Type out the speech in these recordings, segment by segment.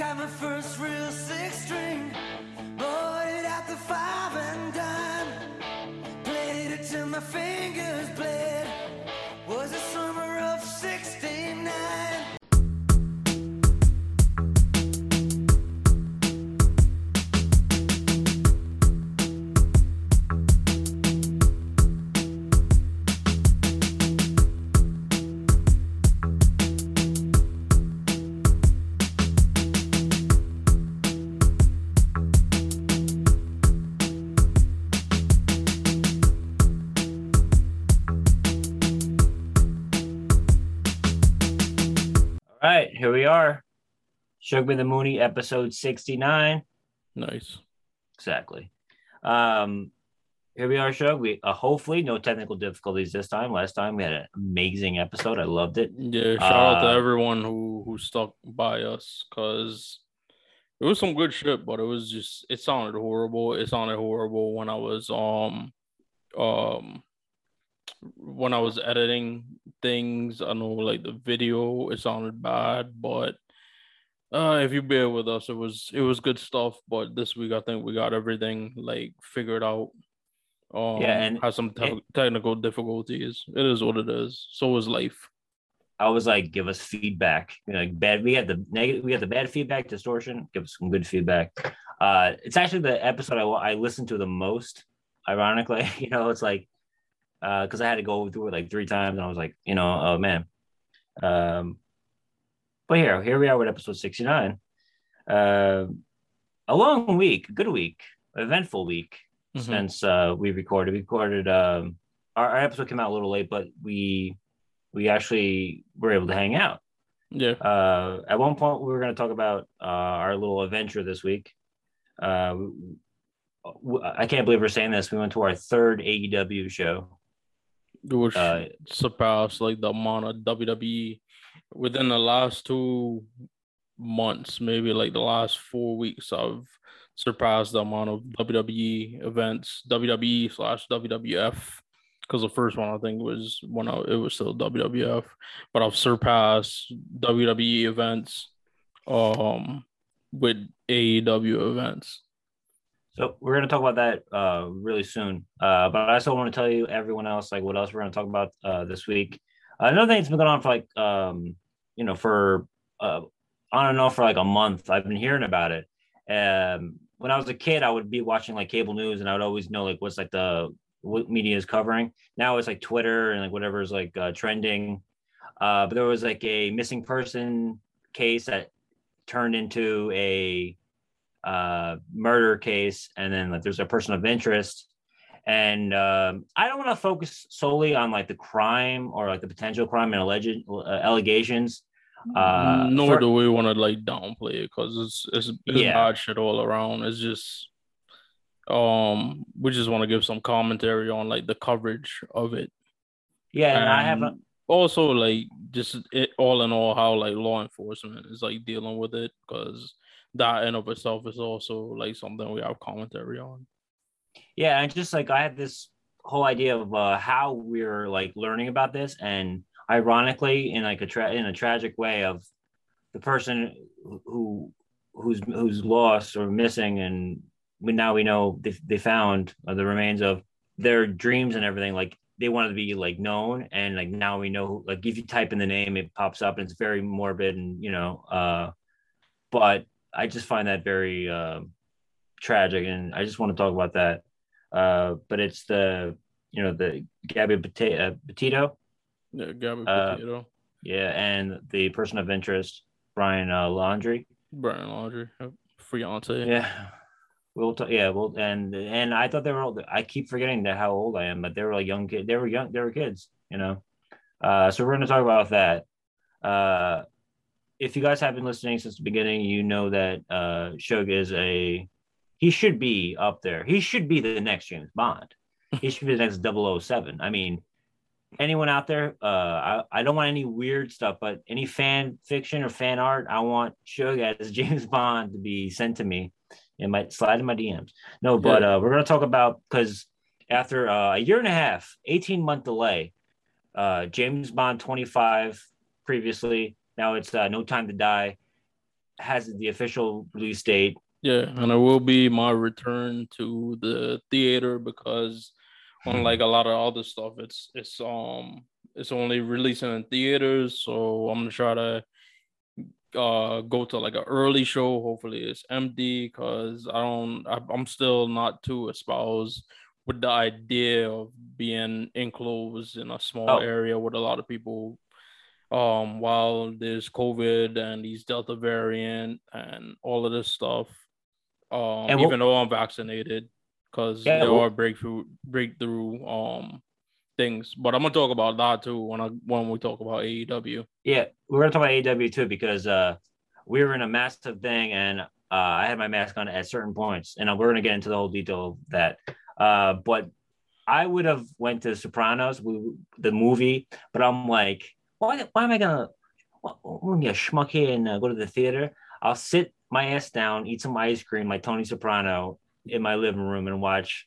Got my first real six string. Bought it at the five and dime. Played it till my fingers bled. Sugar the Mooney, episode 69. Nice. Exactly. Um, here we are, Shug. We uh, hopefully no technical difficulties this time. Last time we had an amazing episode. I loved it. Yeah, shout out to Uh, everyone who who stuck by us because it was some good shit, but it was just it sounded horrible. It sounded horrible when I was um um when I was editing things. I know like the video it sounded bad, but uh if you bear with us, it was it was good stuff. But this week I think we got everything like figured out. Um, Yeah, and had some te- technical difficulties. It is what it is. So is life. I was like, give us feedback. You know, like bad. We had the negative. We had the bad feedback, distortion. Give us some good feedback. Uh, it's actually the episode I, I listened to the most. Ironically, you know, it's like because I had to go through it like three times, and I was like, you know, oh man. Um, but here, here we are with episode sixty nine. Uh, a long week, a good week, eventful week Mhm. since uh, we recorded. We recorded. Um, our, our episode came out a little late, but we we actually were able to hang out. Yeah. Uh, at one point, we were going to talk about uh, our little adventure this week. Uh, I can't believe we're saying this. We went to our third AEW show. which Uh, surpassed like the amount of WWE within the last two months, maybe like the last four weeks. I've surpassed the amount of WWE events, WWE slash WWF, because the first one I think was when I, it was still WWF, but I've surpassed WWE events, um, with AEW events. So we're going to talk about that uh, really soon. Uh, but I also want to tell you, everyone else, like what else we're going to talk about uh, this week. Another thing that's been going on for like, um, you know, for uh, on and off for like a month. I've been hearing about it. Um, when I was a kid, I would be watching like cable news, and I would always know like what's like the what media is covering. Now it's like Twitter and like whatever is like uh, trending. Uh, but there was like a missing person case that turned into a uh, murder case, and then like there's a person of interest. And um, I don't want to focus solely on like the crime or like the potential crime and alleged uh, allegations. Uh, Nor for- do we want to like downplay it because it's it's, it's Yeah. bad shit all around. It's just um we just want to give some commentary on like the coverage of it. yeah, and I have also like just it all in all how like law enforcement is like dealing with it because that in of itself is also like something we have commentary on. Yeah, and just like I had this whole idea of uh, how we're like learning about this, and ironically, in like a tra- in a tragic way of the person who who's who's lost or missing, and we now we know they, they found uh, the remains of their dreams and everything. Like they wanted to be like known, and like now we know. Like if you type in the name, it pops up, and it's very morbid, and you know. uh But I just find that very uh, tragic, and I just want to talk about that uh, but it's the you know the Gabby Peti- uh, Petito, Yeah, Gabby Uh, Potato, yeah, and the person of interest Brian uh, Laundrie, Brian Laundrie, fiance. yeah. We'll talk, yeah, well, and and I thought they were old. I keep forgetting that how old I am, but they were like young kid. They were young. They were kids, you know. Uh, so we're going to talk about that. Uh, if you guys have been listening since the beginning, you know that uh, Shug is a he should be up there. He should be the next James Bond. He should be the next 007. I mean, anyone out there, uh, I, I don't want any weird stuff, but any fan fiction or fan art, I want Shug as James Bond to be sent to me. It might slide in my DMs. No, but uh, we're going to talk about because after uh, a year and a half, 18 month delay, uh, James Bond 25 previously. Now it's uh, No Time to Die. has the official release date. Yeah, and it will be my return to the theater because unlike a lot of other stuff, it's it's um it's only releasing in theaters. So I'm gonna try to uh go to like an early show. Hopefully it's empty because I don't I, I'm still not too espoused with the idea of being enclosed in a small Oh. area with a lot of people um while there's covid and these delta variant and all of this stuff um And even though i'm vaccinated because Yeah, there are breakthrough breakthrough um things but i'm gonna talk about that too when i when we talk about aew Yeah, we're gonna talk about AEW too because uh, we were in a massive thing, and uh, I had my mask on at certain points, and we're gonna get into the whole detail of that. Uh, but I would have went to Sopranos, we, the movie, but I'm like, why? Why am I gonna? Why, I'm gonna be a schmuck here and uh, go to the theater. I'll sit my ass down, eat some ice cream like Tony Soprano in my living room, and watch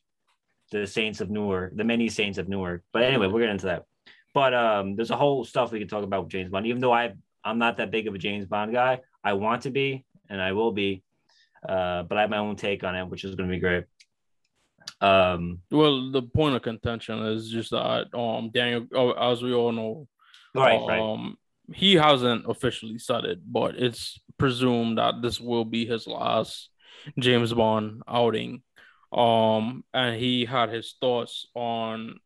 the Saints of Newark, the many Saints of Newark. But anyway, we'll get into that. But um, there's a whole stuff we can talk about with James Bond. Even though I I'm not that big of a James Bond guy, I want to be and I will be. Uh, but I have my own take on it, which is going to be great. Um, well the point of contention is just that um daniel oh, as we all know right, right. He hasn't officially said it, but it's presumed that this will be his last James Bond outing. Um, and he had his thoughts on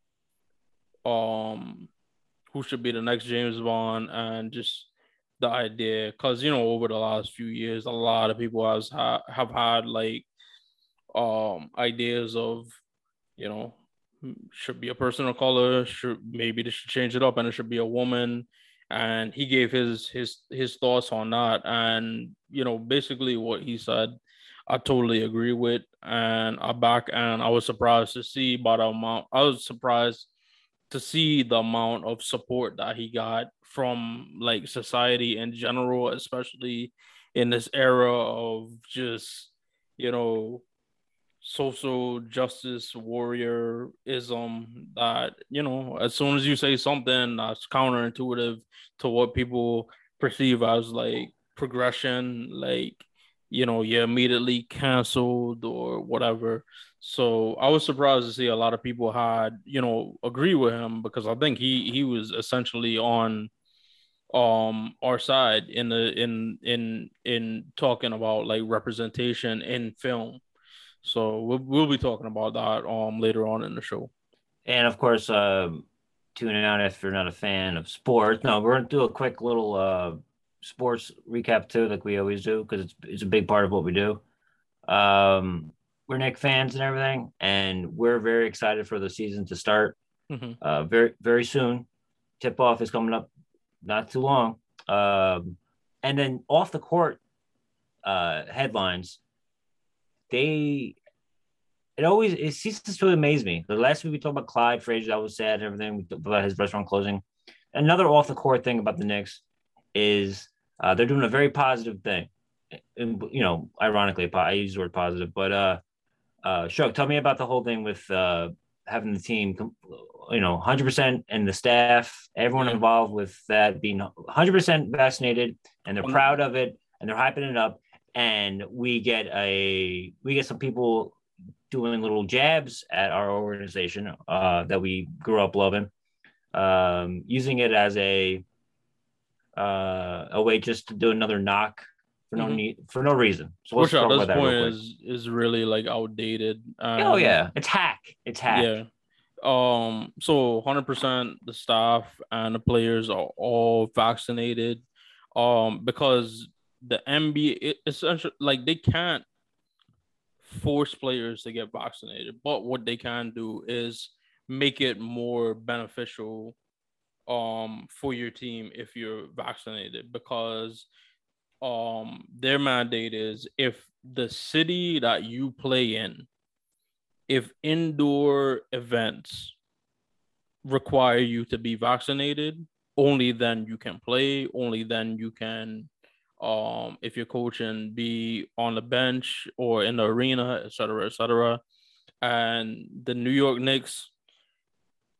um who should be the next James Bond and just the idea because you know over the last few years a lot of people has ha- have had like um ideas of you know should be a person of color should maybe they should change it up and it should be a woman and he gave his his his thoughts on that. And you know basically what he said i totally agree with. And i back and i was surprised to see by the amount i was surprised to see the amount of support that he got from like society in general especially in this era of just you know social justice warriorism that you know as soon as you say something that's counterintuitive to what people perceive as like progression like you know you're immediately canceled or whatever. So i was surprised to see a lot of people had you know agree with him because i think he he was essentially on um our side in the in in in talking about like representation in film so we'll, we'll be talking about that um later on in the show. And of course, uh, tune out if you're not a fan of sports. No, we're gonna do a quick little uh, sports recap too, like we always do, because it's it's a big part of what we do. Um, we're Knick fans and everything, and we're very excited for the season to start. Mhm. Uh, very very soon. Tip off is coming up, not too long. Um, and then off the court uh, headlines, they it always it ceases to amaze me. The last week we talked about Clyde Frazier, that was sad and everything we talked about his restaurant closing. Another off the court thing about the Knicks is uh, they're doing a very positive thing. And, you know, ironically, I use the word positive, but uh, uh, Shug, tell me about the whole thing with uh, having the team, you know, 100% and the staff, everyone involved with that being 100% vaccinated, and they're proud of it, and they're hyping it up, and we get a we get some people doing little jabs at our organization uh, that we grew up loving, um, using it as a uh, a way just to do another knock for no Mhm. need for no reason. So Which at this about that point is is really like outdated. oh yeah, it's hack. It's hack. Yeah. Um. So, hundred percent, the staff and the players are all vaccinated. Um, because the NBA essentially like they can't force players to get vaccinated, but what they can do is make it more beneficial um for your team if you're vaccinated because um their mandate is if the city that you play in if indoor events require you to be vaccinated only then you can play only then you can um if you're coaching be on the bench or in the arena etc cetera, etc cetera. and the new york knicks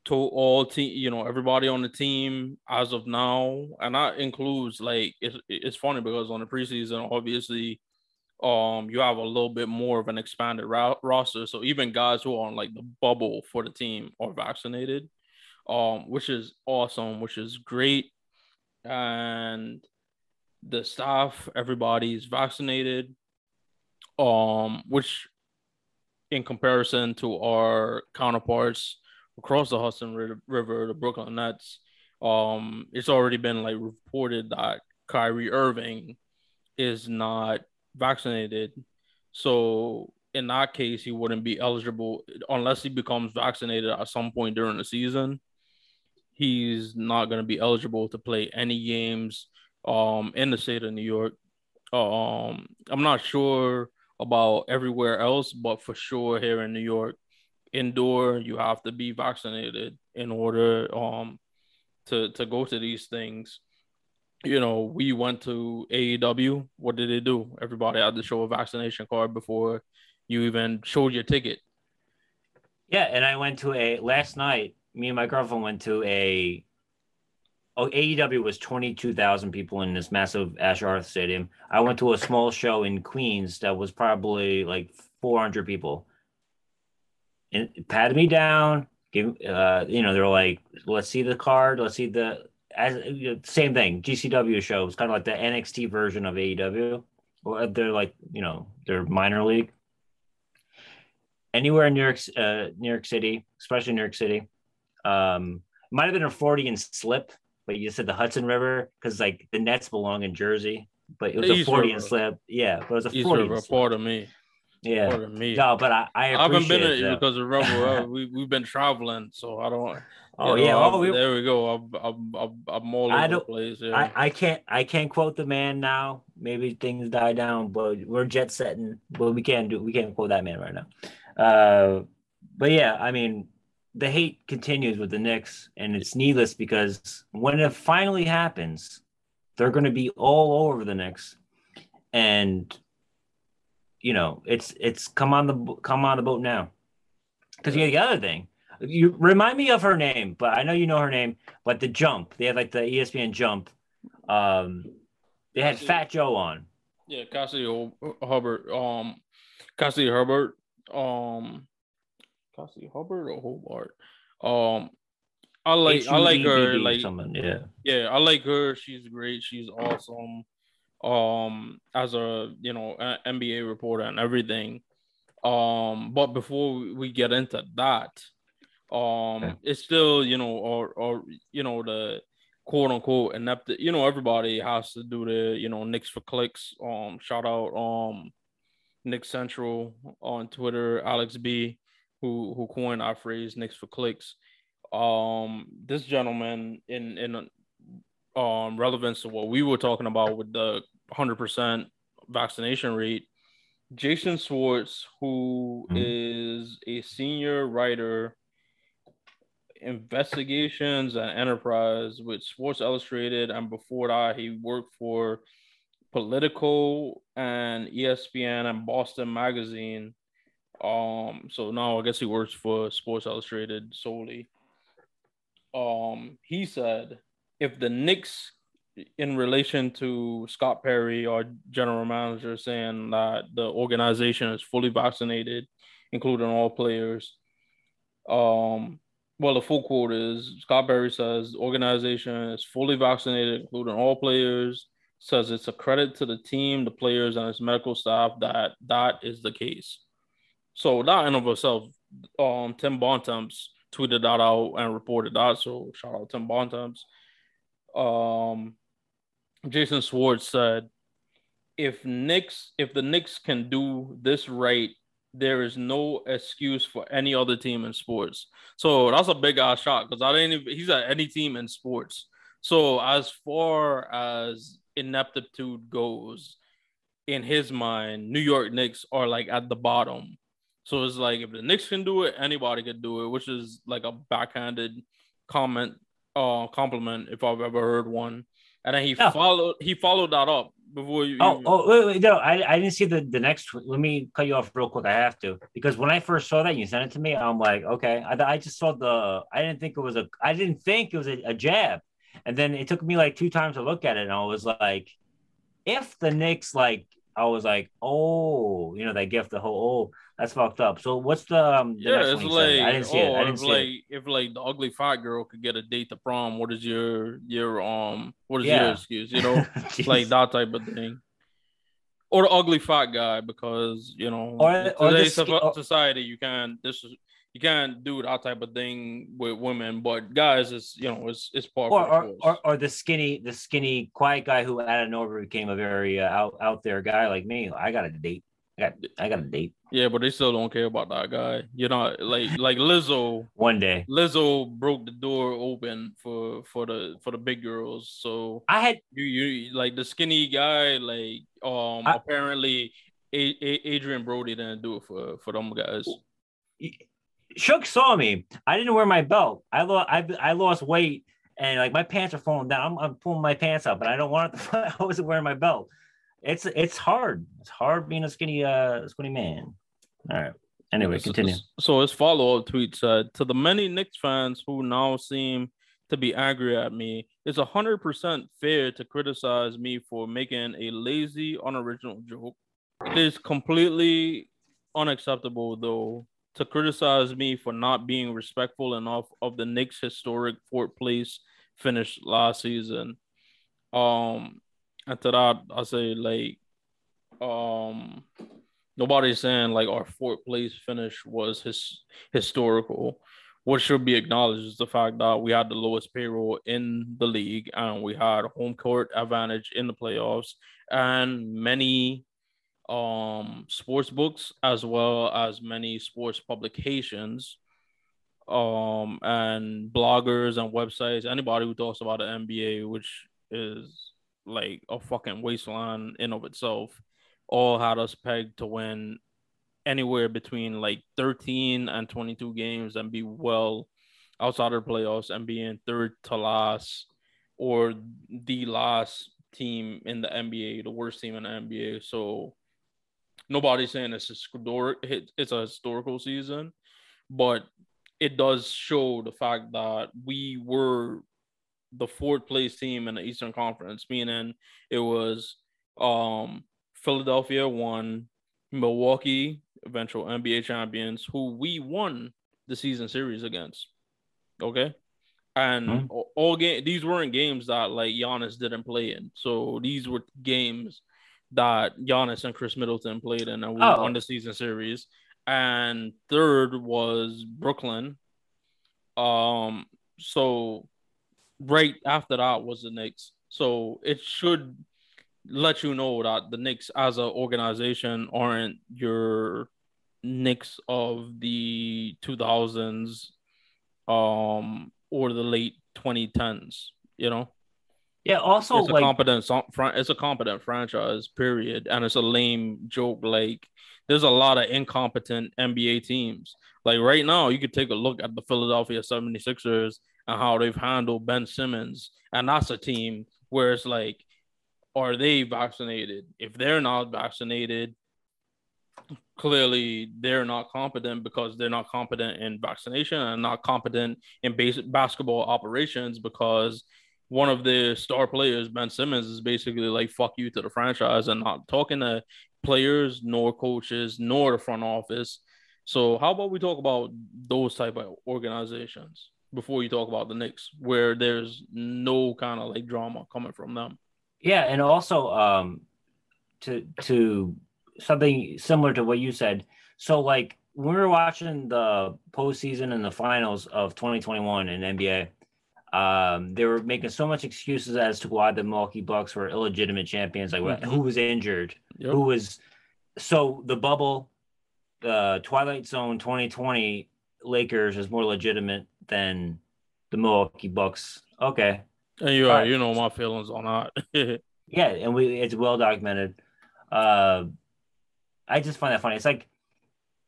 told all team, you know, everybody on the team as of now, and that includes like it's it's funny because on the preseason, obviously, um, you have a little bit more of an expanded ro- roster. So even guys who are on like the bubble for the team are vaccinated, um, which is awesome, which is great, and the staff, everybody's vaccinated, um, which in comparison to our counterparts across the Hudson River, the Brooklyn Nets, um, it's already been like reported that Kyrie Irving is not vaccinated. So in that case, he wouldn't be eligible unless he becomes vaccinated at some point during the season. He's not going to be eligible to play any games um, in the state of New York. Um, I'm not sure about everywhere else, but for sure here in New York, indoor you have to be vaccinated in order um to to go to these things. You know we went to aew what did they do? Everybody had to show a vaccination card before you even showed your ticket. Yeah and i went to a last night me and my girlfriend went to a oh aew was 22000 people in this massive asher arthur stadium i went to a small show in queens that was probably like 400 people and patted me down. Give uh, you know, they're like, let's see the card, let's see the as same thing. GCW show was kind of like the NXT version of AEW. Well, they're like, you know, they're minor league. Anywhere in New York, uh, New York City, especially New York City, um, might have been a forty Freudian slip, but you said the Hudson River because like the Nets belong in Jersey, but it was a Freudian slip. Yeah, but it was a East Freudian River, slip. part of me. Yeah. part of me. No, but I, I, I haven't been it because of Rebel. we we've been traveling, so I don't. Oh know, yeah, oh, we, there we go. I'm I'm I'm, I'm all over the place. Yeah. I, I can't I can't quote the man now. Maybe things die down, but we're jet setting. But we can't do we can't quote that man right now. Uh, but yeah, I mean, the hate continues with the Knicks, and it's needless because when it finally happens, they're going to be all over the Knicks, and you know, it's it's come on the come on the boat now. Because you the other thing, you remind me of her name, but I know you know her name. But the jump, they had like the ESPN jump. Um, they had Cassidy, Fat Joe on. Yeah, Cassidy Hubbard. Um, Cassidy Herbert. Um, Cassidy Hubbard or Hobart. Um, I like H-U-B-B-B I like her. Like someone, yeah, yeah, I like her. She's great. She's awesome um as a you know a NBA reporter and everything. Um, but before we get into that, um, it's still you know or or you know the quote unquote inept. You know everybody has to do the you know Knicks for clicks. Um, shout out um Nick Central on Twitter, Alex B, who who coined our phrase Knicks for clicks. Um, this gentleman in in um, relevance to what we were talking about with the 100% vaccination rate, Jason Schwartz, who mm-hmm. is a senior writer, investigations and enterprise with Sports Illustrated, and before that, he worked for Politico and ESPN and Boston Magazine. Um, so now I guess he works for Sports Illustrated solely. Um, he said if the Knicks, in relation to Scott Perry, our general manager, saying that the organization is fully vaccinated, including all players. Um, well, the full quote is Scott Perry says organization is fully vaccinated, including all players. Says it's a credit to the team, the players, and its medical staff that that is the case. So that in of itself, um, Tim Bontemps tweeted that out and reported that. So shout out Tim Bontemps um, Jason Schwartz said, if Knicks, if the Knicks can do this right, there is no excuse for any other team in sports. So that's a big ass shot because I didn't even he's at any team in sports. So as far as ineptitude goes, in his mind, New York Knicks are like at the bottom. So it's like if the Knicks can do it, anybody can do it, which is like a backhanded comment uh compliment if I've ever heard one. And then he followed he followed that up before you. Oh, you- oh, wait, wait, no, I, I didn't see the, the next. Let me cut you off real quick. I have to because when I first saw that you sent it to me, I'm like, okay. I, I just saw the. I didn't think it was a. I didn't think it was a, a jab, and then it took me like two times to look at it, and I was like, if the Knicks like, I was like, oh, you know, they gift the whole oh, that's fucked up. So what's the um? The yeah, next it's one you said? like I didn't see it. oh, I didn't if see like it. if like the ugly fat girl could get a date to prom, what is your your um what is Yeah. your excuse? You know, like that type of thing. Or the ugly fat guy, because you know, Or- or today's society, you can't this is you can't do that type of thing with women, but guys, it's you know, it's it's part or or, or or the skinny the skinny quiet guy who out of nowhere became a very uh, out out there guy like me. I got a date. I got I got a date yeah, but they still don't care about that guy. You know, like like Lizzo, one day. Lizzo broke the door open for for the for the big girls. So I had you you like the skinny guy like um I- apparently A- A- Adrien Brody didn't do it for for them guys. Shug saw me. I didn't wear my belt. I lost I, I lost weight and like my pants are falling down. I'm, I'm pulling my pants up, but I don't want it. To, I wasn't wearing my belt. It's it's hard. It's hard being a skinny uh skinny man. All right. Anyway, continue. So his follow up tweet said to the many Knicks fans who now seem to be angry at me, it's hundred percent fair to criticize me for making a lazy, unoriginal joke. It is completely unacceptable though to criticize me for not being respectful enough of the Knicks' historic fourth place finish last season. Um, to that, I say like, um, nobody's saying like our fourth place finish was his historical. What should be acknowledged is the fact that we had the lowest payroll in the league and we had home court advantage in the playoffs and many um sports books as well as many sports publications um and bloggers and websites anybody who talks about the NBA which is like a fucking wasteland in of itself all had us pegged to win anywhere between like 13 and 22 games and be well outside of the playoffs and being third to last or the last team in the NBA, the worst team in the NBA. So nobody's saying it's a historic it's a historical season, but it does show the fact that we were the fourth place team in the Eastern Conference, meaning it was um Philadelphia won, Milwaukee, eventual NBA champions, who we won the season series against. Okay. And Mhm. all- all game these weren't games that like Giannis didn't play in. So these were games that Giannis and Khris Middleton played in and we Oh. won the season series. And third was Brooklyn. Um so right after that was the Knicks. So it should let you know that the Knicks as an organization aren't your Knicks of the 2000s um or the late 2010s, you know. Yeah. Also, it's a competent it's a competent franchise period and it's a lame joke like there's a lot of incompetent NBA teams. Like right now, you could take a look at the Philadelphia 76ers and how they've handled Ben Simmons. And that's a team where it's like, are they vaccinated? If they're not vaccinated, clearly they're not competent because they're not competent in vaccination and not competent in basic basketball operations because one of the star players, Ben Simmons, is basically like fuck you to the franchise and not talking to players nor coaches nor the front office. So how about we talk about those type of organizations before you talk about the Knicks, where there's no kind of like drama coming from them. Yeah, and also um to to something similar to what you said. So like when we were watching the postseason and the finals of 2021 in NBA, um, they were making so much excuses as to why the Milwaukee Bucks were illegitimate champions, like Mhm. who was injured, Yep. who was so the bubble, the Twilight Zone 2020 Lakers is more legitimate than the Milwaukee Bucks. Okay. And you, Alright. you know my feelings on that. Yeah, and we it's well documented. Uh, I just find that funny. It's like,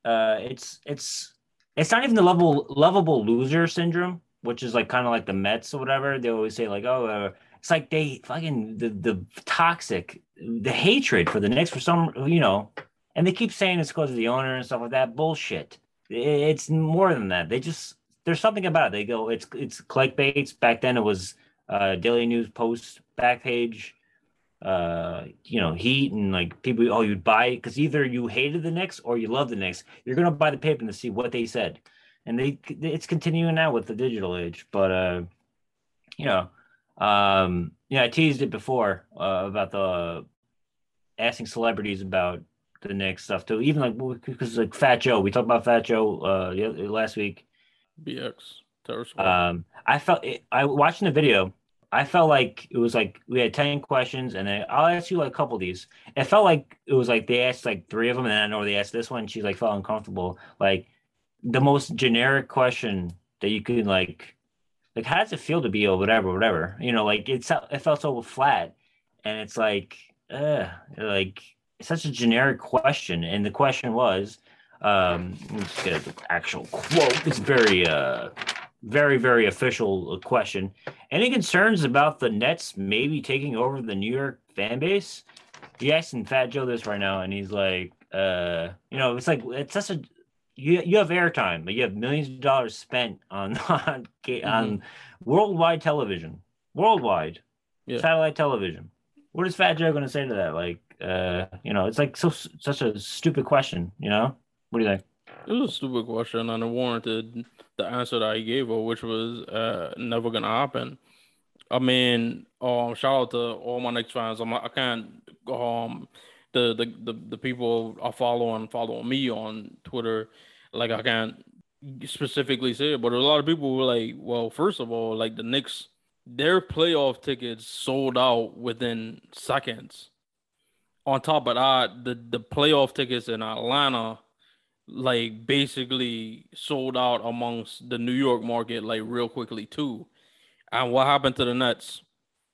uh, it's it's it's not even the level lovable loser syndrome, which is like kind of like the Mets or whatever. They always say like, oh, uh, It's like they fucking the the toxic, the hatred for the Knicks for some, you know, and they keep saying it's because of the owner and stuff like that. Bullshit. It's more than that. They just there's something about it. They go, it's it's clickbaits. Back then it was uh Daily News Post back page uh you know heat and like people oh you'd buy because either you hated the Knicks or you love the Knicks you're gonna buy the paper to see what they said and they it's continuing now with the digital age but uh you know um yeah I teased it before uh, about the asking celebrities about the Knicks stuff too even like because like Fat Joe we talked about Fat Joe uh last week BX um I felt it, I watching the video I felt like it was like we had 10 questions and then I'll ask you like a couple of these. It felt like it was like they asked like three of them and then I know they asked this one. She's like felt uncomfortable. Like the most generic question that you could like, like how does it feel to be or whatever, whatever, you know, like it's, it felt so flat and it's like, uh, like such a generic question. And the question was, um, let's get an actual quote. It's very, uh, very, very official question. Any concerns about the Nets maybe taking over the New York fan base? You asking Fat Joe this right now, and he's like, uh, you know, it's like it's such a you you have airtime, but you have millions of dollars spent on on, mm-hmm. on worldwide television, worldwide yeah. satellite television. What is Fat Joe going to say to that? Like, uh, you know, it's like so such a stupid question. You know, what do you think? It was a stupid question and it warranted the answer that he gave her, which was uh, never gonna happen. I mean, um, shout out to all my Knicks fans. I'm, I can't um the, the the the people are following following me on Twitter, like I can't specifically say it, but a lot of people were like, well, first of all, like the Knicks, their playoff tickets sold out within seconds. On top of that, the the playoff tickets in Atlanta like basically sold out amongst the New York market like real quickly too. And what happened to the Nets?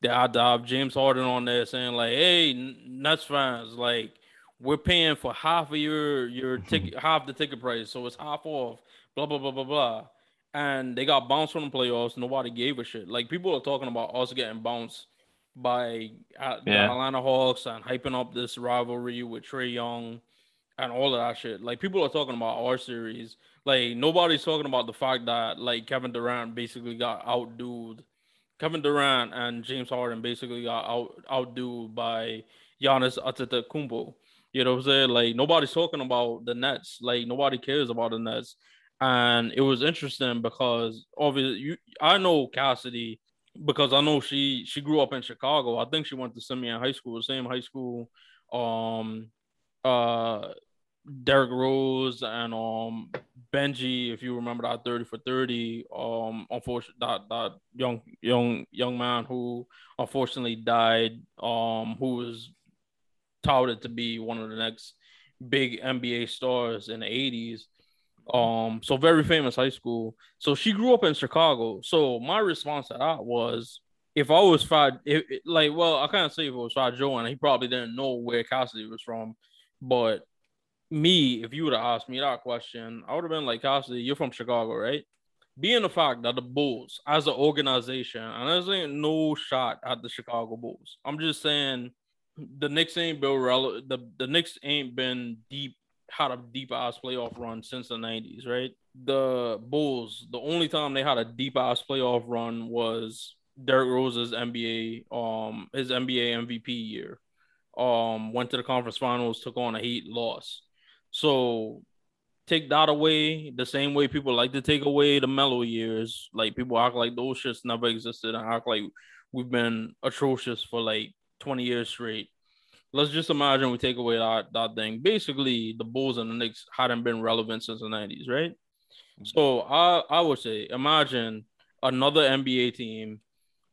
They had to have James Harden on there saying like, "Hey, Nets fans, like we're paying for half of your your ticket, half the ticket price, so it's half off." Blah blah blah blah blah. And they got bounced from the playoffs. Nobody gave a shit. Like people are talking about us getting bounced by uh, the yeah. Atlanta Hawks and hyping up this rivalry with Trae Young and all of that shit. Like people are talking about our series. Like nobody's talking about the fact that like Kevin Durant basically got outdued. Kevin Durant and James Harden basically got out outdued by Giannis Antetokounmpo. You know what I'm saying? Like nobody's talking about the Nets. Like nobody cares about the Nets. And it was interesting because obviously you I know Cassidy because I know she she grew up in Chicago. I think she went to Simeon High School, the same high school um uh Derrick Rose and um Benji, if you remember that 30 for 30, um unfortunately that that young young young man who unfortunately died, um, who was touted to be one of the next big NBA stars in the 80s. Um, so very famous high school. So she grew up in Chicago. So my response to that was if I was Fat, like, well, I can't say if it was Fat Joe, and he probably didn't know where Cassidy was from, but me, if you would have asked me that question, I would have been like, Cassidy, you're from Chicago, right? Being the fact that the Bulls, as an organization, and there's ain't no shot at the Chicago Bulls. I'm just saying the Knicks ain't been relevant. The, the Knicks ain't been deep, had a deep ass playoff run since the 90s, right? The Bulls, the only time they had a deep ass playoff run was Derrick Rose's NBA, um, his NBA MVP year. Um, went to the conference finals, took on a Heat, loss. So take that away the same way people like to take away the Melo years. Like people act like those shits never existed and act like we've been atrocious for like 20 years straight. Let's just imagine we take away that, that thing. Basically, the Bulls and the Knicks hadn't been relevant since the 90s, right? Mm-hmm. So I, I would say imagine another NBA team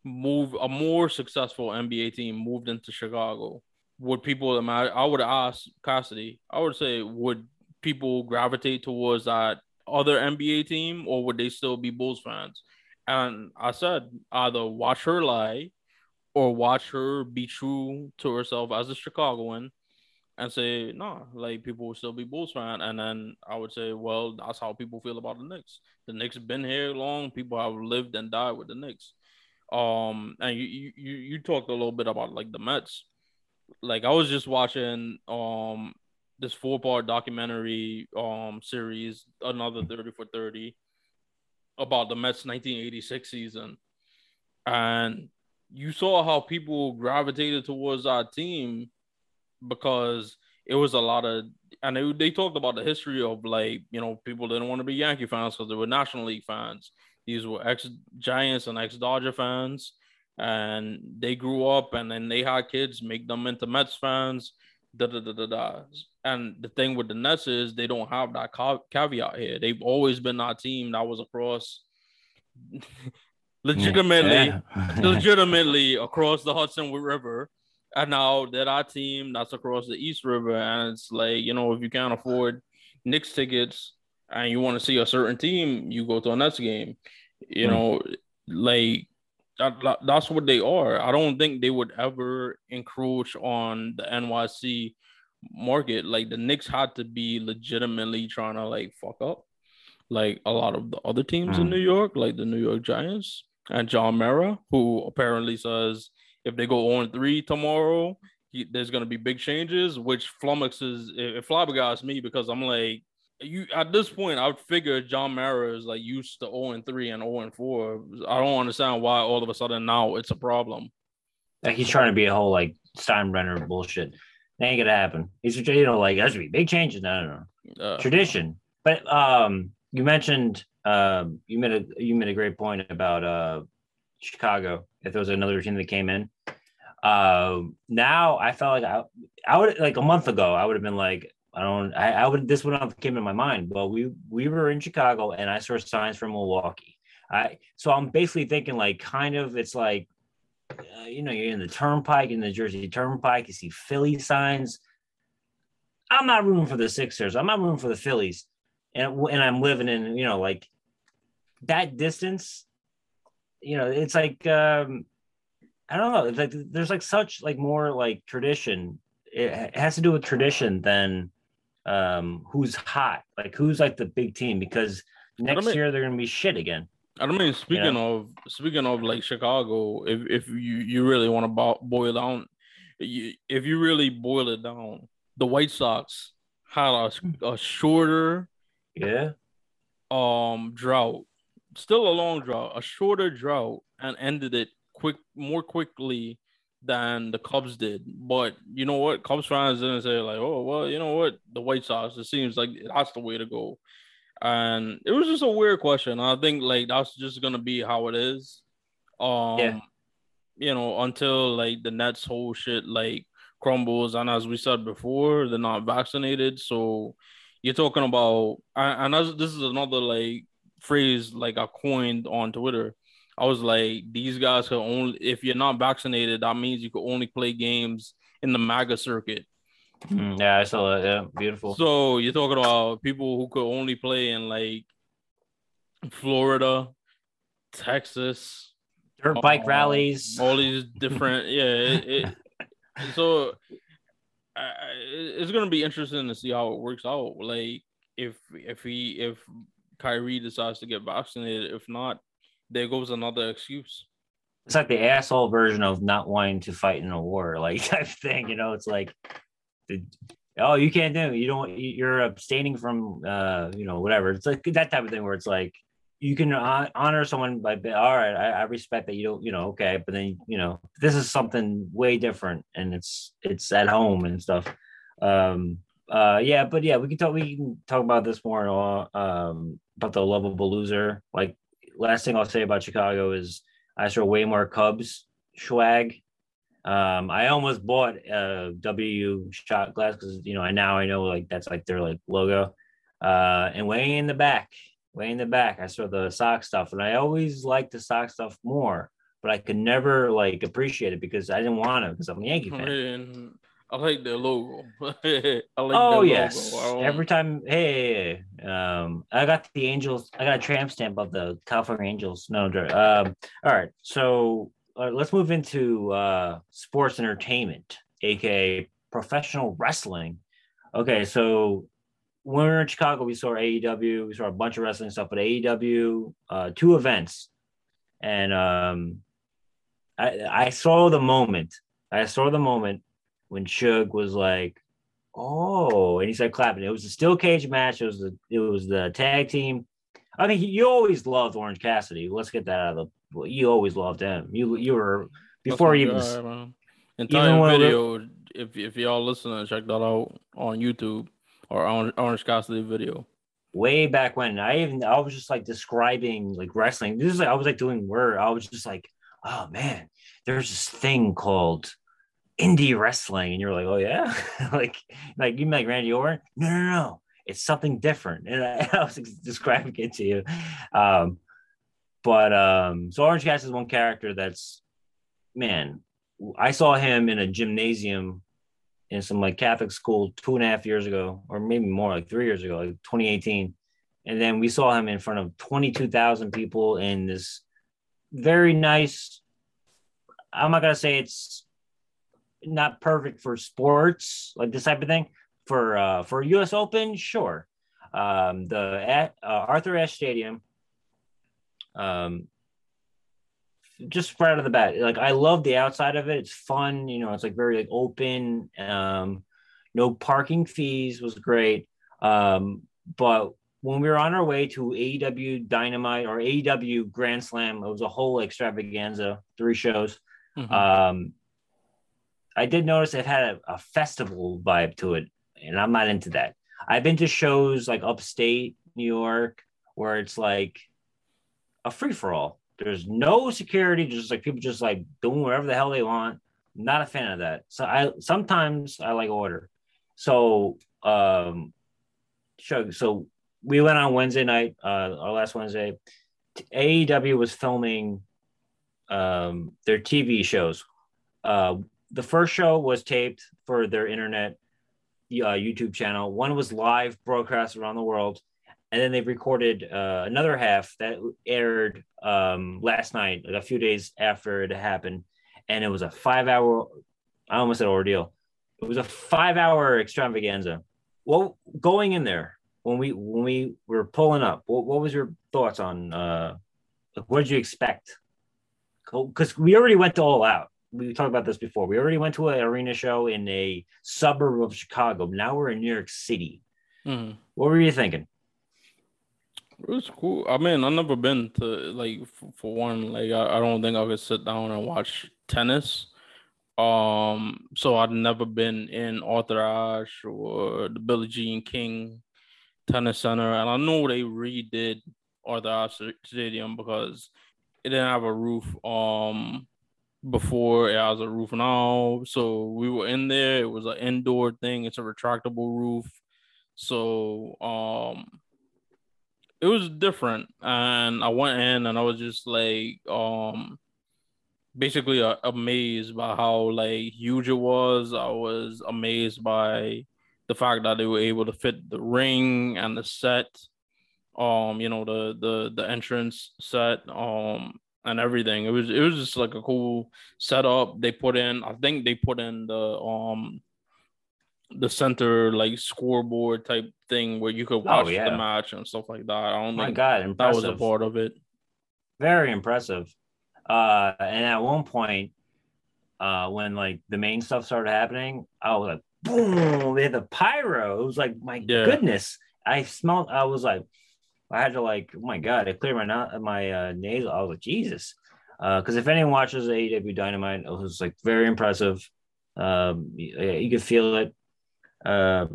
move a more successful NBA team moved into Chicago would people? I would ask Cassidy. I would say, would people gravitate towards that other NBA team, or would they still be Bulls fans? And I said, either watch her lie, or watch her be true to herself as a Chicagoan, and say, no, nah, like people will still be Bulls fan. And then I would say, well, that's how people feel about the Knicks. The Knicks have been here long. People have lived and died with the Knicks. Um, and you you you talked a little bit about like the Mets. Like I was just watching um this four part documentary um series, another thirty for thirty, about the Mets 1986 season, and you saw how people gravitated towards our team because it was a lot of and they, they talked about the history of like you know people didn't want to be Yankee fans because they were National League fans. These were ex Giants and ex Dodger fans, and they grew up and then they had kids, make them into Mets fans. Da, da, da, da, da. And the thing with the Nets is they don't have that caveat here. They've always been that team that was across legitimately, legitimately across the Hudson River and now that our team that's across the East River, and it's like you know, if you can't afford Knicks tickets and you want to see a certain team, you go to a Nets game. You mm. know, like that, that's what they are. I don't think they would ever encroach on the NYC market. Like the Knicks had to be legitimately trying to like fuck up, like a lot of the other teams mm. in hmm. New York, like the New York Giants and John Mara, who apparently says if they go on three tomorrow, he, there's gonna be big changes, which flummoxes it flabbergasts me because I'm like, you at this point, I would figure John Mara is like used to 0 and 3 and 0 and 4. I don't understand why all of a sudden now it's a problem. Like he's trying to be a whole like Steinbrenner bullshit. That ain't gonna happen. He's you know like that's be big changes. No, no, no. Uh, Tradition. But um, you mentioned um, you made a you made a great point about uh Chicago if there was another team that came in. Uh, now I felt like I, I would like a month ago I would have been like I don't I, I would this would have came in my mind. Well, we we were in Chicago and I saw signs from Milwaukee. I so I'm basically thinking like kind of it's like uh, you know you're in the Turnpike in the Jersey Turnpike. You see Philly signs. I'm not rooting for the Sixers. I'm not rooting for the Phillies, and and I'm living in you know like that distance you know, it's like um, I don't know. It's like there's like such like more like tradition. It has to do with tradition than um who's hot, like who's like the big team because next mean, year they're gonna be shit again. I don't mean speaking you know? of speaking of like Chicago, if if you you really want to boil down, you, if you really boil it down, the White Sox had a, a shorter yeah um drought still a long drought, a shorter drought, and ended it quick more quickly than the Cubs did. But you know what? Cubs fans didn't say like, oh well, you know what? The White Sox. It seems like that's the way to go. And it was just a weird question. I think like that's just gonna be how it is. Um yeah. you know, until like the Nets whole shit like crumbles. And as we said before, they're not vaccinated. So you're talking about and, and this is another like phrase like I coined on Twitter. I was like, these guys can only if you're not vaccinated, that means you can only play games in the MAGA circuit. Mm, yeah, I saw that. Yeah, beautiful. So you're talking about people who could only play in like Florida, Texas, dirt bike uh, rallies, all these different. yeah, it, it, so it's gonna be interesting to see how it works out. Like if if he if Kyrie decides to get vaccinated. If not, there goes another excuse. It's like the asshole version of not wanting to fight in a war, like type thing. You know, it's like, oh, you can't do. It. You don't. You're abstaining from, uh, you know, whatever. It's like that type of thing where it's like you can honor someone by, all right, I, I respect that you don't, you know, okay, but then you know, this is something way different, and it's it's at home and stuff. Um, uh, yeah, but yeah, we can talk. We can talk about this more. Uh, um, about the lovable loser. Like last thing I'll say about Chicago is I saw way more Cubs swag. Um, I almost bought a W shot glass because you know I now I know like that's like their like logo. Uh, and way in the back, way in the back, I saw the sock stuff, and I always liked the sock stuff more, but I could never like appreciate it because I didn't want to because I'm a Yankee fan. I like the logo. I like oh yes. Every time, hey, um, I got the Angels. I got a tramp stamp of the California Angels. No, um, all right. So uh, let's move into uh, sports entertainment, aka professional wrestling. Okay, so when we were in Chicago, we saw AEW. We saw a bunch of wrestling stuff, but AEW, uh, two events, and um, I I saw the moment. I saw the moment when Shug was like, "Oh," and he started clapping. It was a steel cage match. It was the it was the tag team. I mean, you always loved Orange Cassidy. Let's get that out of the. You always loved him. You you were before you even. man. entire video. If if y'all listening, check that out on YouTube or on Orange Cassidy video. way back when I even I was just like describing like wrestling. This is like I was like doing word. I was just like, oh man, there's this thing called indie wrestling, and you're like, oh yeah, like like you like Randy Orton? No, no, no, it's something different. And I, I was describing it to you. Um, but um, so Orange Cassidy is one character that's man. I saw him in a gymnasium in some like Catholic school two and a half years ago, or maybe more, like three years ago, like 2018. And then we saw him in front of 22,000 people in this very nice. I'm not gonna say it's not perfect for sports, like this type of thing. For uh, for U.S. Open, sure. Um, the at, uh, Arthur Ashe Stadium. Um, just right out of the bat, like I love the outside of it. It's fun, you know. It's like very like open. Um, no parking fees was great. Um, but when we were on our way to AEW Dynamite or AEW Grand Slam, it was a whole extravaganza, three shows. Mhm. Um, I did notice it had a, a festival vibe to it, and I'm not into that. I've been to shows like upstate New York where it's like a free for all. There's no security, just like people just like doing whatever the hell they want. Not a fan of that. So I sometimes I like order. So um, so, we went on Wednesday night, uh, our last Wednesday. AEW was filming um, their TV shows. Uh, the first show was taped for their internet uh, YouTube channel. One was live broadcast around the world, and then they recorded uh, another half that aired um, last night, like a few days after it happened, and it was a five-hour. I almost said ordeal. It was a five-hour extravaganza. Well, going in there when we when we were pulling up, what, what was your thoughts on? Uh, what did you expect? Because we already went all out we talked about this before. We already went to an arena show in a suburb of Chicago. Now we're in New York City. Mhm. What were you thinking? It was cool. I mean, I've never been to like for one, like I, I don't think I could sit down and watch tennis. Um, so I'd never been in Arthur Ashe or the Billie Jean King Tennis Center, and I know they redid Arthur Ashe Stadium because it didn't have a roof. Um, before it has a roof now, so we were in there. It was an indoor thing. It's a retractable roof, so um it was different and i went in and i was just like um basically uh, amazed by how like huge it was i was amazed by the fact that they were able to fit the ring and the set um you know the the the entrance set um and everything it was it was just like a cool setup they put in i think they put in the um the center like scoreboard type thing where you could watch Oh, yeah. the match and stuff like that. I don't My think God, that was a part of it. Very impressive. Uh, and at one point, uh, when like the main stuff started happening, I was like, boom! They had the pyro. It was like, my Yeah. goodness! I smelled. I was like, I had to like, oh my god! I cleared my no- my uh, nasal. I was like, Jesus. Because if anyone watches AEW Dynamite, it was like very impressive. Um, you, you could feel it. Uh,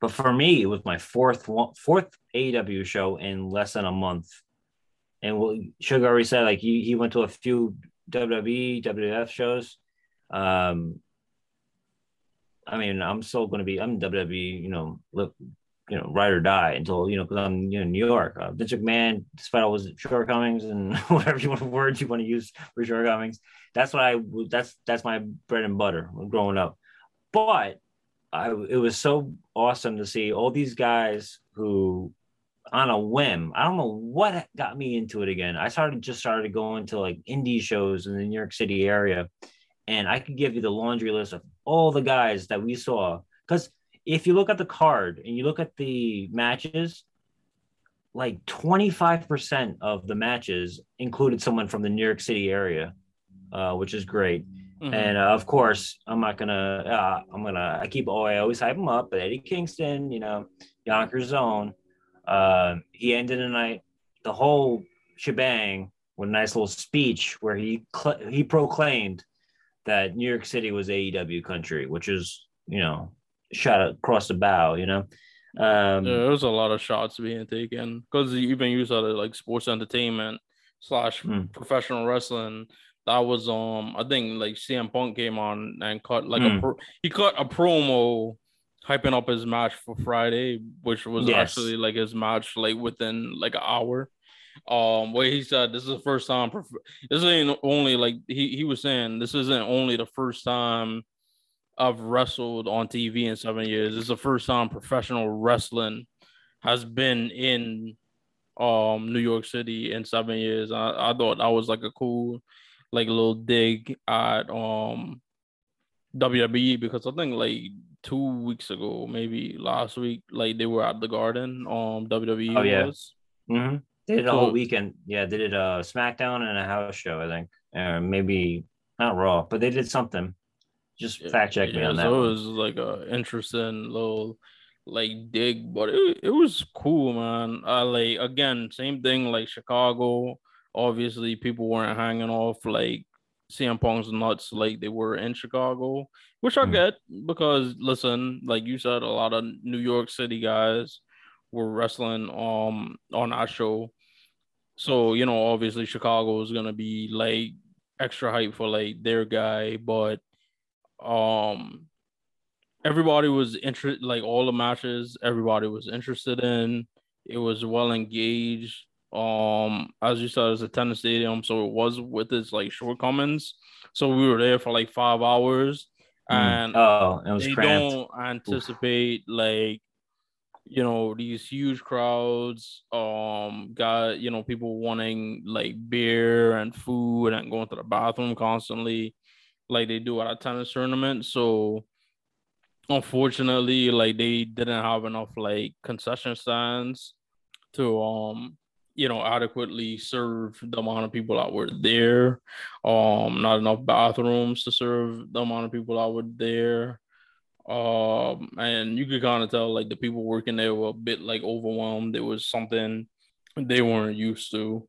but for me, it was my fourth one, fourth AEW show in less than a month. And what Sugar already said, like he, he went to a few WWE, WWF shows. Um, I mean, I'm still going to be, I'm WWE, you know, look, you know, ride or die until, you know, because I'm, you know, New York. Uh, Vince McMahon, despite all his shortcomings and whatever you want words you want to use for shortcomings, that's what I, that's, that's my bread and butter growing up. But I, it was so awesome to see all these guys who on a whim. I don't know what got me into it again. I started just started going to like indie shows in the New York City area, and I could give you the laundry list of all the guys that we saw. Because if you look at the card and you look at the matches, like 25% of the matches included someone from the New York City area. uh, which is great. Mhm. And uh, of course, I'm not gonna. Uh, I'm gonna. I keep. Oh, I always hype him up. But Eddie Kingston, you know, Yonkers Zone. Uh, he ended the night, the whole shebang, with a nice little speech where he cl- he proclaimed that New York City was AEW country, which is you know shot across the bow. You know. Um, Yeah, there was a lot of shots being taken because you even use other like sports entertainment slash Mm. professional wrestling. That was um I think like CM Punk came on and cut like Mm. a pro- he cut a promo hyping up his match for Friday, which was Yes. actually like his match like within like an hour. Um, where he said this is the first time. Prof- this ain't only like he he was saying this isn't only the first time I've wrestled on TV in seven years. Is the first time professional wrestling has been in um New York City in seven years. I, I thought that was like a cool like little dig at um WWE because I think like two weeks ago, maybe last week, like they were at the garden. Um WWE Oh, yeah. was. mhm. They did a whole weekend. Yeah, they did a SmackDown and a house show. I think, or maybe not Raw, but they did something. Just fact check me Yeah, on that. So it was like a interesting little like dig, but it, it was cool, man. I like again, same thing like Chicago. Obviously, people weren't hanging off like CM Punk's nuts like they were in Chicago, which I Mm. get because listen, like you said, a lot of New York City guys were wrestling um on our show. So, you know, obviously Chicago is gonna be like extra hype for like their guy, but um everybody was interested like all the matches everybody was interested in it was well engaged um as you said it's a tennis stadium so it was with its like shortcomings so we were there for like five hours Mm. and oh, it was they cramped. don't anticipate like you know these huge crowds um got you know people wanting like beer and food and going to the bathroom constantly like they do at a tennis tournament so unfortunately like they didn't have enough like concession stands to um you know adequately serve the amount of people that were there. Um not enough bathrooms to serve the amount of people that were there. Um and you could kind of tell like the people working there were a bit like overwhelmed. It was something they weren't used to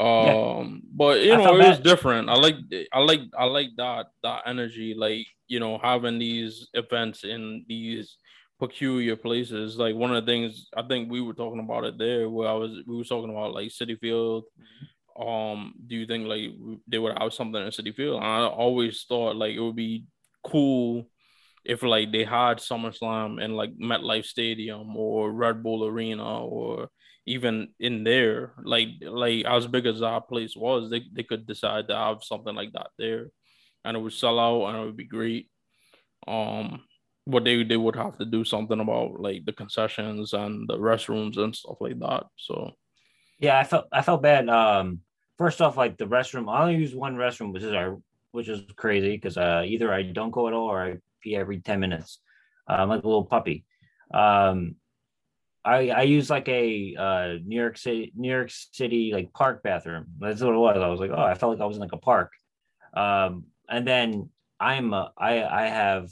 um but you I know it was different. I like i like i like that that energy like you know having these events in these peculiar places. Like one of the things i think we were talking about it there where i was we were talking about like Citi Field. Um do you think like they would have something in Citi Field? And i always thought like it would be cool if like they had SummerSlam in like MetLife Stadium or Red Bull Arena or even in there, like like as big as our place was, they, they could decide to have something like that there, and it would sell out and it would be great. Um, but they they would have to do something about like the concessions and the restrooms and stuff like that. So Yeah, I felt I felt bad. Um, first off, like the restroom, I only use one restroom, which is our, which is crazy because uh, either I don't go at all or I pee every ten minutes. Uh, I'm like a little puppy. Um, I I use like a uh New York City New York City like park bathroom. That's what it was. I was like, oh, I felt like I was in like a park. Um, and then I'm uh, I I have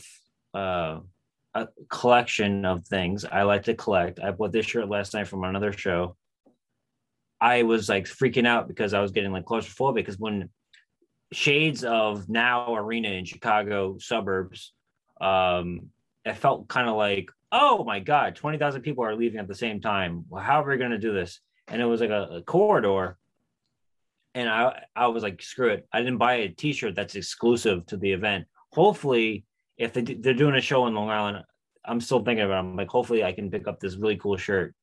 uh a collection of things I like to collect. I bought this shirt last night from another show. I was like freaking out because I was getting like claustrophobic because when shades of now arena in Chicago suburbs, um, it felt kind of like, oh my God, 20,000 people are leaving at the same time. Well, how are we going to do this? And it was like a, a corridor. And I, I was like, screw it. I didn't buy a t-shirt that's exclusive to the event. Hopefully, if they, they're doing a show in Long Island, I'm still thinking about it. I'm like, hopefully I can pick up this really cool shirt.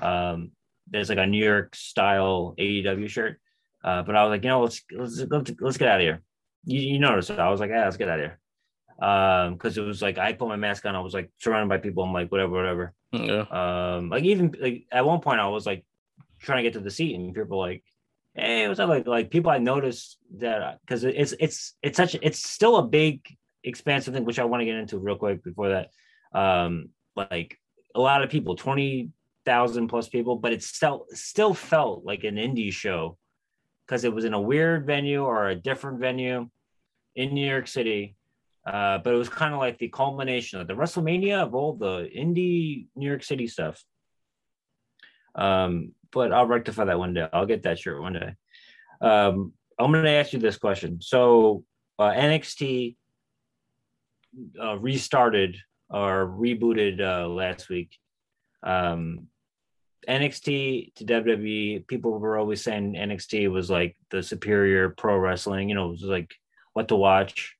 Um, there's like a New York style AEW shirt. Uh, but I was like, you know, let's let's let's, let's get out of here. You, you noticed it. I was like, yeah, let's get out of here. Um, because it was like I put my mask on, I was like surrounded by people. I'm like, whatever, whatever. yeah, Um, like even like at one point I was like trying to get to the seat, and people were like, hey, what's up? Like like people I noticed that because it's it's it's such it's still a big expansive thing, which I want to get into real quick before that. Um, like a lot of people, twenty thousand plus people, but it still still felt like an indie show because it was in a weird venue or a different venue in New York City. Uh, but it was kind of like the culmination of the WrestleMania of all the indie New York City stuff. Um, but I'll rectify that one day. I'll get that shirt one day. Um, I'm going to ask you this question. So uh, NXT uh, restarted or rebooted uh, last week. Um, NXT to WWE, people were always saying NXT was like the superior pro wrestling. You know, it was like what to watch.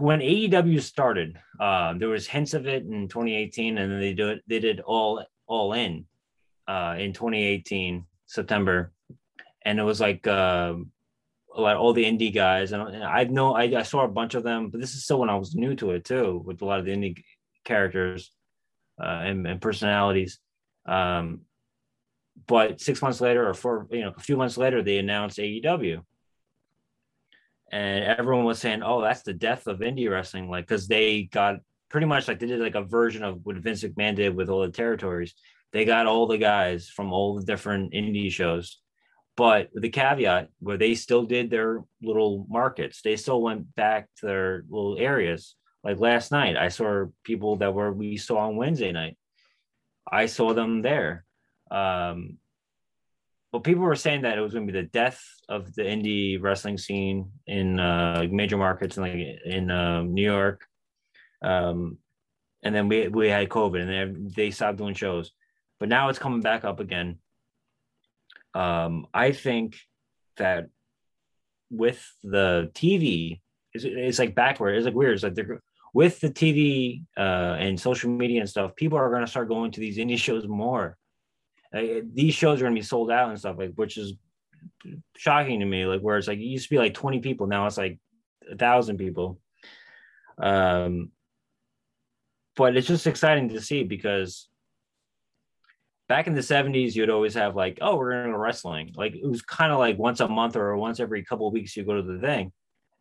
When AEW started, uh, there was hints of it in 2018, and then they do it. They did all all in uh, in 2018 September, and it was like uh, like all the indie guys, and, and I know I, I saw a bunch of them, but this is still when I was new to it too, with a lot of the indie characters uh, and, and personalities. Um, but six months later, or four, you know, a few months later, they announced AEW, and everyone was saying, "Oh, that's the death of indie wrestling," like because they got pretty much like they did like a version of what Vince McMahon did with all the territories. They got all the guys from all the different indie shows, but the caveat where they still did their little markets. They still went back to their little areas. Like last night, I saw people that were we saw on Wednesday night. I saw them there. Um, but people were saying that it was going to be the death of the indie wrestling scene in uh, major markets, like in uh, New York. Um, and then we we had COVID, and they, they stopped doing shows. But now it's coming back up again. Um, I think that with the TV, it's, it's like backward. It's like weird. It's like they're with the TV uh, and social media and stuff, people are going to start going to these indie shows more. Uh, these shows are going to be sold out and stuff like, which is shocking to me. Like where it's like it used to be like 20 people, now it's like a thousand people. Um, but it's just exciting to see because back in the 70s you'd always have like oh we're going to wrestling like it was kind of like once a month or once every couple of weeks you go to the thing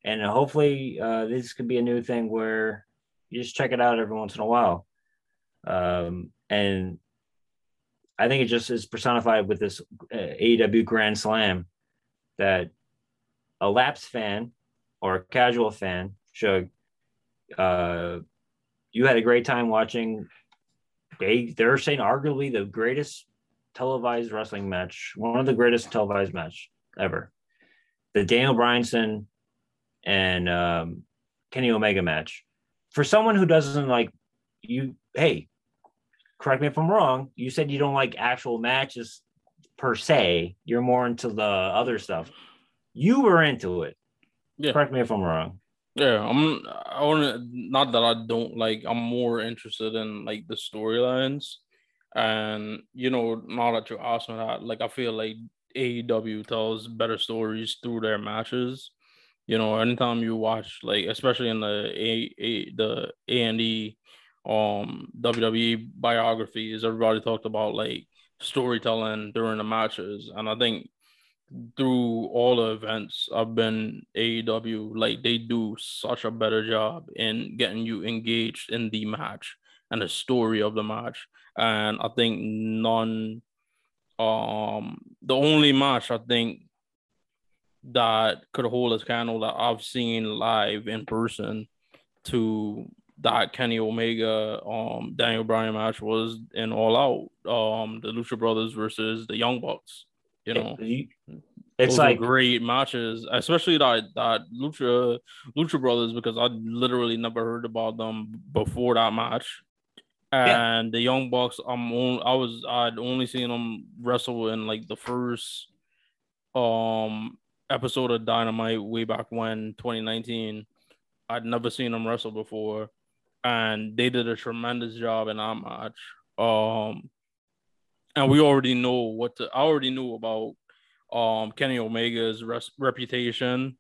and hopefully uh, this could be a new thing where you just check it out every once in a while um, and i think it just is personified with this uh, aew grand slam that a lapsed fan or a casual fan should uh, you had a great time watching they they're saying arguably the greatest televised wrestling match one of the greatest televised match ever the daniel bryanson and um, Kenny Omega match. For someone who doesn't like you, hey, correct me if I'm wrong. You said you don't like actual matches per se. You're more into the other stuff. You were into it. Yeah. Correct me if I'm wrong. Yeah, I'm. I want. Not that I don't like. I'm more interested in like the storylines, and you know, now that you're asking that, like I feel like AEW tells better stories through their matches you know, anytime you watch like especially in the a, a the A and E um WWE biographies, everybody talked about like storytelling during the matches. And I think through all the events I've been AEW, like they do such a better job in getting you engaged in the match and the story of the match. And I think none um the only match I think that could hold a candle that I've seen live in person to that Kenny Omega um Daniel Bryan match was in All Out um the Lucha Brothers versus the Young Bucks you know it's like great matches especially that that Lucha Lucha Brothers because I literally never heard about them before that match and yeah. the Young Bucks I'm on, I was I'd only seen them wrestle in like the first um episode of Dynamite way back when 2019. I'd never seen them wrestle before, and they did a tremendous job in that match. Um, and we already know what to, I already knew about um Kenny Omega's res- reputation.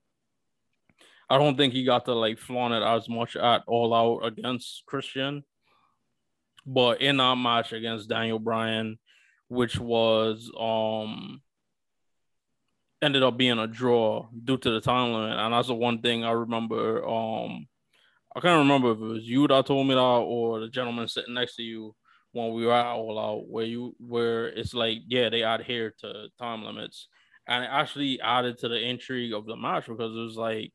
I don't think he got to like flaunt it as much at all out against Christian, but in that match against Daniel Bryan, which was um ended up being a draw due to the time limit. And that's the one thing I remember. Um, I can't remember if it was you that told me that or the gentleman sitting next to you when we were All Out, where you where it's like, yeah, they adhere to time limits. and it actually added to the intrigue of the match because it was like,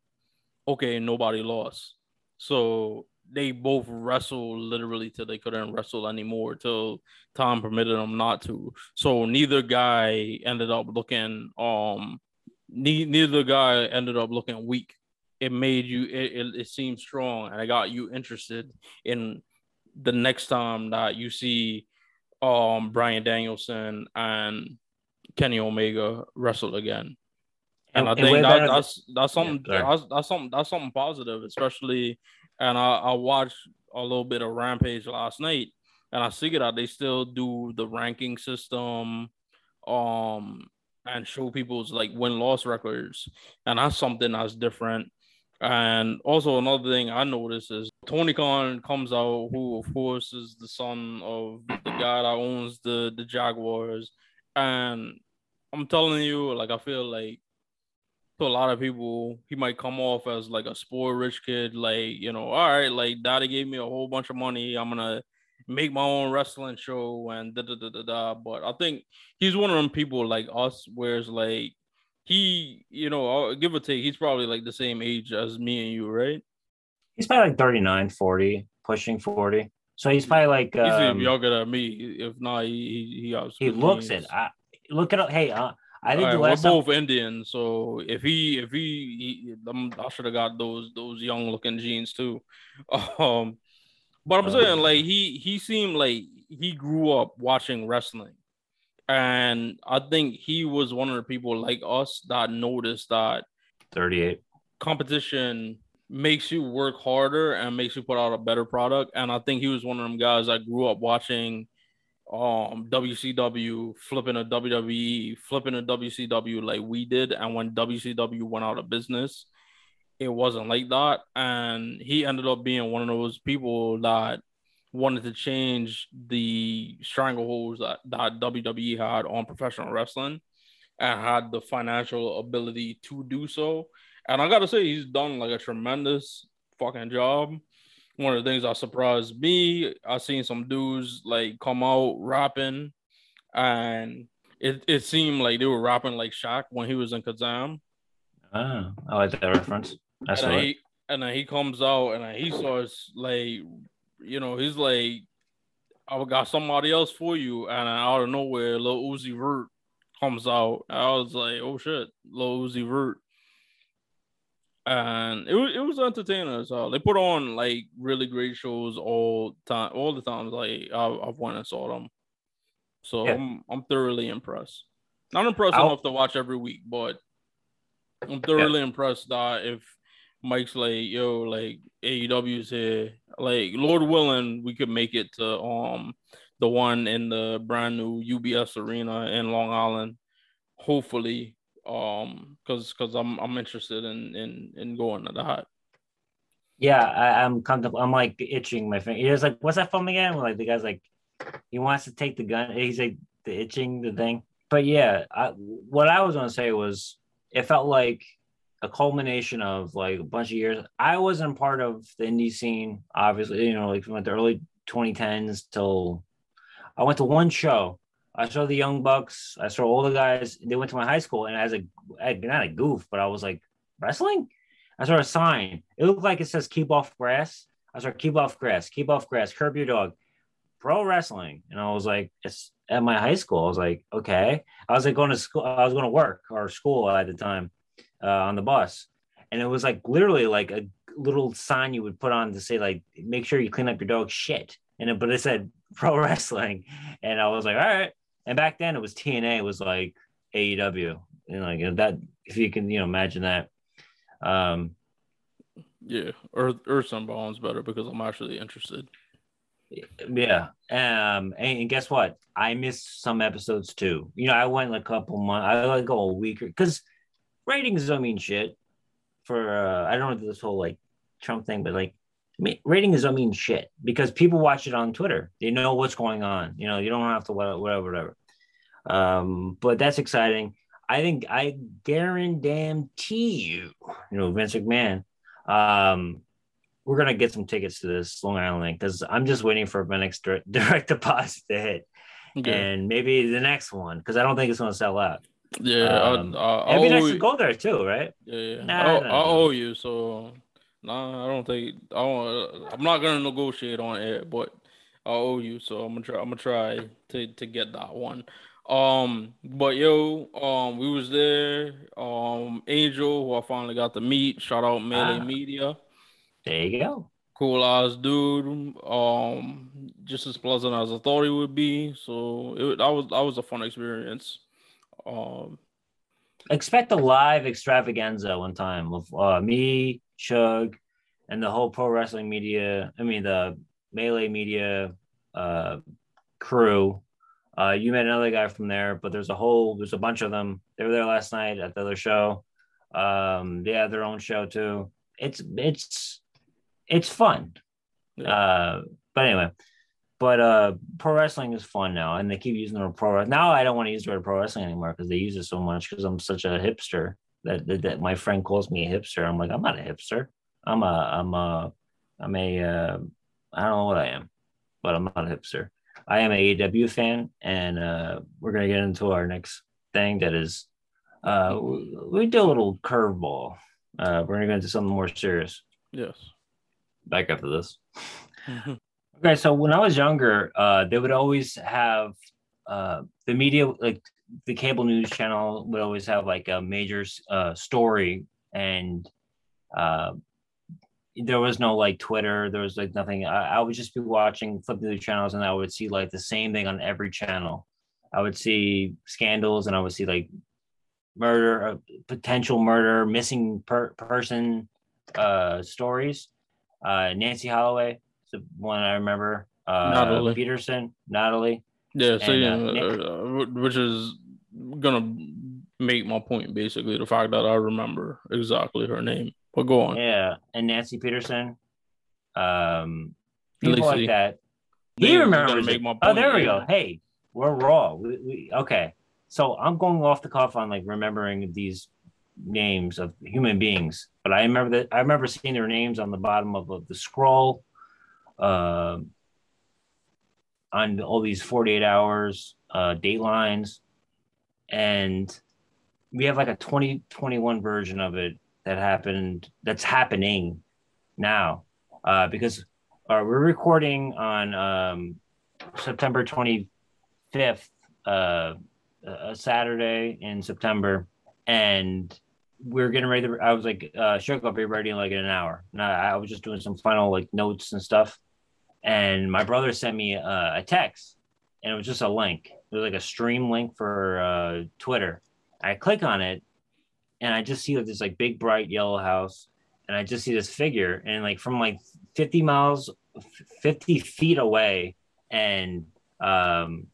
okay, nobody lost, so they both wrestled literally till they couldn't wrestle anymore till time permitted them not to. So neither guy ended up looking um ne- neither guy ended up looking weak. It made you it, it, it seemed strong and it got you interested in the next time that you see um Bryan Danielson and Kenny Omega wrestle again. And, And- I think that, that's that's something sorry. that's, that's something that's something positive, especially and I, I watched a little bit of Rampage last night and I see that they still do the ranking system um and show people's like win-loss records. And that's something that's different. And also another thing I noticed is Tony Khan comes out, who of course is the son of the guy that owns the the Jaguars. And I'm telling you, like I feel like to a lot of people, he might come off as like a spoiled rich kid, like you know, all right, like daddy gave me a whole bunch of money. I'm gonna make my own wrestling show and da da da da da. But I think he's one of them people like us, where it's like he, you know, uh, give or take, he's probably like the same age as me and you, right? He's probably like 39, 40, pushing 40. So he's probably like He's um, even younger than me. If not, he he he, he looks it. I, look at hey, uh, I think right, we're last time, both Indian, so if he if he, he I should have got those those young looking jeans too. Um, but I'm Uh, saying like he he seemed like he grew up watching wrestling, and I think he was one of the people like us that noticed that 38. competition makes you work harder and makes you put out a better product. And I think he was one of them guys that grew up watching um WCW, flipping a WWE, flipping a WCW like we did. And when WCW went out of business, it wasn't like that. And he ended up being one of those people that wanted to change the strangleholds that, that WWE had on professional wrestling and had the financial ability to do so. And I gotta say, he's done like a tremendous fucking job. One of the things that surprised me, I seen some dudes like come out rapping, and it, it seemed like they were rapping like Shaq when he was in Kazam. Oh, I like that reference. That's and he and then he comes out and he starts like, you know, he's like, I got somebody else for you, and out of nowhere, Lil Uzi Vert comes out. I was like, oh shit, Lil Uzi Vert. And it was it was entertaining as hell. They put on like really great shows all time, all the times. Like I, I've went and saw them, so Yeah. I'm I'm thoroughly impressed. Not impressed I'll- enough to watch every week, but I'm thoroughly impressed that if Mike's like, yo, like AEW's here, like Lord willing, we could make it to um the one in the brand new UBS arena in Long Island. Hopefully, um, because because I'm I'm interested in in in going to that. Yeah, I, I'm comfortable. I'm like itching my finger. He's like, what's that from again? Like the guy's like, he wants to take the gun. He's like the itching the thing. But yeah, I, what I was gonna say was, it felt like a culmination of like a bunch of years. I wasn't part of the indie scene, obviously. You know, like from the early 2010s till I went to one show. I saw the Young Bucks. I saw all the guys. They went to my high school, and as a not a goof, but I was like wrestling. I saw a sign. It looked like it says "Keep off grass." I saw "Keep off grass." Keep off grass. Curb your dog. Pro wrestling, and I was like, it's at my high school. I was like, okay. I was like going to school. I was going to work or school at the time uh, on the bus, and it was like literally like a little sign you would put on to say like, make sure you clean up your dog shit. And it, but it said pro wrestling, and I was like, all right. And back then it was TNA. It was like AEW, and like that. If you can, you know, imagine that. Um, Yeah, Earth Earth Sunbound's better because I'm actually interested. Yeah. Um, and, and guess what? I missed some episodes too. You know, I went like a couple months. I like go a week because ratings don't mean shit. For uh, I don't know this whole like Trump thing, but like ratings don't mean shit because people watch it on Twitter. They know what's going on. You know, you don't have to whatever, whatever, whatever. Um, but that's exciting. I think I guarantee you, you know, Vince McMahon, um, we're gonna get some tickets to this Long Island because I'm just waiting for my next direct, direct deposit to hit, Yeah. and maybe the next one because I don't think it's gonna sell out. Yeah, Um, I, I, I It'd be nice owe- to go there too, right? Yeah, yeah. Nah, I, nah, I owe you, so nah, I don't think I don't. I'm not gonna negotiate on it, but I owe you, so I'm gonna try. I'm gonna try to to get that one. Um, but yo, um, we was there. Um, Angel, who I finally got to meet. Shout out Melee Ah. Media. There you go. Cool ass dude. Um, just as pleasant as I thought he would be. So it that was that was a fun experience. Um, Expect a live extravaganza one time with uh, me, Shug, and the whole pro wrestling media. I mean, the melee media uh, crew. Uh, you met another guy from there, but there's a whole, there's a bunch of them. They were there last night at the other show. Um, they have their own show too. It's it's it's fun. Yeah. Uh, but anyway, but uh, pro wrestling is fun now, and they keep using the word pro. wrestling. Now I don't want to use the word pro wrestling anymore because they use it so much. Because I'm such a hipster that, that that my friend calls me a hipster. I'm like, I'm not a hipster. I'm a I'm a I'm a uh, I don't know what I am, but I'm not a hipster. I am a AEW fan, and uh, we're gonna get into our next thing. That is, uh, we, we do a little curveball. Uh, we're gonna go into something more serious. yes. Back after this. Okay, so when I was younger, uh, they would always have uh, the media, like the cable news channel, would always have like a major uh, story, and uh, there was no like Twitter. There was like nothing. I, I would just be watching, flipping through channels, and I would see like the same thing on every channel. I would see scandals, and I would see like murder, uh, potential murder, missing per- person uh, stories. Nancy Holloway the one I remember. Uh, Natalie. Peterson, Natalie. Yeah, so And, yeah, uh, uh, which is gonna make my point basically the fact that I remember exactly her name. But go on. Yeah, and Nancy Peterson. Um, people Lacey. like that. He remembers. make my oh, point, there we go. Hey, we're raw. We, we, okay, so I'm going off the cuff on like remembering these names of human beings, but I remember that I remember seeing their names on the bottom of, of the scroll. Um, on all these 48 hours uh, datelines, and we have like a 2021 version of it that happened. That's happening now uh, because uh, we're recording on um, September 25th, uh, a Saturday in September, and we're getting ready. To, I was like, uh, "Shug, be ready in like in an hour." And I, I was just doing some final like notes and stuff, and my brother sent me uh, a text, and it was just a link. It was like a stream link for uh, Twitter. I click on it, and I just see like this like big bright yellow house, and I just see this figure, and like from like 50 miles, 50 feet away, and um,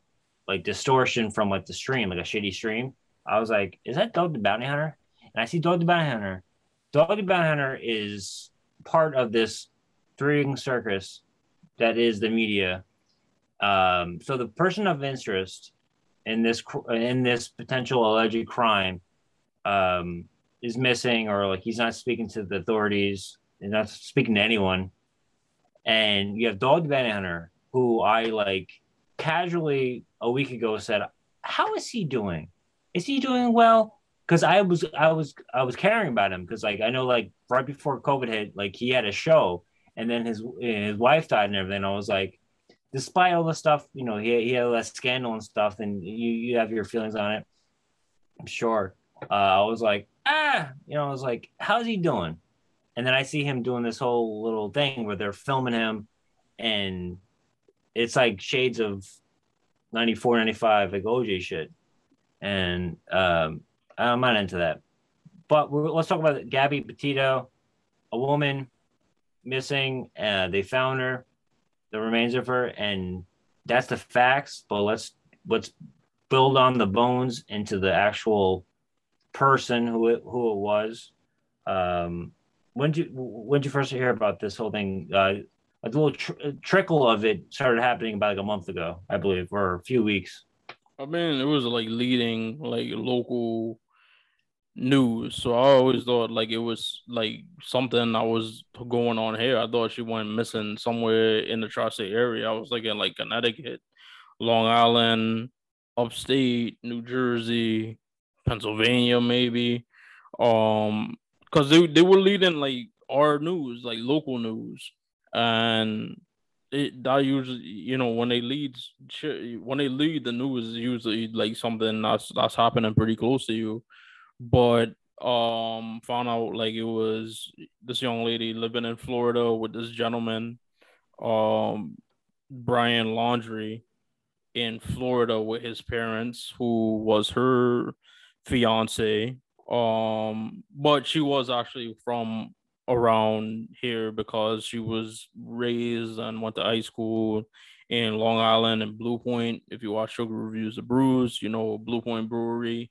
like distortion from like the stream, like a shitty stream. I was like, "Is that Dog the Bounty Hunter?" And I see Dog the Bounty Hunter. Dog the Bounty Hunter is part of this three-ring circus that is the media. Um, so the person of interest in this in this potential alleged crime um, is missing, or like he's not speaking to the authorities, he's not speaking to anyone. And you have Dog Bounty Hunter, who I like casually a week ago said, "How is he doing? Is he doing well?" Because I was I was I was caring about him because like I know like right before COVID hit, like he had a show, and then his his wife died and everything. I was like, despite all the stuff, you know, he, he had all that scandal and stuff, and you you have your feelings on it. I'm sure. Uh, I was like, ah, you know, I was like, how's he doing? And then I see him doing this whole little thing where they're filming him, and it's like shades of 94, 95, like OJ shit. And um, I'm not into that. But let's talk about Gabby Petito, a woman missing. Uh, they found her, the remains of her, and that's the facts. But let's let's build on the bones into the actual person who it, who it was. Um, when did you when did you first hear about this whole thing? Uh, a little tr- trickle of it started happening about like a month ago, I believe, or a few weeks. I mean, it was like leading like local news. So I always thought like it was like something that was going on here. I thought she went missing somewhere in the tri-state area. I was in like Connecticut, Long Island, upstate, New Jersey, Pennsylvania, maybe. Um, because they they were leading like our news, like local news, and it that usually you know when they lead when they lead the news is usually like something that's that's happening pretty close to you, but um found out like it was this young lady living in Florida with this gentleman, um Brian Laundrie in Florida with his parents, who was her fiance. Um, but she was actually from around here because she was raised and went to high school in Long Island and Blue Point. If you watch Sugar Reviews of Brews, you know Blue Point Brewery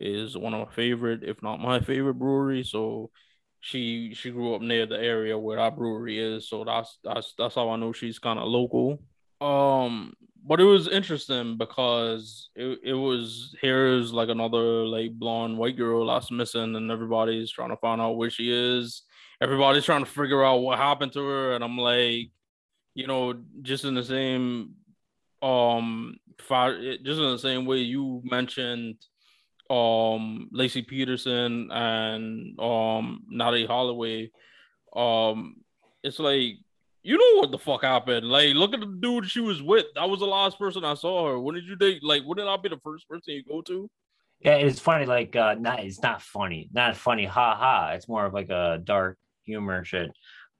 is one of my favorite, if not my favorite brewery. So she she grew up near the area where our brewery is. So that's that's that's how I know she's kind of local. Um, but it was interesting because it, it was here's like another like blonde white girl that's missing and everybody's trying to find out where she is everybody's trying to figure out what happened to her and i'm like you know just in the same um just in the same way you mentioned um Lacey Peterson and um Natalee Holloway um it's like you know what the fuck happened. Like, look at the dude she was with. That was the last person I saw her. When did you think? Like, wouldn't I be the first person you go to? Yeah, it's funny. Like, uh, not it's not funny, not funny. Ha ha. It's more of like a dark humor shit.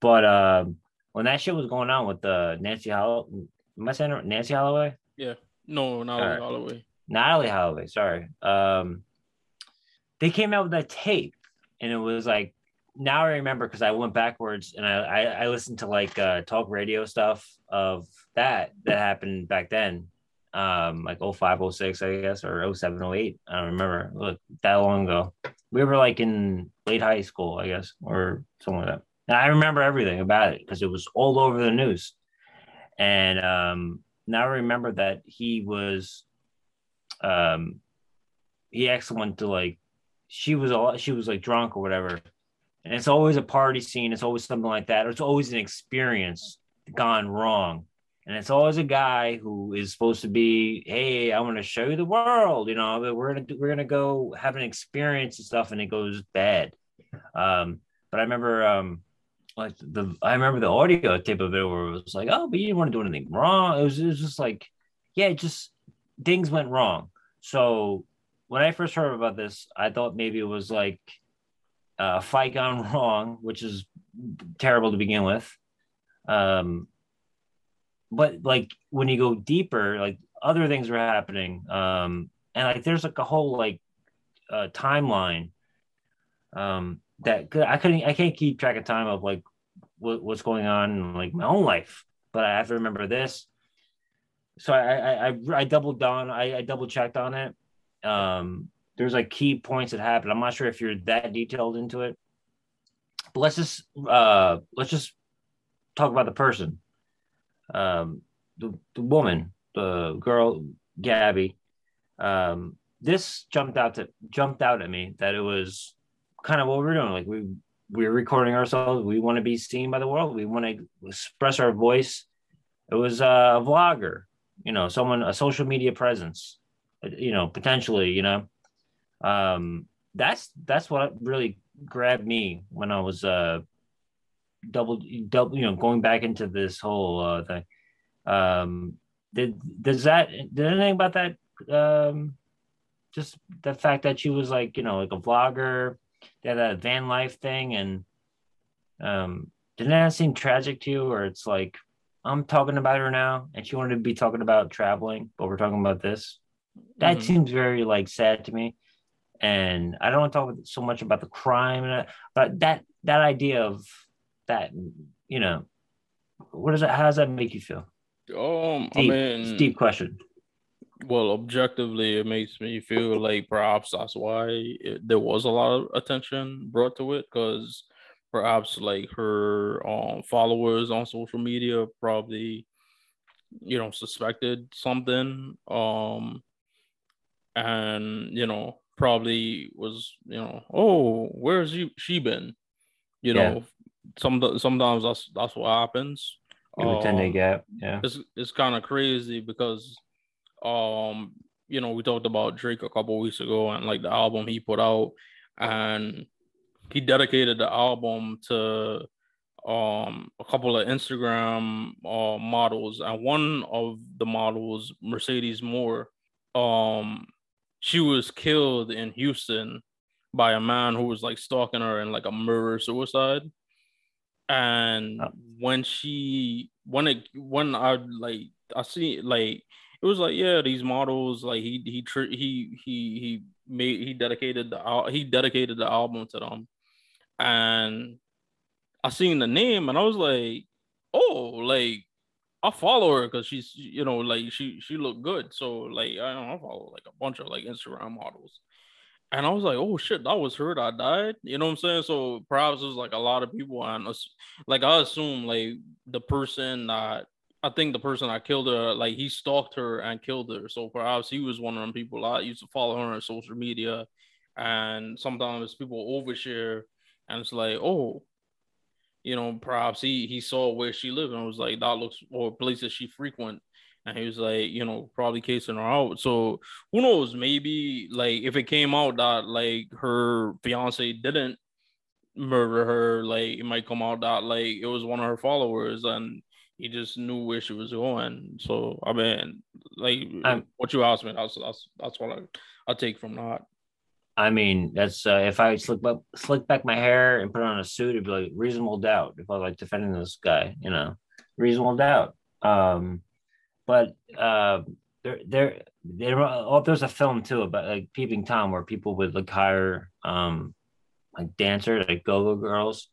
But um, when that shit was going on with the uh, Nancy Holloway, am I saying? Nancy Holloway? Yeah. No, not right. Holloway. Natalee Holloway. Sorry. Um, they came out with that tape, and it was like now I remember because I went backwards and I, I, I listened to like uh, talk radio stuff of that that happened back then, um, like 05, 06, I guess, or 07, 08. I don't remember. Look, that long ago. We were like in late high school, I guess, or something like that. And I remember everything about it because it was all over the news. And um, now I remember that he was, um, he asked someone to like, she was all, she was like drunk or whatever and it's always a party scene. It's always something like that. Or it's always an experience gone wrong. And it's always a guy who is supposed to be, hey, I want to show you the world. You know, we're gonna we're gonna go have an experience and stuff, and it goes bad. Um, but I remember um, like the I remember the audio tape of it where it was like, oh, but you didn't want to do anything wrong. It was it was just like, yeah, just things went wrong. So when I first heard about this, I thought maybe it was like uh, fight gone wrong, which is terrible to begin with. Um, but like when you go deeper, like other things are happening, um, and like there's like a whole like uh, timeline um, that I couldn't, I can't keep track of time of like what, what's going on in like my own life, but I have to remember this. So I I I, I doubled down, I, I double checked on it. Um, there's like key points that happen. I'm not sure if you're that detailed into it. But let's just uh let's just talk about the person. Um the, the woman, the girl Gabby. Um this jumped out to jumped out at me that it was kind of what we're doing. Like we we're recording ourselves. We want to be seen by the world. We want to express our voice. It was a vlogger, you know, someone a social media presence, you know, potentially, you know um, that's that's what really grabbed me when I was uh double double you know going back into this whole uh thing. Um, did does that did anything about that um just the fact that she was like you know like a vlogger, they had that van life thing, and um didn't that seem tragic to you? Or it's like I'm talking about her now, and she wanted to be talking about traveling, but we're talking about this. That mm-hmm. seems very like sad to me and I don't want to talk so much about the crime, but that that idea of that, you know, what does that? How does that make you feel? Um, deep, I mean, deep question. Well, objectively, it makes me feel like perhaps that's why it, there was a lot of attention brought to it because perhaps like her um, followers on social media probably, you know, suspected something. Um, and you know, probably was, you know, oh, where's she, she been? You know, yeah. some sometimes that's that's what happens. You um, tend to get, yeah. It's it's kind of crazy because um you know, we talked about Drake a couple weeks ago and like the album he put out, and he dedicated the album to um a couple of Instagram uh, models, and one of the models, Mercedes Moore, um, she was killed in Houston by a man who was like stalking her in like a murder suicide. And Oh. when she when it when I like I see like it was like yeah these models like he he he he he made he dedicated the he dedicated the album to them and I seen the name and I was like oh like I follow her because she's you know like she she looked good so like I don't know, I follow like a bunch of like Instagram models and I was like oh shit that was her that died you know what I'm saying so perhaps it was like a lot of people and like I assume like the person that I think the person that killed her, like he stalked her and killed her. So perhaps he was one of them people. I used to follow her on social media, and sometimes people overshare, and it's like, oh, you know, perhaps he he saw where she lived and was like, that looks or places she frequent, and he was like, you know, probably casing her out. So who knows? Maybe like if it came out that like her fiance didn't murder her, like it might come out that like it was one of her followers and he just knew where she was going. So I mean, like I'm- what you asked me, that's that's that's what I I take from that. I mean, that's uh, if I slick back, slick back my hair and put on a suit, it'd be like reasonable doubt. If I was like defending this guy, you know, reasonable doubt. Um, but uh, there, there, there. Oh, there's a film too about like Peeping Tom, where people would like hire um, like dancers, like go-go girls,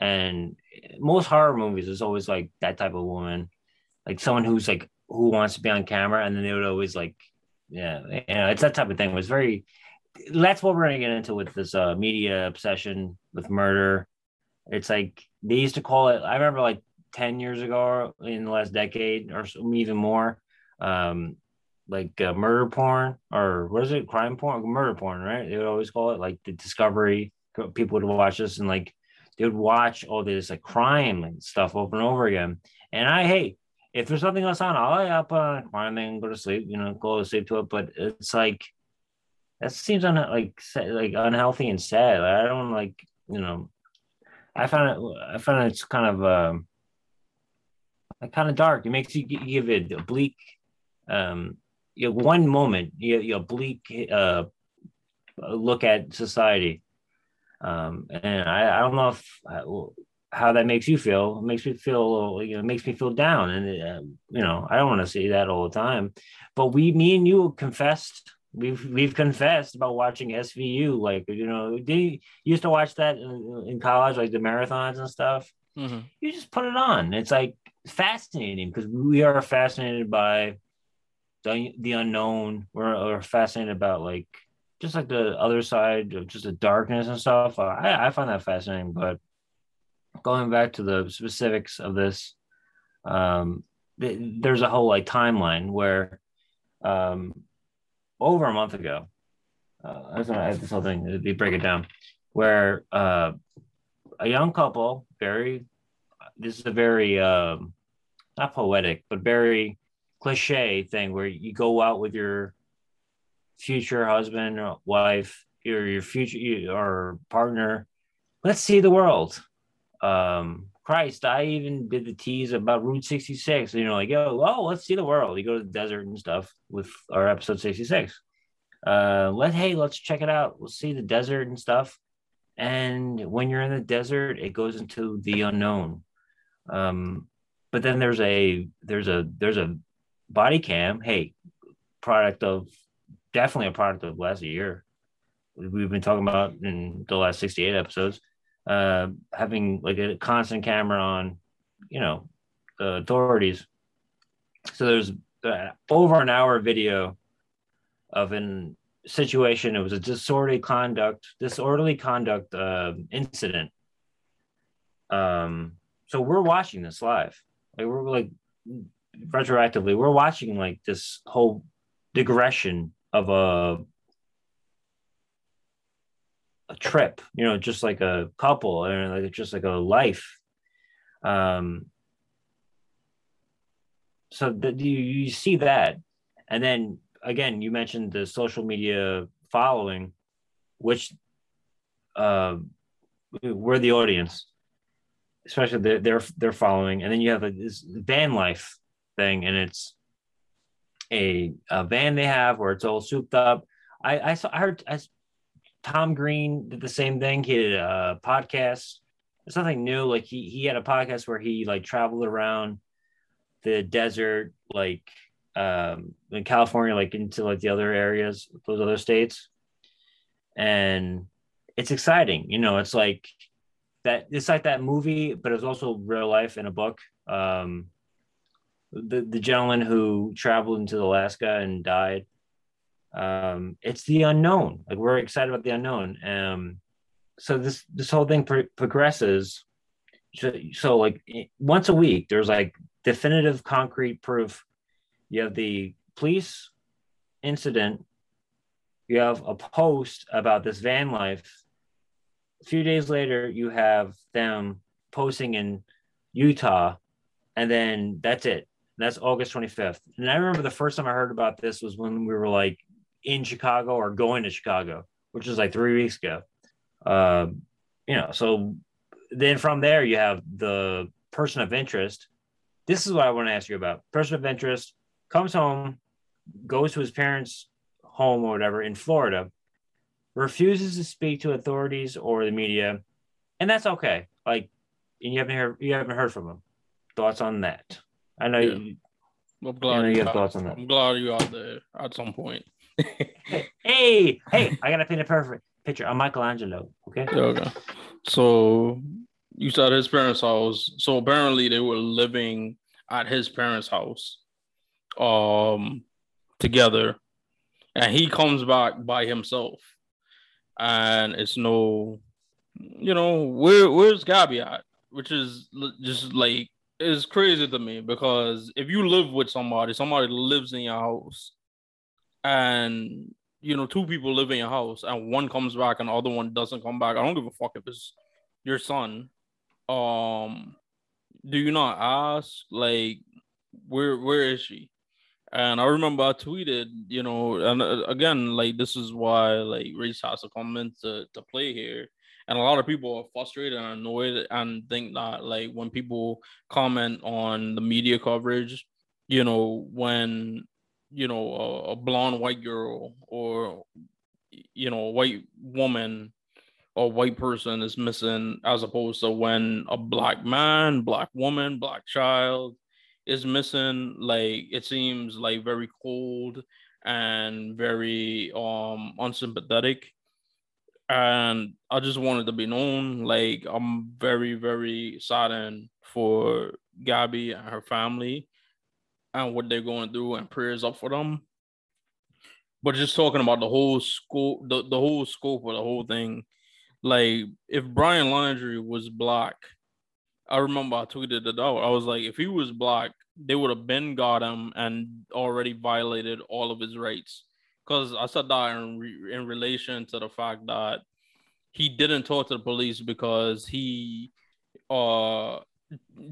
and most horror movies is always like that type of woman, like someone who's like who wants to be on camera, and then they would always like, yeah, you know, it's that type of thing. It was very that's what we're gonna get into with this uh, media obsession with murder. It's like they used to call it. I remember like ten years ago, in the last decade or even more, um, like uh, murder porn or what is it, crime porn, murder porn, right? They would always call it like the Discovery. People would watch this and like they would watch all this like crime and stuff over and over again. And I hey, if there's nothing else on, I'll, I'll put on a crime thing, go to sleep, you know, go to sleep to it. But it's like that seems un- like like unhealthy and sad. Like, I don't like you know. I find it. I find it's kind of um, like kind of dark. It makes you gi- give it a bleak. Um, you know, one moment you you bleak uh look at society. Um, and I, I don't know if how that makes you feel. It makes me feel little, you know, makes me feel down, and uh, you know, I don't want to see that all the time. But we, me and you, confessed we've we've confessed about watching SVU. Like you know, you used to watch that in, in college, like the marathons and stuff. Mhm. You just put it on. It's like fascinating because we are fascinated by the, the unknown. We're, we're fascinated about like just like the other side of just the darkness and stuff. Uh, I I find that fascinating. But going back to the specifics of this, um, th- there's a whole like timeline where um over a month ago. Uh, I was gonna add this whole thing. They break it down, where uh, a young couple, very, this is a very um, not poetic, but very cliche thing where you go out with your future husband or wife, your your future or partner. Let's see the world. Um, Christ, I even did the tease about Route 66. You know, like, yo, oh, let's see the world. You go to the desert and stuff with our episode 66. Uh, let hey, let's check it out. We'll see the desert and stuff. And when you're in the desert, it goes into the unknown. Um, but then there's a there's a there's a body cam. Hey, product of definitely a product of last year. We've been talking about in the last 68 episodes uh, having like a constant camera on, you know, the authorities. So there's uh, over an hour video of an situation. It was a disorderly conduct, disorderly conduct uh, incident. Um, so we're watching this live. Like we're like retroactively, we're watching like this whole digression of a a trip, you know, just like a couple or like just like a life. Um, so that you, you see that, and then again, you mentioned the social media following, which uh, we're the audience, especially their, their following, and then you have a, this van life thing, and it's a, a van they have where it's all souped up. I I saw I heard I, Tom Green did the same thing. He did a podcast. It's nothing new. Like he he had a podcast where he like traveled around the desert, like um in California, like into like the other areas, those other states. And it's exciting. You know, it's like that it's like that movie, but it's also real life in a book. Um the, the gentleman who traveled into Alaska and died. Um, it's the unknown. Like we're excited about the unknown. Um, so this this whole thing pro- progresses. So, so like once a week, there's like definitive concrete proof. You have the police incident. You have a post about this van life. A few days later, you have them posting in Utah, and then that's it. That's August 25th. And I remember the first time I heard about this was when we were like in Chicago or going to Chicago, which was like three weeks ago. Uh, you know, so then from there you have the person of interest. This is what I want to ask you about. Person of interest comes home, goes to his parents' home or whatever in Florida, refuses to speak to authorities or the media, and that's okay. Like, and you haven't heard you haven't heard from him. Thoughts on that? I know Yeah. you, I'm glad you you have thoughts on that. I'm glad you out there at some point. Hey, hey, I gotta paint a perfect picture. I'm Michelangelo. Okay. Okay. So you said his parents' house. So apparently they were living at his parents' house, um, together, and he comes back by himself, and it's no, you know, where where's Gabby at? Which is just like is crazy to me because if you live with somebody, somebody lives in your house, and you know, two people live in your house and one comes back and the other one doesn't come back. I don't give a fuck if it's your son. Um, do you not ask like where where is she? And I remember I tweeted, you know, and uh, again, like this is why like race has to come into to play here. And a lot of people are frustrated and annoyed and think that like when people comment on the media coverage, you know, when you know a, a blonde white girl or you know a white woman or white person is missing as opposed to when a black man black woman black child is missing like it seems like very cold and very um unsympathetic. And i just wanted to be known like i'm very very saddened for gabby and her family and what they're going through and prayers up for them. But just talking about the whole scope, the, the whole scope of the whole thing, like if Brian Laundrie was black, I remember I tweeted it out. I was like, if he was black, they would have been got him and already violated all of his rights. Because I said that in, re- in relation to the fact that he didn't talk to the police because he uh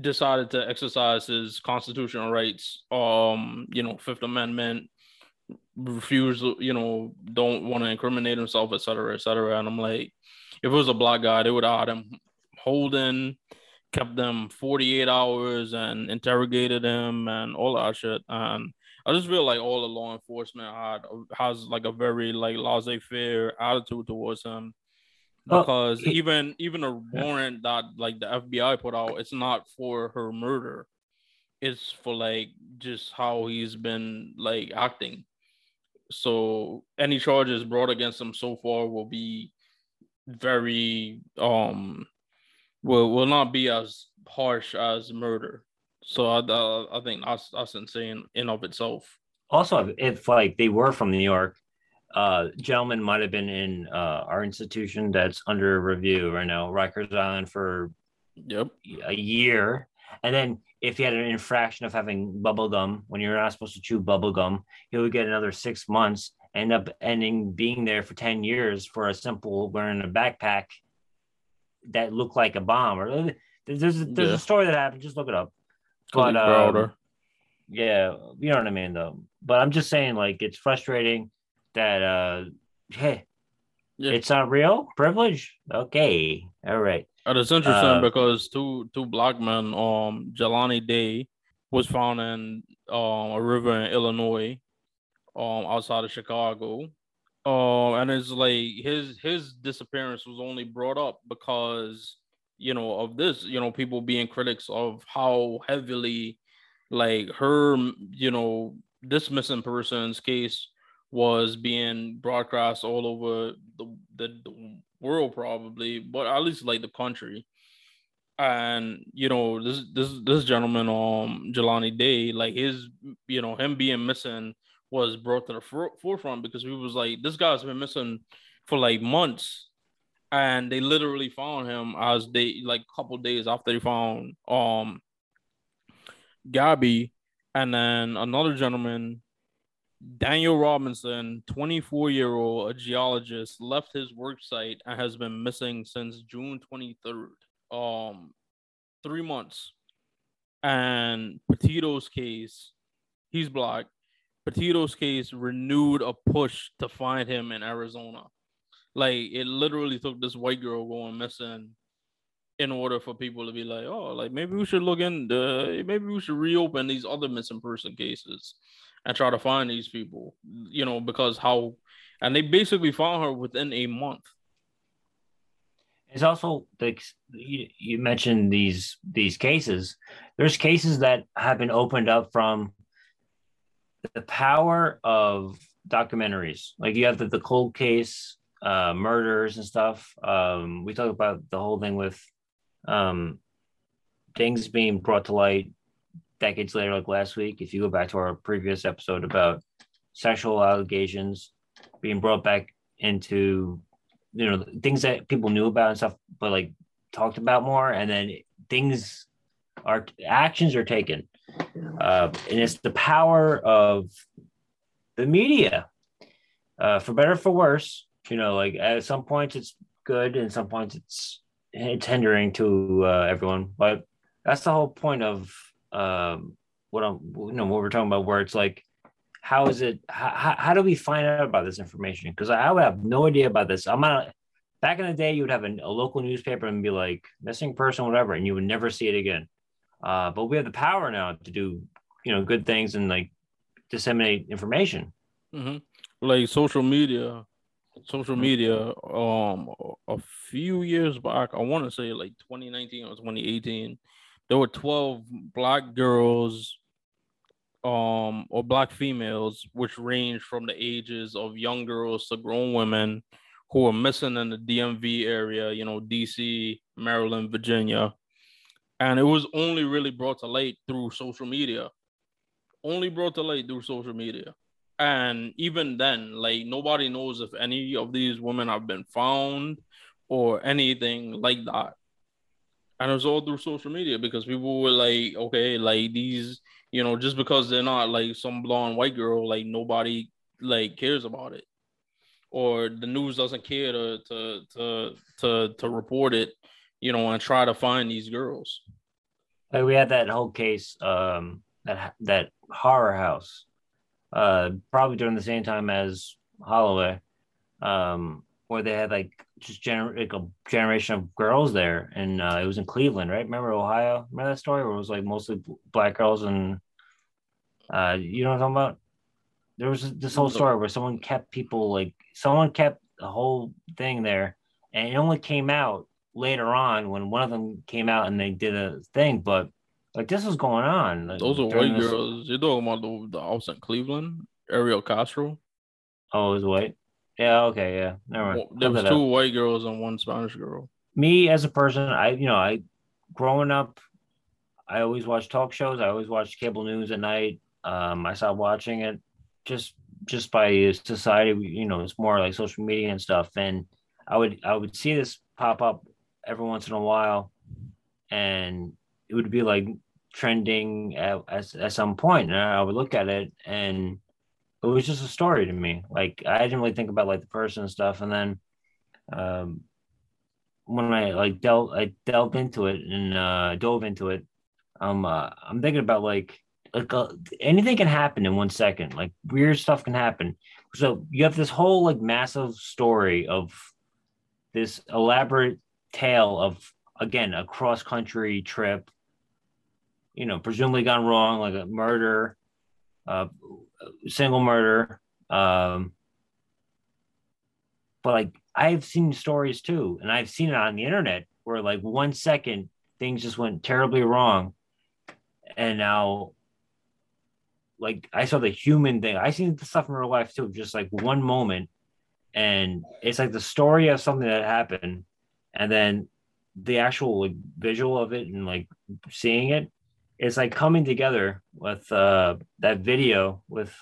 decided to exercise his constitutional rights um you know fifth amendment refuse you know don't want to incriminate himself et cetera et cetera. And i'm like if it was a black guy they would have him holding kept them 48 hours and interrogated him and all that shit. And i just feel like all the law enforcement had has like a very like laissez-faire attitude towards him because he- even even a warrant that like the FBI put out, it's not for her murder. It's for like just how he's been like acting. So any charges brought against him so far will be very um will will not be as harsh as murder. So I I, I think that's that's insane in of itself. Also, if like they were from New York, uh, gentleman might have been in uh, our institution that's under review right now, Rikers Island, for Yep. a year. And then if he had an infraction of having bubble gum when you're not supposed to chew bubble gum, he would get another six months, end up ending being there for 10 years for a simple wearing a backpack that looked like a bomb. Or there's there's, there's Yeah. a story that happened. Just look it up. But, um, Yeah, you know what I mean though. But I'm just saying, like, it's frustrating that uh hey, Yeah. it's not real privilege. Okay, all right. And it's interesting Uh, because two two black men, um, Jelani Day was found in um a river in Illinois, um, outside of Chicago. Um, and it's like his his disappearance was only brought up because you know of this, you know, people being critics of how heavily like her, you know, this missing person's case was being broadcast all over the, the, the world probably but at least like the country. And you know this this this gentleman um Jelani Day like his you know him being missing was brought to the for- forefront because we was like this guy's been missing for like months. And they literally found him as they like a couple days after they found um Gabby. And then another gentleman Daniel Robinson, 24 year old, a geologist, left his work site and has been missing since June 23rd. Um, three months. And Petito's case, he's black. Petito's case renewed a push to find him in Arizona. Like it literally took this white girl going missing in order for people to be like, oh, like maybe we should look into, maybe we should reopen these other missing person cases and try to find these people, you know, because how, and they basically found her within a month. It's also like you, you mentioned these these cases. There's cases that have been opened up from the power of documentaries. Like you have the, the cold case, uh, murders and stuff. Um, we talk about the whole thing with um, things being brought to light decades later, like last week. If you go back to our previous episode about sexual allegations being brought back into you know things that people knew about and stuff but like talked about more and then things are actions are taken uh, and it's the power of the media uh, for better or for worse you know like at some points it's good and some points it's it's hindering to uh, everyone but that's the whole point of um, what i'm you know what we're talking about where it's like how is it how, how do we find out about this information because I, I would have no idea about this i'm not back in the day you would have a, a local newspaper and be like missing person whatever and you would never see it again uh, but we have the power now to do you know good things and like disseminate information Mm-hmm. Like social media, social media. Um, a few years back, I want to say like 2019 or 2018, there were 12 black girls, um, or black females, which range from the ages of young girls to grown women, who were missing in the DMV area. You know, DC, Maryland, Virginia, and it was only really brought to light through social media. Only brought to light through social media and even then like nobody knows if any of these women have been found or anything like that and it's all through social media because people were like okay like these you know just because they're not like some blonde white girl like nobody like cares about it. Or the news doesn't care to to to to, to report it you know and try to find these girls. Like we had that whole case um that that horror house uh probably during the same time as holloway um where they had like just gener- like a generation of girls there and uh, it was in cleveland right? Remember ohio? Remember that story where it was like mostly black girls and uh you know what i'm talking about? There was this whole story where someone kept people like someone kept the whole thing there and it only came out later on when one of them came out and they did a thing but like this was going on like, those are white this- girls. You're talking about the, the house in cleveland? Ariel castro? Oh it was white yeah okay yeah never mind. Well, there was two up. white girls and one spanish girl. Me as a person i you know i growing up i always watched talk shows. I always watched cable news at night. Um i stopped watching it just just by society you know it's more like social media and stuff. And i would i would see this pop up every once in a while and it would be like trending at, at, at some point and i would look at it and it was just a story to me like i didn't really think about like the person and stuff and then um when I like delved, I delved into it and uh, dove into it. Um, uh, I'm thinking about like like uh, anything can happen in one second. Like weird stuff can happen. So you have this whole like massive story of this elaborate tale of again a cross country trip. You know, presumably gone wrong, like a murder, uh, single murder. Um, but like I've seen stories too, and I've seen it on the internet where like one second things just went terribly wrong, and now like I saw the human thing. I seen the stuff in real life too, just like one moment, and it's like the story of something that happened, and then the actual like visual of it and like seeing it, it's like coming together with uh that video with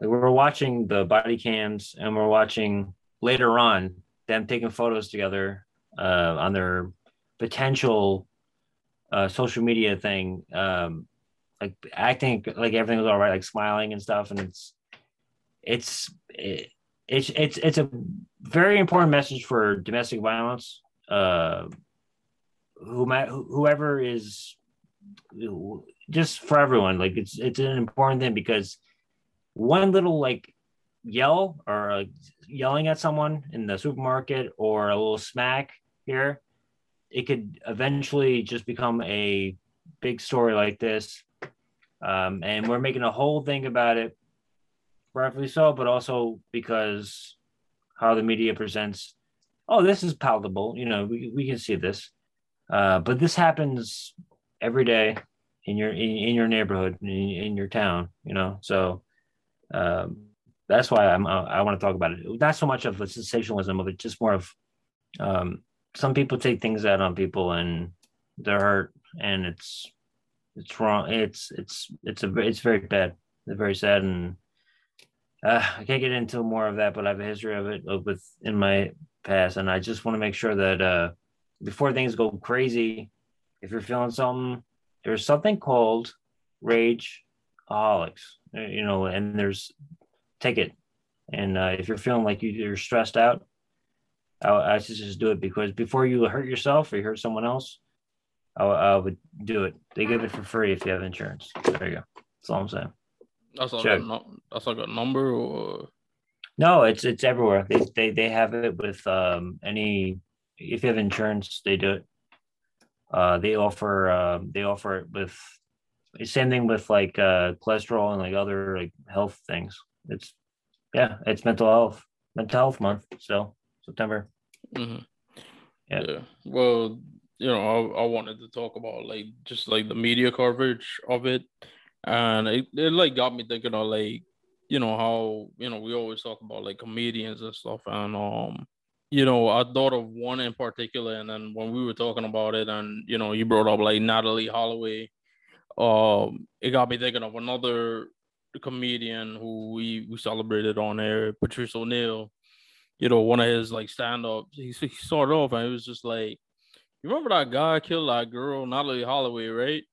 like we're watching the body cams and we're watching later on them taking photos together uh, on their potential uh, social media thing, um, like acting like everything was all right, like smiling and stuff, and it's it's it, it's it's it's a very important message for domestic violence. Uh, whoever is just for everyone, like it's it's an important thing because one little like yell or uh, yelling at someone in the supermarket or a little smack here, it could eventually just become a big story like this. Um, and we're making a whole thing about it, rightfully so, but also because how the media presents, oh, this is palatable. You know, we, we can see this. Uh, but this happens every day in your in, in your neighborhood in, in your town you know so um, that's why I'm I want to talk about it. Not so much of the sensationalism of it, just more of um, some people take things out on people and they're hurt and it's it's wrong. It's it's it's a it's very bad. It's very sad and uh, I can't get into more of that, but I have a history of it with in my past, and I just want to make sure that uh, before things go crazy, if you're feeling something, there's something called rage aholics, uh, you know, and there's take it. And uh, if you're feeling like you, are stressed out, I, I just do it because before you hurt yourself or you hurt someone else, I, I would do it. They give it for free if you have insurance. There you go. That's all I'm saying. That's like, a, that's like a number or no, it's it's everywhere. They they they have it with um any if you have insurance, they do it. Uh, they offer uh, they offer it with same thing with like uh, cholesterol and like other like health things it's yeah, it's mental health, mental health month. So September. Mm-hmm. Yeah. yeah. Well, you know, I, I wanted to talk about like just like the media coverage of it, and it, it like got me thinking of like you know how you know we always talk about like comedians and stuff, and um you know, I thought of one in particular, and then when we were talking about it, and you know, you brought up like Natalee Holloway, um, it got me thinking of another comedian who we we celebrated on there, Patrice O'Neal. You know, one of his like stand ups. He, he started off and it was just like, you remember that guy killed that girl, Natalee Holloway, right?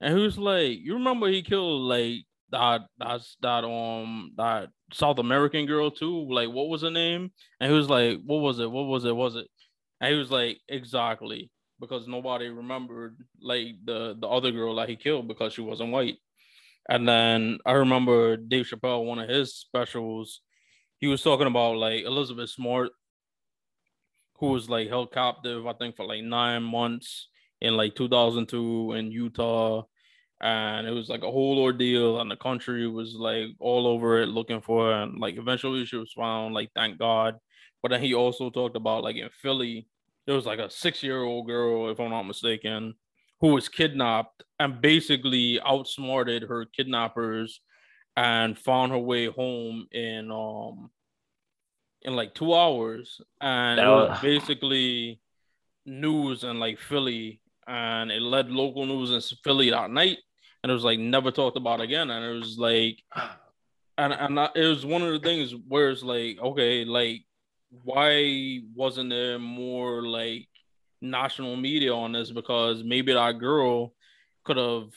And he was like, you remember he killed like that that's that um that South American girl too. Like, what was her name? And he was like, what was it? What was it? Was it? And he was like, exactly, because nobody remembered like the the other girl that he killed because she wasn't white. And then I remember Dave Chappelle, one of his specials, he was talking about like Elizabeth Smart, who was like held captive, I think, for like nine months in like 2002 in Utah. And it was like a whole ordeal, and the country was like all over it looking for her. And like eventually she was found, like, thank God. But then he also talked about like in Philly, there was like a six year old girl, if I'm not mistaken, who was kidnapped and basically outsmarted her kidnappers and found her way home in um in like two hours and it was basically news in like Philly and it led local news in Philly that night and it was like never talked about again and it was like and and it was one of the things where it's like okay like why wasn't there more like national media on this? Because maybe that girl could have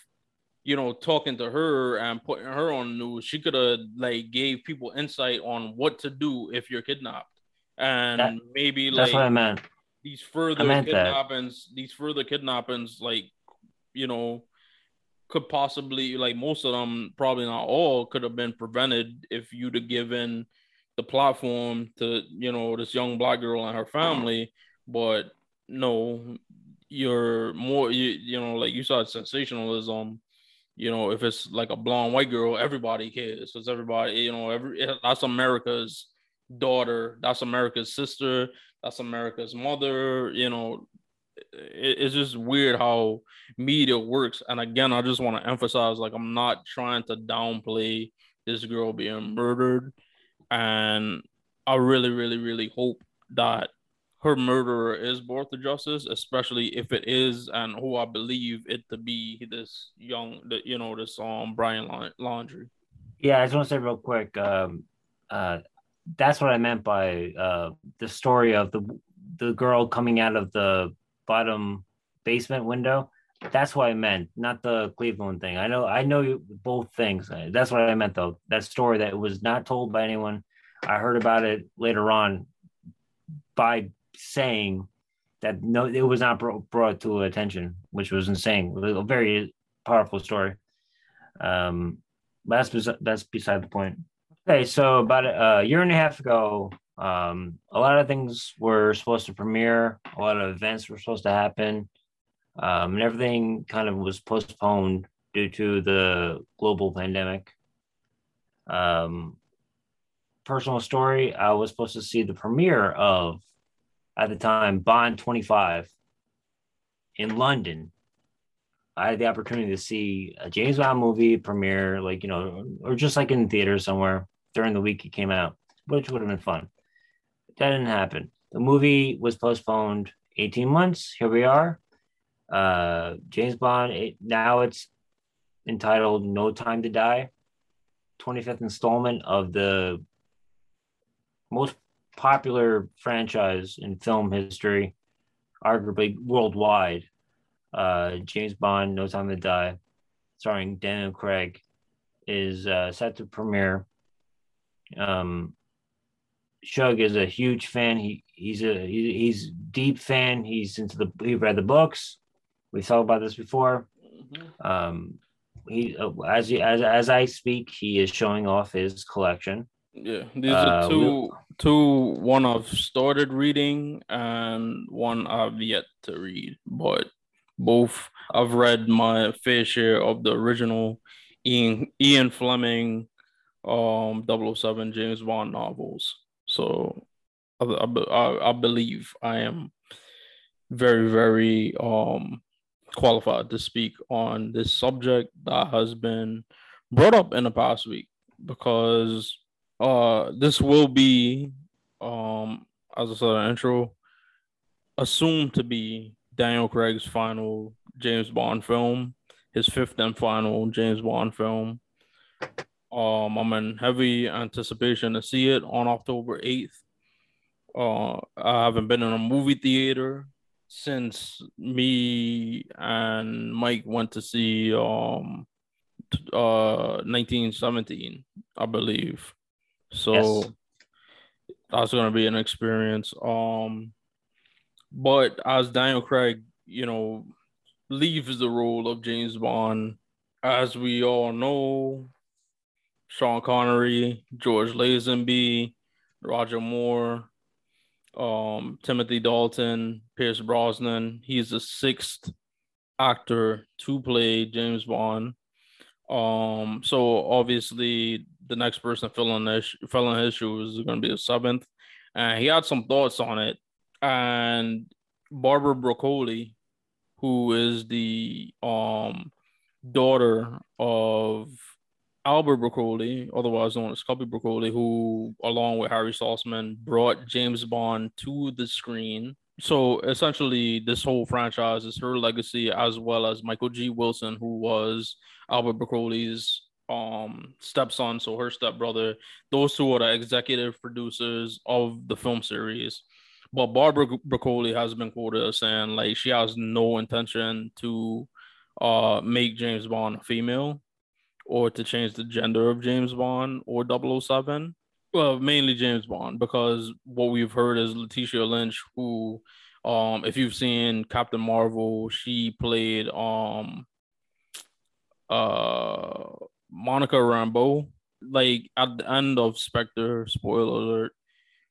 you know talking to her and putting her on the news she could have like gave people insight on what to do if you're kidnapped. And that, maybe like that's what i meant. these further kidnappings that. these further kidnappings like you know could possibly like most of them, probably not all, could have been prevented if you'd have given the platform to you know this young black girl and her family. But no, you're more you you know like you saw sensationalism. You know, if it's like a blonde white girl, everybody cares. It's everybody. You know, every eh, that's America's daughter. That's America's sister. That's America's mother. You know, it's just weird how media works. And again, I just want to emphasize, like, I'm not trying to downplay this girl being murdered, and I really, really, really hope that her murderer is brought to justice, especially if it is, and who I believe it to be this young, you know, this um Brian Laundrie. Yeah, I just want to say real quick. Um, uh, that's what I meant by uh, the story of the the girl coming out of the bottom basement window. That's what I meant, not the Cleveland thing. I know, I know both things. That's what I meant, though. That story that was not told by anyone. I heard about it later on by saying that no, it was not brought to attention, which was insane. A very powerful story. Um, that's that's beside the point. Okay, so about a year and a half ago, um, a lot of things were supposed to premiere. A lot of events were supposed to happen, um, and everything kind of was postponed due to the global pandemic. Um, personal story: I was supposed to see the premiere of at the time Bond 25 in London. I had the opportunity to see a James Bond movie premiere, like, you know, or just like in theater somewhere during the week it came out, which would have been fun. That didn't happen. The movie was postponed 18 months. Here we are. Uh, James Bond, it, now it's entitled No Time to Die, 25th installment of the most popular franchise in film history, arguably worldwide. Uh, James Bond, No Time to Die, starring Daniel Craig, is uh, set to premiere. Um, Shug is a huge fan. He he's a he, he's deep fan. He's into the he read the books. We talked about this before. Mm-hmm. Um, he uh, as he, as as I speak, he is showing off his collection. Yeah, these are uh, two two one I've started reading and one I've yet to read, but both I've read my fair share of the original Ian Ian Fleming um 007 James Bond novels. So I, I, I believe I am very very um qualified to speak on this subject that has been brought up in the past week because uh, this will be, um, as I said, in the intro, assumed to be Daniel Craig's final James Bond film, his fifth and final James Bond film. Um, I'm in heavy anticipation to see it on October 8th. Uh, I haven't been in a movie theater since me and Mike went to see um uh 1917, I believe. So yes. that's gonna be an experience. Um, but as Daniel Craig, you know, leaves the role of James Bond, as we all know, Sean Connery, George Lazenby, Roger Moore, um, Timothy Dalton, Pierce Brosnan. He's the sixth actor to play James Bond. Um, so obviously the next person filling this filling his shoes is going to be the seventh, and he had some thoughts on it. And Barbara Broccoli, who is the um daughter of Albert Broccoli, otherwise known as Cubby Broccoli, who, along with Harry Saltzman, brought James Bond to the screen. So essentially, this whole franchise is her legacy, as well as Michael G. Wilson, who was Albert Broccoli's um stepson, so her stepbrother. Those two are the executive producers of the film series. But Barbara Broccoli has been quoted as saying like she has no intention to uh make James Bond female or to change the gender of James Bond or 007. Well, mainly James Bond, because what we've heard is Lashana Lynch, who um if you've seen Captain Marvel, she played um uh Monica Rambeau. Like at the end of Spectre, spoiler alert,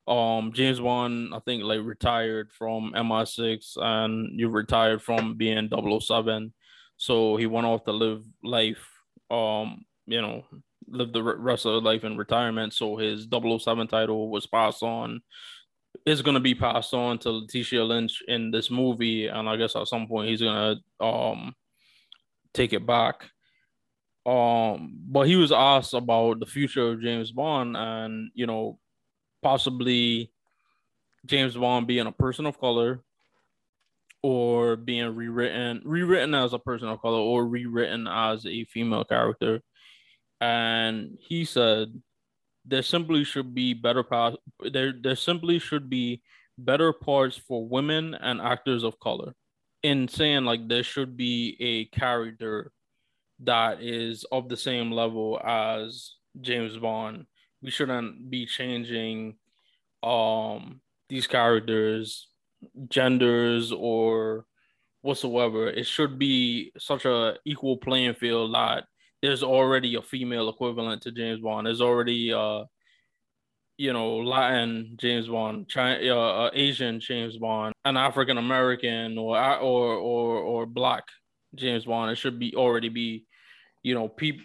um James Bond, I think like retired from MI6 and you retired from being 007. So he went off to live life, um, you know, live the rest of life in retirement. So his 007 title was passed on, is gonna be passed on to Lashana Lynch in this movie, and I guess at some point he's gonna um take it back. Um, but he was asked about the future of James Bond, and you know, possibly James Bond being a person of color or being rewritten rewritten as a person of color or rewritten as a female character and he said there simply should be better parts there there simply should be better parts for women and actors of color in saying like there should be a character that is of the same level as James Bond. We shouldn't be changing um these characters genders or whatsoever. It should be such a equal playing field that there's already a female equivalent to James Bond. There's already uh you know Latin James Bond, China, uh, uh, Asian James Bond, an African American or or or or black James Bond. It should be already be you know people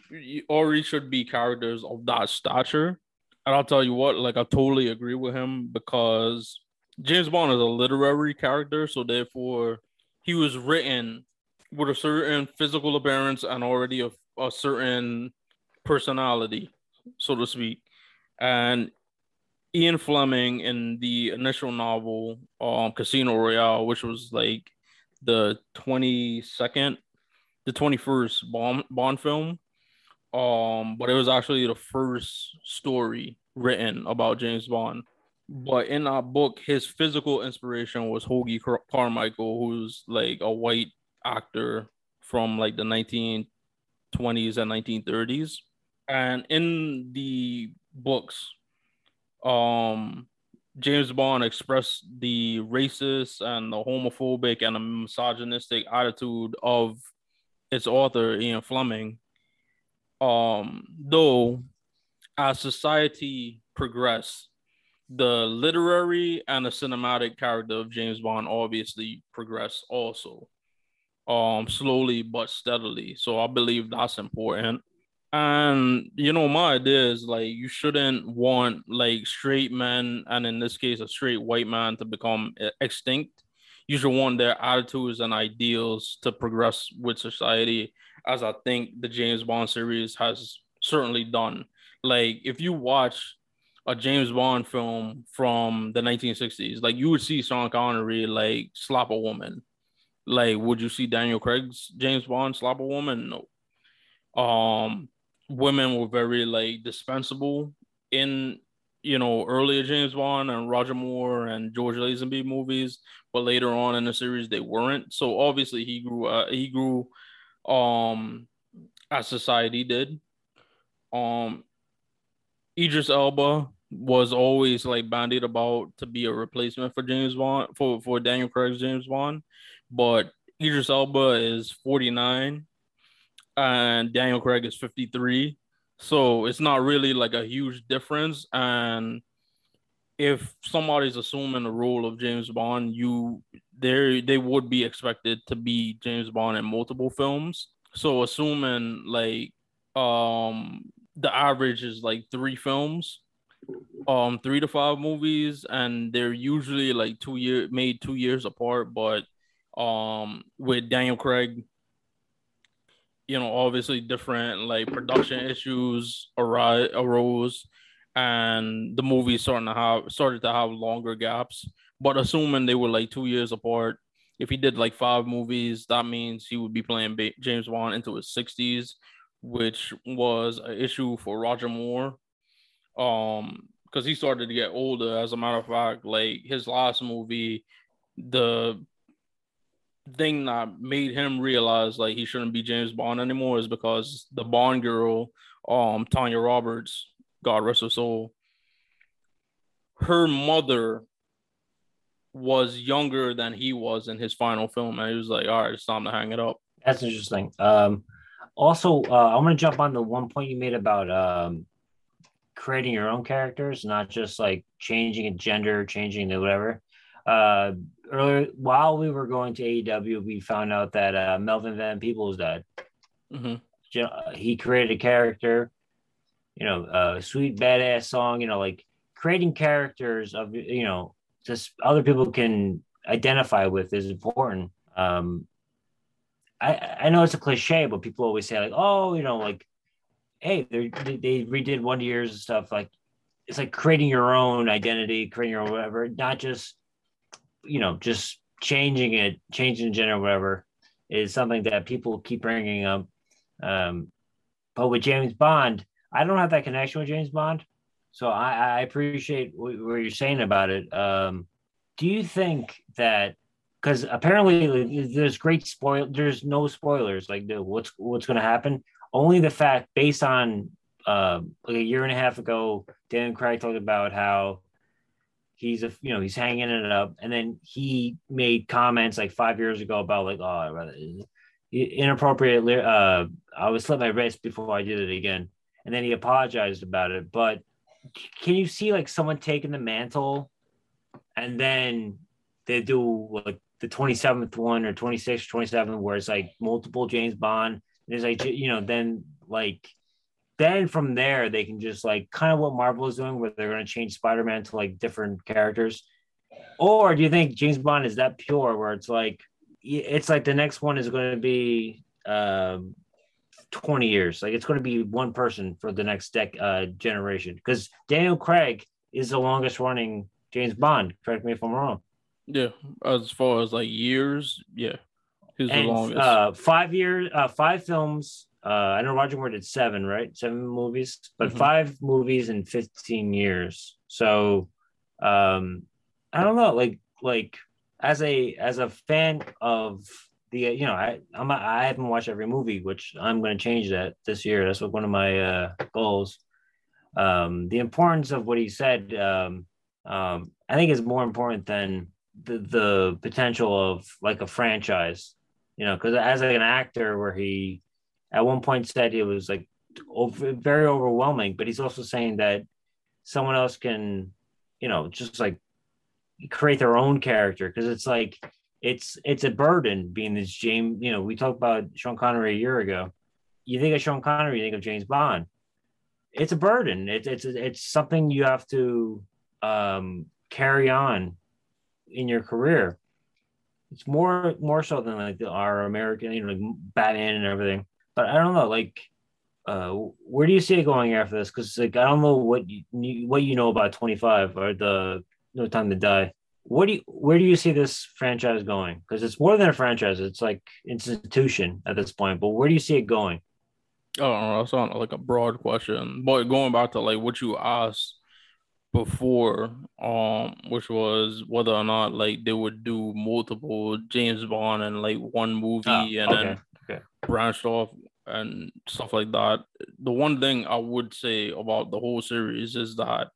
already should be characters of that stature. And I'll tell you what, like I totally agree with him because James Bond is a literary character, so therefore he was written with a certain physical appearance and already a, a certain personality, so to speak. And Ian Fleming in the initial novel, um, Casino Royale, which was like the 22nd, the 21st Bond, Bond film. Um, but it was actually the first story written about James Bond. But in that book, his physical inspiration was Hoagy Car- Carmichael, who's like a white actor from like the 1920s and 1930s. And in the books, um, James Bond expressed the racist and the homophobic and the misogynistic attitude of its author, Ian Fleming. Um, though as society progressed, the literary and the cinematic character of James Bond obviously progress also, um, slowly but steadily. So I believe that's important. And you know, my idea is like you shouldn't want like straight men, and in this case, a straight white man to become extinct. You should want their attitudes and ideals to progress with society, as I think the James Bond series has certainly done. Like if you watch a James Bond film from the 1960s, like you would see Sean Connery like slap a woman. Like, would you see Daniel Craig's James Bond slap a woman? No. Um, women were very like dispensable in you know earlier James Bond and Roger Moore and George Lazenby movies, but later on in the series they weren't. So obviously he grew uh, he grew um as society did. Um Idris Elba was always like bandied about to be a replacement for James Bond for for Daniel Craig's James Bond, but Idris Elba is 49 and Daniel Craig is 53. So it's not really like a huge difference. And if somebody's assuming the role of James Bond, you there they would be expected to be James Bond in multiple films. So assuming like um the average is like three films um three to five movies and they're usually like two year made two years apart but um with daniel craig you know obviously different like production issues arise arose and the movie starting to have started to have longer gaps. But assuming they were like two years apart if he did like five movies that means he would be playing james bond into his 60s which was an issue for roger moore um because he started to get older as a matter of fact like his last movie the thing that made him realize like he shouldn't be james bond anymore is because the bond girl um tanya roberts god rest her soul her mother was younger than he was in his final film and he was like all right it's time to hang it up. That's interesting. Um Also, uh, I'm gonna jump on the one point you made about um, creating your own characters, not just like changing a gender, changing the whatever. Uh, earlier, while we were going to AEW, we found out that uh, Melvin Van Peebles died. Mhm. Ju- uh, He created a character, you know, a sweet badass song. You know, like creating characters of you know just other people can identify with is important. Um, I I know it's a cliche, but people always say like, oh, you know, like, hey, they they redid Wonder Years and stuff. Like, it's like creating your own identity, creating your own whatever, not just you know just changing it, changing the gender, whatever, is something that people keep bringing up. Um, but with James Bond, I don't have that connection with James Bond, so I, I appreciate what, what you're saying about it. Um, do you think that because apparently there's great spoil there's no spoilers like what's what's going to happen only the fact based on uh, like a year and a half ago dan craig talked about how he's a you know he's hanging it up. And then he made comments like five years ago about like oh I'd rather inappropriate uh i would slit my wrist before i did it again. And then he apologized about it. But can you see like someone taking the mantle and then they do like the 27th one or 26th 27th where it's like multiple james bond there's like you know then like then from there they can just like kind of what marvel is doing where they're going to change spider-man to like different characters. Or do you think james bond is that pure where it's like it's like the next one is going to be um 20 years. Like it's going to be one person for the next dec uh generation. Because daniel craig is the longest running james bond correct me if i'm wrong. Yeah, as far as like years, yeah, he's the longest. uh, five years, uh, five films. Uh, I know Roger Moore did seven, right? Seven movies, but Mhm. five movies in fifteen years. So, um, I don't know. Like, like as a as a fan of the, you know, I I'm a, I haven't watched every movie, which I'm going to change that this year. That's what one of my uh, goals. Um, the importance of what he said, um, um, I think, is more important than the the potential of like a franchise you know because as an actor where he at one point said it was like over, very overwhelming but he's also saying that someone else can you know just like create their own character because it's like it's it's a burden being this james you know we talked about sean connery a year ago. You think of sean connery you think of james bond. It's a burden. It's it's it's something you have to um carry on in your career. It's more more so than like the, our American, you know, like Batman and everything. But I don't know, like, uh, where do you see it going after this? Because like I don't know what you what you know about Twenty Five or the No Time to Die. What do you where do you see this franchise going? Because it's more than a franchise; it's like institution at this point. But where do you see it going? I don't know. That's not like a broad question, but going back to like what you asked before, um, which was whether or not like they would do multiple James Bond and like one movie Oh, and okay, then okay. branched off and stuff like that. The one thing I would say about the whole series is that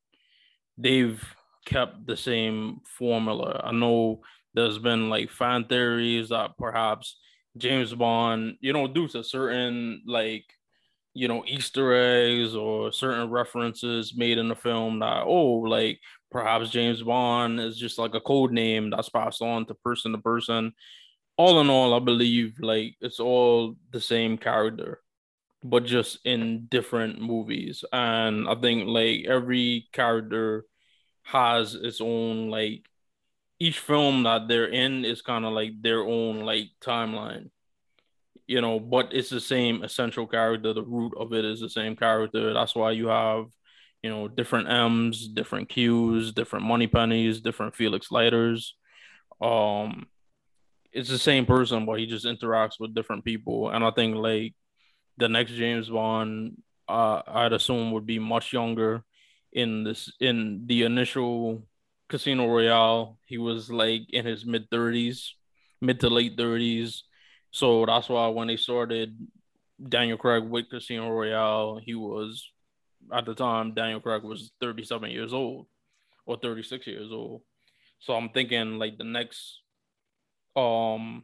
they've kept the same formula. I know there's been like fan theories that perhaps James Bond, you know, due to certain like you know Easter eggs or certain references made in the film that oh like perhaps James Bond is just like a code name that's passed on to person to person. All in all, I believe like it's all the same character, but just in different movies. And I think like every character has its own like each film that they're in is kind of like their own like timeline you know, but it's the same essential character. The root of it is the same character. That's why you have, you know, different M's, different Q's, different Moneypennies, different Felix Leiters. Um, it's the same person, but he just interacts with different people. And I think like the next James Bond, uh, I'd assume would be much younger. In this, in the initial Casino Royale, he was like in his mid thirties, mid to late thirties. So that's why when they started Daniel Craig with Casino Royale, he was at the time Daniel Craig was 37 years old or 36 years old. So I'm thinking like the next um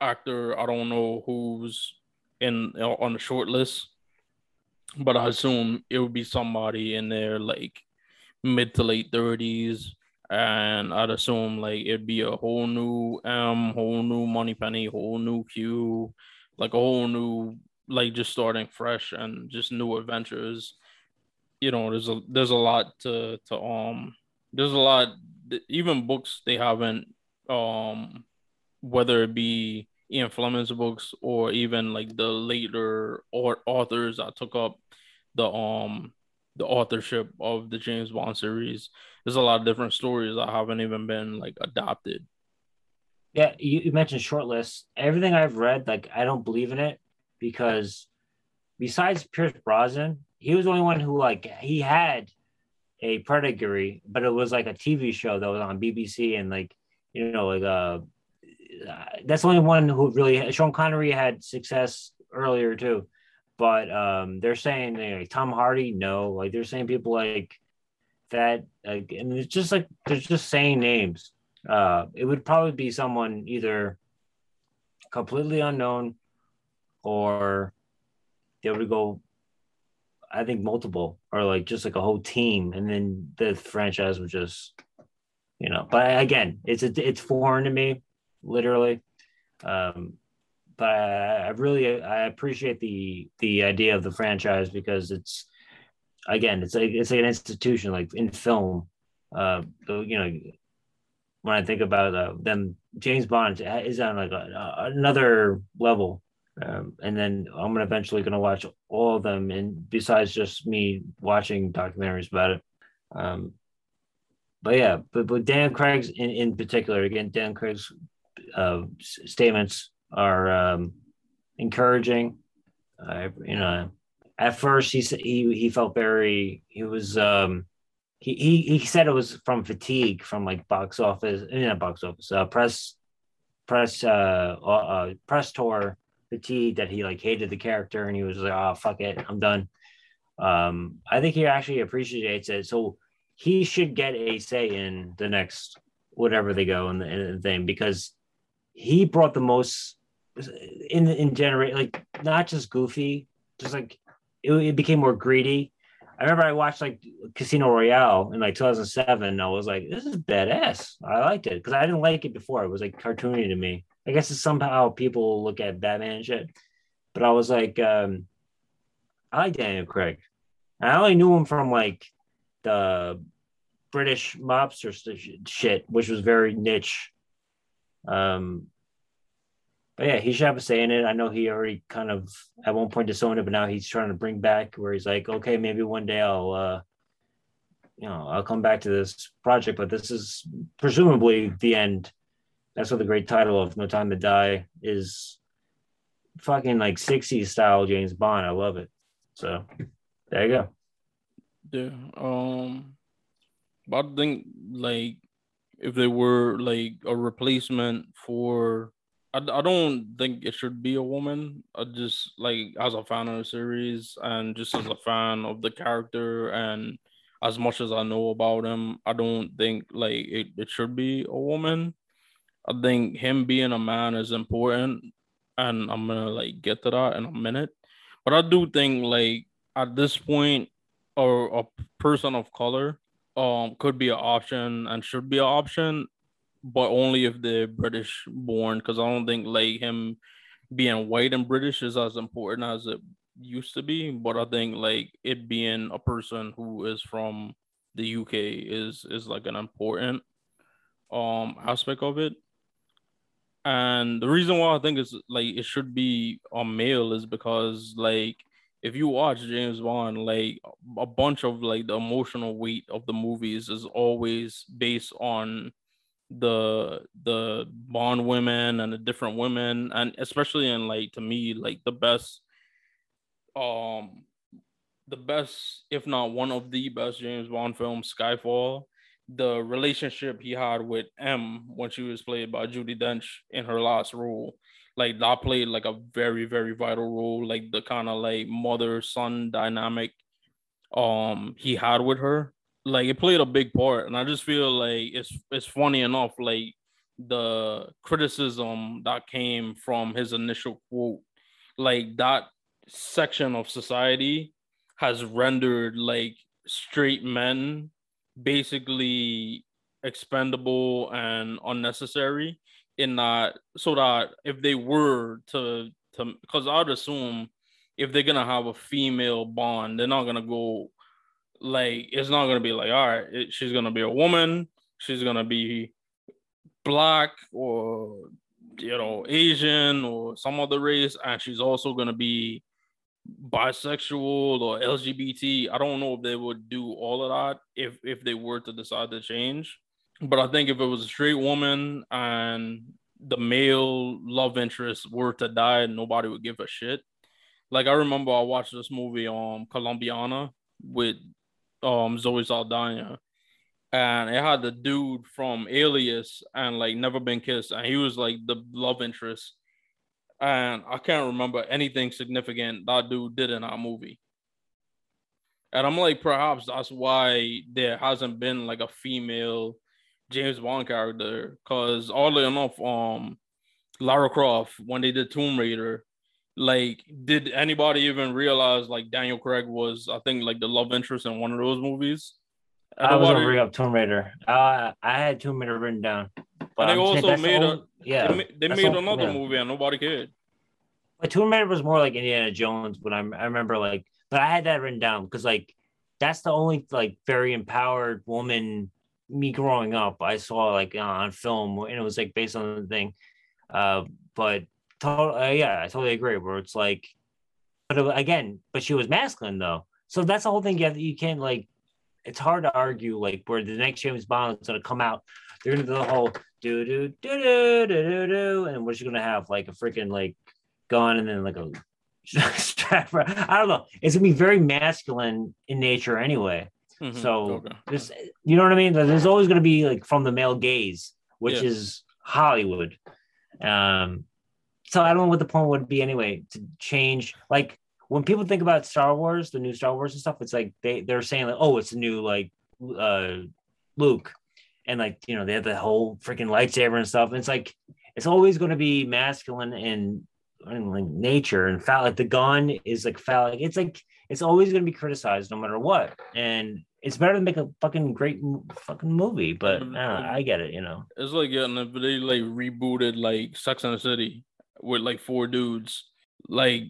actor, I don't know who's in on the short list, but I assume it would be somebody in their like mid to late thirties, and I'd assume like it'd be a whole new M, whole new Moneypenny, whole new Q, like a whole new like just starting fresh and just new adventures. You know, there's a there's a lot to to um there's a lot even books they haven't um whether it be Ian Fleming's books or even like the later or authors that took up the um the authorship of the James Bond series. There's a lot of different stories that haven't even been like adopted. Yeah, you, you mentioned shortlist. Everything I've read, like I don't believe in it because besides Pierce Brosnan, he was the only one who like he had a pedigree, but it was like a TV show that was on BBC and like you know like uh that's the only one who really Sean Connery had success earlier too, but um they're saying like Tom Hardy no like they're saying people like that like and it's just like they're just saying names. Uh, it would probably be someone either completely unknown or they would go I think multiple or like just like a whole team, and then the franchise would just, you know. But again, it's a, it's foreign to me, literally. Um, but I, I really I appreciate the the idea of the franchise because it's again it's like it's like an institution like in film. Uh, you know, when I think about uh, them, James Bond is on like a, another level um, and then I'm eventually gonna watch all of them, and besides just me watching documentaries about it. Um, but yeah, but but Dan Craig's in, in particular, again, Dan Craig's uh, statements are um, encouraging. Uh, you know, at first he he he felt very he was um, he, he he said it was from fatigue from like box office, not box office, uh, press press uh, uh press tour fatigue that he like hated the character and he was like, oh fuck it, I'm done. Um, I think he actually appreciates it. So he should get a say in the next whatever they go in the, in the thing because he brought the most in in generate like not just goofy, just like it, it became more greedy. I remember I watched like Casino Royale in like 2007. I was like, this is badass. I liked it because I didn't like it before. It was like cartoony to me. I guess it's somehow people look at Batman and shit. But I was like, um, I like Daniel Craig. I only knew him from like the British mobster shit, which was very niche. Um, but yeah, he should have a say in it. I know he already kind of at one point disowned it, but now he's trying to bring back where he's like, okay, maybe one day I'll, uh, you know, I'll come back to this project, but this is presumably the end that's what the great title of No Time to Die is fucking like 60s style James Bond. I love it. So there you go. Yeah. Um but I think like if they were like a replacement for I, I don't think it should be a woman. I just like as a fan of the series and just as a fan of the character and as much as I know about him, I don't think like it, it should be a woman. I think him being a man is important, and I'm gonna like get to that in a minute. But I do think like at this point, or a person of color um could be an option and should be an option, but only if they're British born. Because I don't think like him being white and British is as important as it used to be. But I think like it being a person who is from the UK is is like an important um aspect of it. And the reason why I think it's like it should be a male is because like if you watch James Bond, like a bunch of like the emotional weight of the movies is always based on the the Bond women and the different women, and especially in like to me, like the best um the best, if not one of the best James Bond films, Skyfall the relationship he had with M when she was played by Judi Dench in her last role. Like that played like a very, very vital role, like the kind of like mother son dynamic um he had with her. Like it played a big part. And I just feel like it's it's funny enough, like the criticism that came from his initial quote like that section of society has rendered like straight men basically expendable and unnecessary in that so that if they were to to because I'd assume if they're gonna have a female bond, they're not gonna go like it's not gonna be like all right, it, she's gonna be a woman, she's gonna be black or you know Asian or some other race, and she's also gonna be bisexual or LGBT. I don't know if they would do all of that if if they were to decide to change. But I think if it was a straight woman and the male love interest were to die, nobody would give a shit. Like I remember I watched this movie um Colombiana with um Zoe Saldana and it had the dude from Alias and like Never Been Kissed, and he was like the love interest. And I can't remember anything significant that dude did in that movie. And I'm like, perhaps that's why there hasn't been like a female James Bond character. Cause oddly enough, um Lara Croft, when they did Tomb Raider, like, did anybody even realize like Daniel Craig was, I think, like the love interest in one of those movies? I was bring up Tomb Raider. Uh, I had Tomb Raider written down. But and they also made a yeah. They, they made another yeah. movie and nobody cared. But Tomb Raider was more like Indiana Jones. But I I remember like, but I had that written down because like that's the only like very empowered woman me growing up I saw like uh, on film and it was like based on the thing. Uh, but total, uh, yeah, I totally agree. Where it's like, but it, again, but she was masculine though. So that's the whole thing. Have, you can't like it's hard to argue like where the next James Bond is gonna come out. They're gonna do the whole do do do do do do do, and we're just gonna have like a freaking like gun and then like a strap. I don't know. It's gonna be very masculine in nature anyway. Mm-hmm. So okay. this, you know what I mean? There's always gonna be like from the male gaze, which yeah. is Hollywood. Um, so I don't know what the point would be anyway to change like when people think about Star Wars, the new Star Wars and stuff, it's like they they're saying like, oh, it's a new like uh Luke, and like you know they have the whole freaking lightsaber and stuff. And it's like it's always going to be masculine and, and like nature and foul. Like the gun is like phallic. It's like it's always going to be criticized no matter what. And it's better to make a fucking great fucking movie. But uh, I get it, you know. It's like getting yeah, they like rebooted like Sex and the City with like four dudes. Like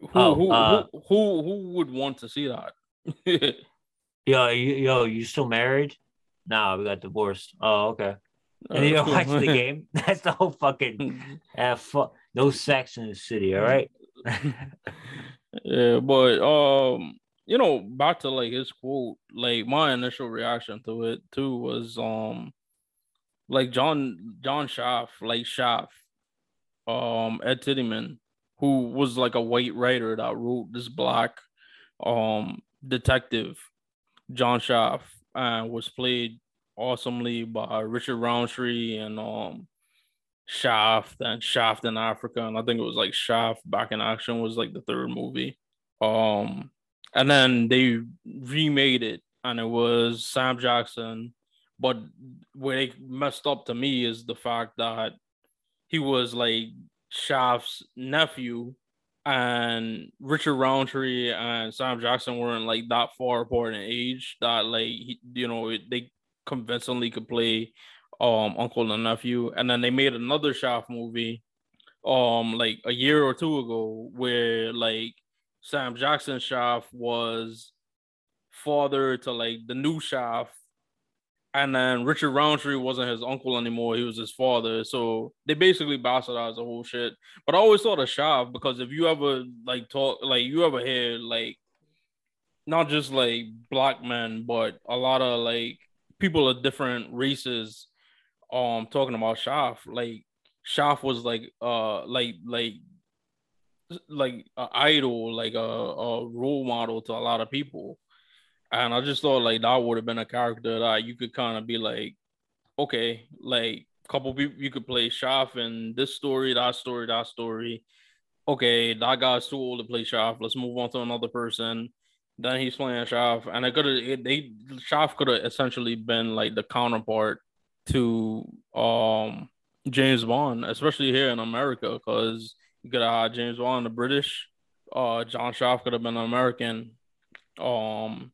who, oh, who, uh, who, who, who would want to see that? yo, you, yo, you still married? Nah, we got divorced. Oh, okay. Oh, and you don't watch the game? That's the whole fucking uh, fu- no sex in the city. All right. Yeah, but um, you know, back to like his quote, like my initial reaction to it too was um, like John John Shaft, like Schaff, um, Ed Tidyman who was like a white writer that wrote this black um detective, John Shaft, and was played awesomely by Richard Roundtree and um Shaft and Shaft in Africa. And I think it was like Shaft Back in Action was like the third movie. Um and then they remade it and it was Sam Jackson. But where they messed up to me is the fact that he was like Shaft's nephew and Richard Roundtree and Sam Jackson weren't like that far apart in age that like he, you know they convincingly could play um uncle and nephew and then they made another Shaft movie um like a year or two ago where like Sam Jackson Shaft was father to like the new Shaft and then Richard Roundtree wasn't his uncle anymore; he was his father. So they basically bastardized the whole shit. But I always thought of Shaft because if you ever like talk, like you ever hear like not just like black men, but a lot of like people of different races, um, talking about Shaft. Like Shaft was like uh like like like an idol, like a, a role model to a lot of people. And I just thought like that would have been a character that you could kind of be like, okay, like couple people you could play Shaft in this story, that story, that story. Okay, that guy's too old to play Shaft. Let's move on to another person. Then he's playing Shaft, and it could have they Shaft could have essentially been like the counterpart to um James Bond, especially here in America, because You could have had James Bond, the British. Uh, John Shaft could have been an American. Um,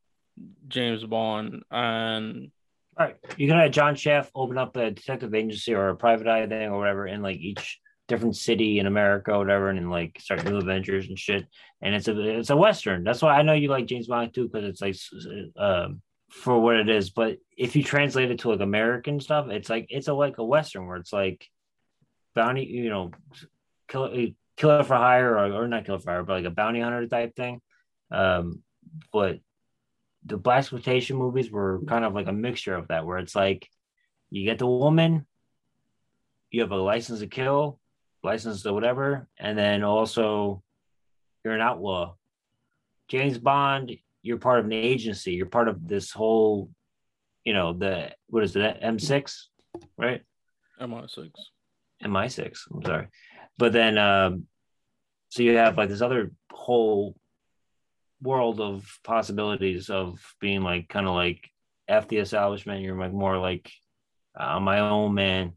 James Bond, and right, you can have John Shaft open up a detective agency or a private eye thing or whatever in like each different city in America or whatever, and then like start new adventures and shit. And it's a it's a western. That's why I know you like James Bond too, because it's like um for what it is. But if you translate it to like American stuff, it's like it's a like a western where it's like bounty, you know, killer killer for hire or, or not killer for hire, but like a bounty hunter type thing. Um, but the black exploitation movies were kind of like a mixture of that, where it's like you get the woman, you have a license to kill, license to whatever, and then also you're an outlaw. James Bond, you're part of an agency. You're part of this whole, you know, the what is it, M6, right? MI6. MI6. I'm sorry, but then um, so you have like this other whole world of possibilities of being like kind of like F the establishment. You're like more like I'm my own man,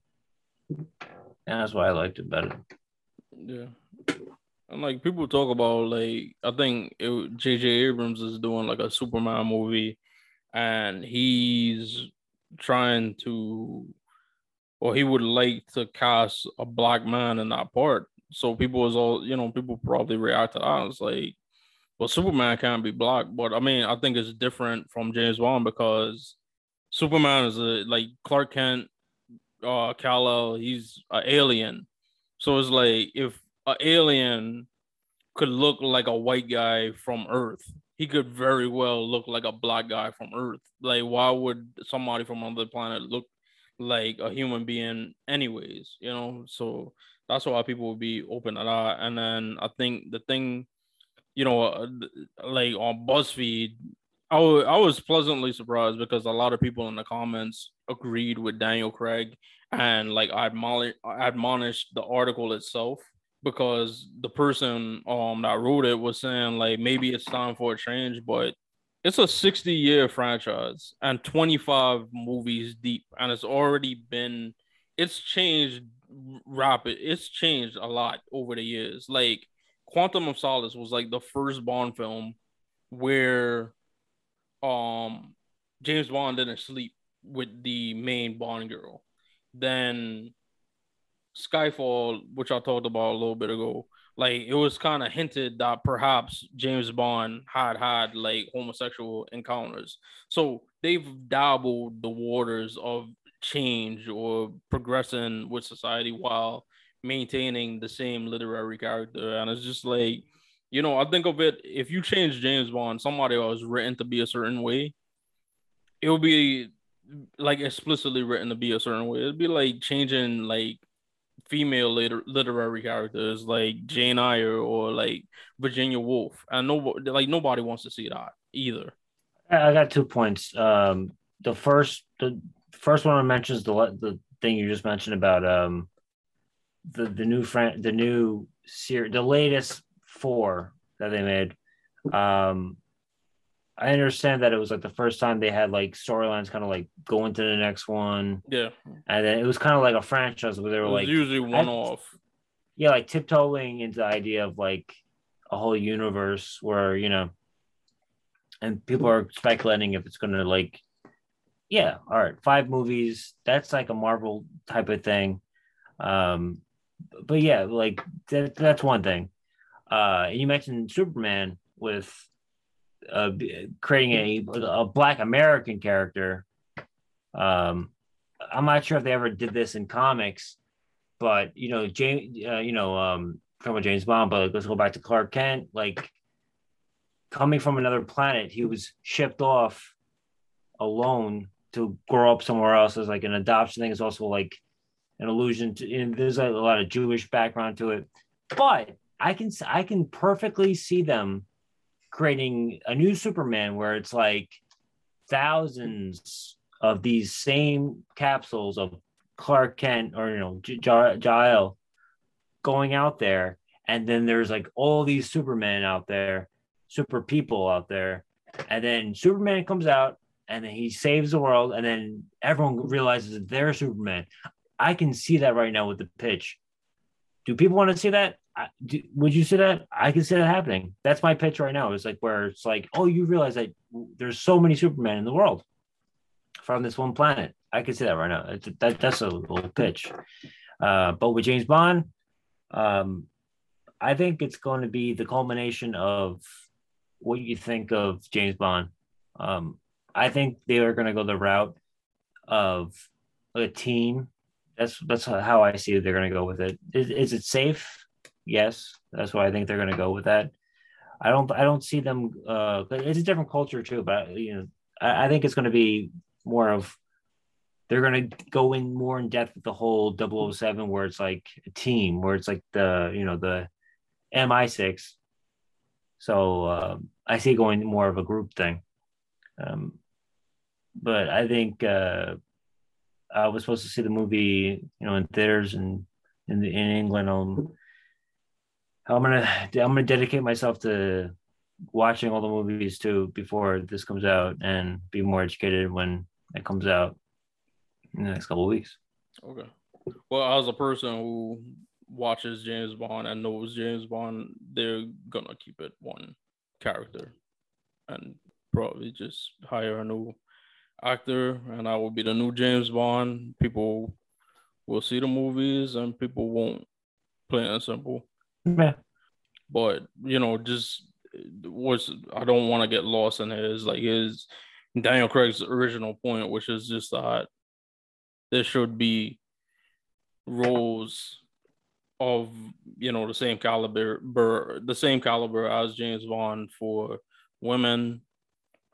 and that's why I liked it better. Yeah. And like people talk about like I think J.J. Abrams is doing like a Superman movie, and he's trying to, or he would like to cast a black man in that part. So people was all you know people probably react to that. It's like, well, Superman can't be black, but I mean I think it's different from James Bond because Superman is a like Clark Kent, uh, Kal-El, he's an alien. So it's like if an alien could look like a white guy from Earth, he could very well look like a black guy from Earth. Like, why would somebody from another planet look like a human being, anyways? You know, so that's why people would be open to that. And then I think the thing, you know, uh, like on BuzzFeed, I, w- I was pleasantly surprised because a lot of people in the comments agreed with Daniel Craig and like I admonish, admonished the article itself because the person um that wrote it was saying like maybe it's time for a change, but it's a 60 year franchise and 25 movies deep, and it's already been it's changed rapid. It's changed a lot over the years. Like Quantum of Solace was like the first Bond film where um James Bond didn't sleep with the main Bond girl. Then Skyfall, which I talked about a little bit ago, like it was kind of hinted that perhaps James Bond had had like homosexual encounters. So they've dabbled the waters of change or progressing with society while maintaining the same literary character. And it's just like, you know, I think of it if you change James Bond, somebody was written to be a certain way, it would be like explicitly written to be a certain way. It'd be like changing like female liter- literary characters like Jane Eyre or like Virginia Woolf, and nobody like nobody wants to see that either. I got two points. Um, the first, the first one I mentions the the thing you just mentioned about um, the the new friend, the new series, the latest four that they made. Um, I understand that it was like the first time they had like storylines kind of like going to the next one. Yeah. And then it was kind of like a franchise where they were like usually one off. Yeah, like tiptoeing into the idea of like a whole universe where, you know, and people are speculating if it's gonna like yeah, all right, five movies, that's like a Marvel type of thing. Um but yeah, like that, that's one thing. Uh you mentioned Superman with uh, creating a a Black American character. Um, I'm not sure if they ever did this in comics, but you know, James, uh, you know, um, from James Bond, but let's go back to Clark Kent. Like coming from another planet, he was shipped off alone to grow up somewhere else as like an adoption thing. Is also like an allusion to. And there's a lot of Jewish background to it, but I can I can perfectly see them creating a new Superman where it's like thousands of these same capsules of Clark Kent or you know Jael going out there, and then there's like all these Supermen out there, super people out there, and then Superman comes out and then he saves the world, and then everyone realizes that they're Superman. I can see that right now with the pitch. Do people want to see that? Do, would you see that? I can see that happening. That's my pitch right now. It's like where it's like, oh, you realize that there's so many Supermen in the world from this one planet. I can see that right now. It's, that that's a little pitch. Uh, but with James Bond, um, I think it's going to be the culmination of what you think of James Bond. Um, I think they are going to go the route of a team. That's that's how I see it. They're going to go with it. Is, is it safe? Yes, that's why I think they're going to go with that. I don't I don't see them. Uh, it's a different culture too, but you know, I, I think it's going to be more of they're going to go in more in depth with the whole 007 where it's like a team where it's like the you know the mi6 so uh, i see going more of a group thing um, but i think uh, i was supposed to see the movie you know in theaters and in, the, in england um, i'm gonna i'm gonna dedicate myself to watching all the movies too before this comes out and be more educated when it comes out in the next couple weeks. Okay. Well, as a person who watches James Bond and knows James Bond, they're gonna keep it one character and probably just hire a new actor and I will be the new James Bond. People will see the movies and people won't plain and simple. Yeah. But you know, just was I don't want to get lost in his like his Daniel Craig's original point, which is just that there should be roles of you know the same caliber the same caliber as James Bond for women,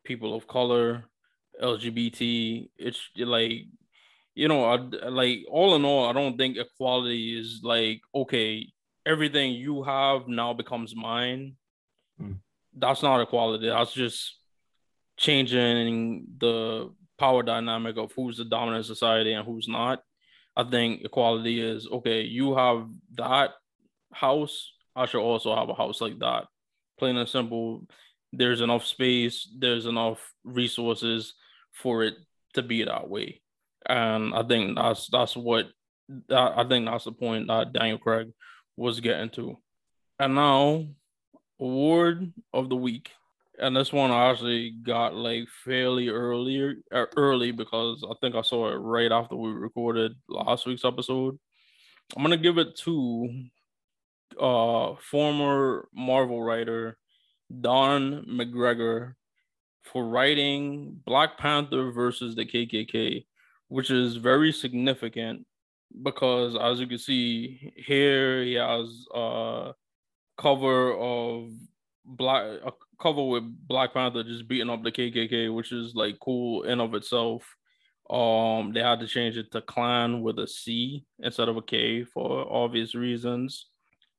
people of color, LGBT. It's like you know, I, like all in all, I don't think equality is like okay, everything you have now becomes mine. Mm. That's not equality. That's just changing the power dynamic of who's the dominant society and who's not. I think equality is okay, you have that house, I should also have a house like that. Plain and simple. There's enough space, there's enough resources for it to be that way. And I think that's that's what I think that's the point that Daniel Craig was getting to. And now, award of the week and this one I actually got like fairly early, er, early because I think I saw it right after we recorded last week's episode. I'm gonna give it to uh former Marvel writer Don McGregor for writing Black Panther versus the KKK, which is very significant because as you can see here, he has a cover of black a cover with Black Panther just beating up the KKK, which is like cool in of itself. Um, they had to change it to clan with a C instead of a K for obvious reasons.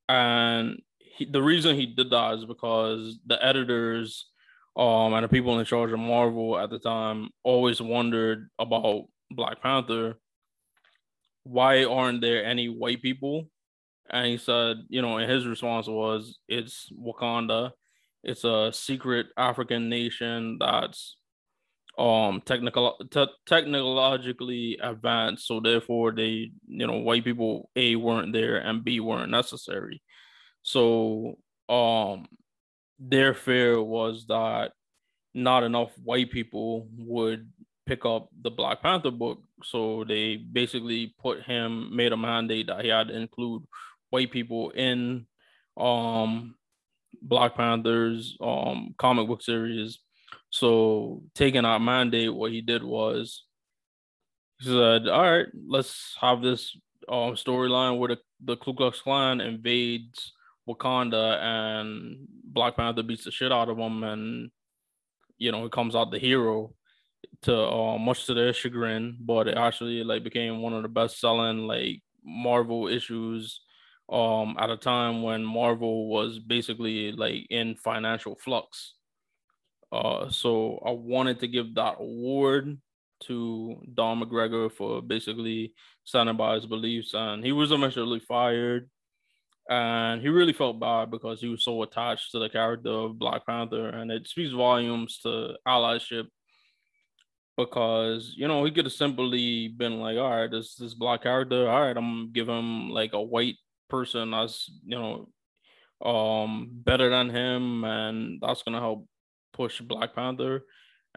And he, the reason he did that is because the editors um and the people in charge of Marvel at the time always wondered about Black Panther. Why aren't there any white people? And he said, you know, and his response was, it's Wakanda it's a secret African nation that's um technical te- technologically advanced so therefore they you know white people a weren't there and b weren't necessary so um their fear was that not enough white people would pick up the black panther book so they basically put him made a mandate that he had to include white people in um Black Panthers um comic book series. So taking out mandate, what he did was he said, "All right, let's have this um storyline where the, the Ku Klux Klan invades Wakanda and Black Panther beats the shit out of them, and you know he comes out the hero." To uh, much to their chagrin, but it actually like became one of the best selling like Marvel issues um at a time when Marvel was basically like in financial flux. Uh so I wanted to give that award to Don McGregor for basically standing by his beliefs and he was eventually fired and he really felt bad because he was so attached to the character of Black Panther and it speaks volumes to allyship because you know he could have simply been like all right this this black character all right i'm give him like a white person that's you know um better than him and that's gonna help push Black Panther.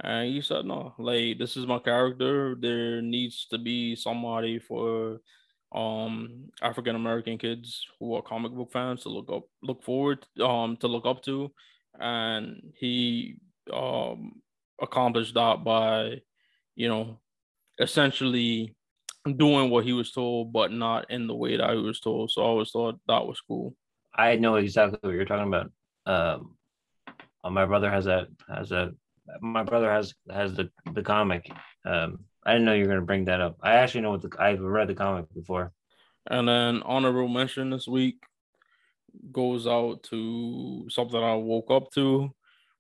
And he said, no, like this is my character. There needs to be somebody for um African American kids who are comic book fans to look up look forward um to look up to. And he um accomplished that by, you know, essentially doing what he was told, but not in the way that he was told. So I always thought that was cool. I know exactly what you're talking about. Um, uh, my brother has that has a my brother has has the the comic. Um, I didn't know you were gonna bring that up. I actually know what the I've read the comic before. And then honorable mention this week goes out to something I woke up to,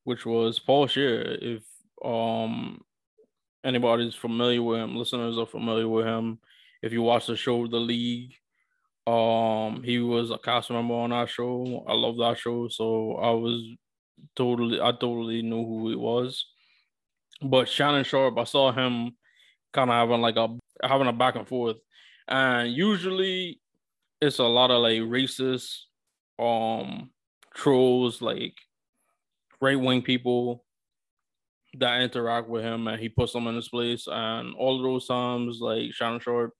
which was Paul Scheer. If um anybody's familiar with him, listeners are familiar with him. If you watch the show The League, um, he was a cast member on that show. I love that show, so I was totally, I totally knew who he was. But Shannon Sharpe, I saw him kind of having like a having a back and forth, and usually it's a lot of like racist, um, trolls, like right wing people that interact with him and he puts them in his place. And all those times, like Shannon Sharpe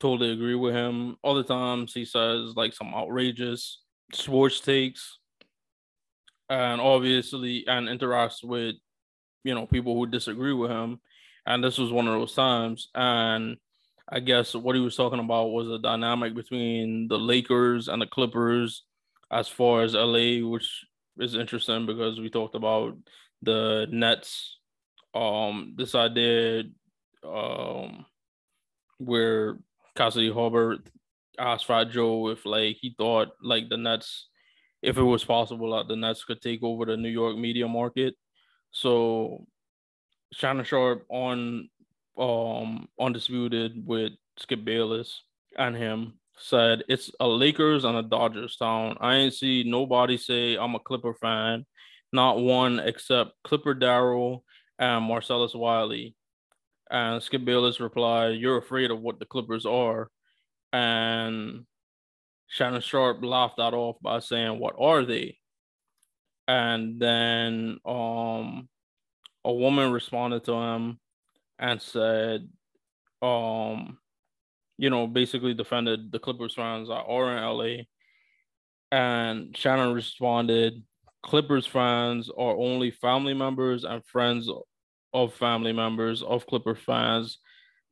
totally agree with him. Other times he says like some outrageous sports takes. And obviously and interacts with, you know, people who disagree with him. And this was one of those times. And I guess what he was talking about was a dynamic between the Lakers and the Clippers as far as LA, which is interesting because we talked about the Nets. Um, this idea, um, where Cassidy Hubbarth asked Fat Joe if like he thought like the Nets, if it was possible that the Nets could take over the New York media market. So Shannon Sharpe on um undisputed with Skip Bayless and him said it's a Lakers and a Dodgers town. I ain't see nobody say I'm a Clipper fan not one except Clipper Darrell and Marcellus Wiley. And Skip Bayless replied, You're afraid of what the Clippers are. And Shannon Sharpe laughed that off by saying, What are they? And then um a woman responded to him and said, um, you know, basically defended the Clippers fans that are in LA. And Shannon responded, Clippers fans are only family members and friends of family members of Clipper fans.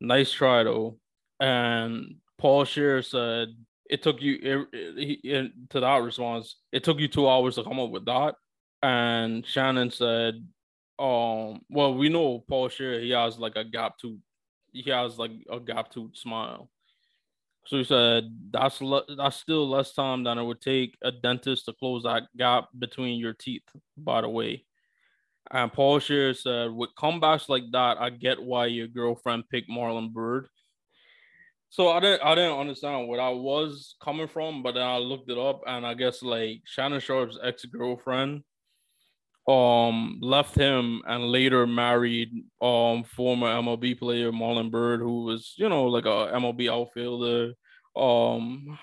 Nice try though. And Paul Scheer said it took you it, it, it, to that response. It took you two hours to come up with that. And Shannon said, um, well, we know Paul Scheer, he has like a gap tooth. He has like a gap tooth smile. So he said that's le- that's still less time than it would take a dentist to close that gap between your teeth. By the way, and Paul Scheer said with comebacks like that, I get why your girlfriend picked Marlon Byrd. So I didn't I didn't understand what I was coming from, but then I looked it up, and I guess like Shannon Sharpe's ex girlfriend um left him and later married um former MLB player Marlon Byrd, who was you know like a MLB outfielder. Um,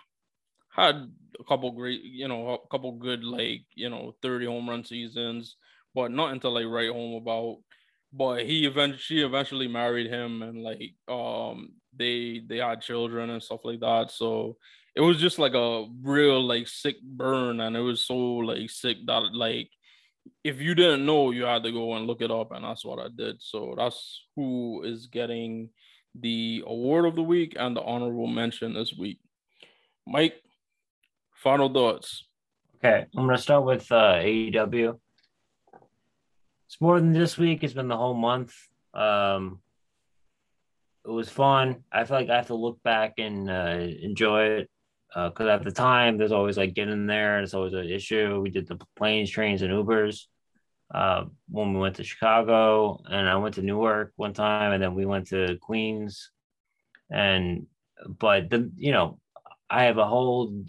had a couple great, you know, a couple good like you know thirty home run seasons, but not until like write home about. But he eventually she eventually married him and like um they they had children and stuff like that. So it was just like a real like sick burn and it was so like sick that like if you didn't know, you had to go and look it up, and that's what I did. So that's who is getting the award of the week and the honorable mention this week. Mike, final thoughts. Okay, I'm gonna start with uh, AEW. It's more than this week. It's been the whole month. Um, it was fun. I feel like I have to look back and uh, enjoy it because uh, at the time there's always like getting there. It's always an issue. We did the planes, trains, and Ubers uh, when we went to Chicago, and I went to Newark one time, and then we went to Queens, and but the you know I have a whole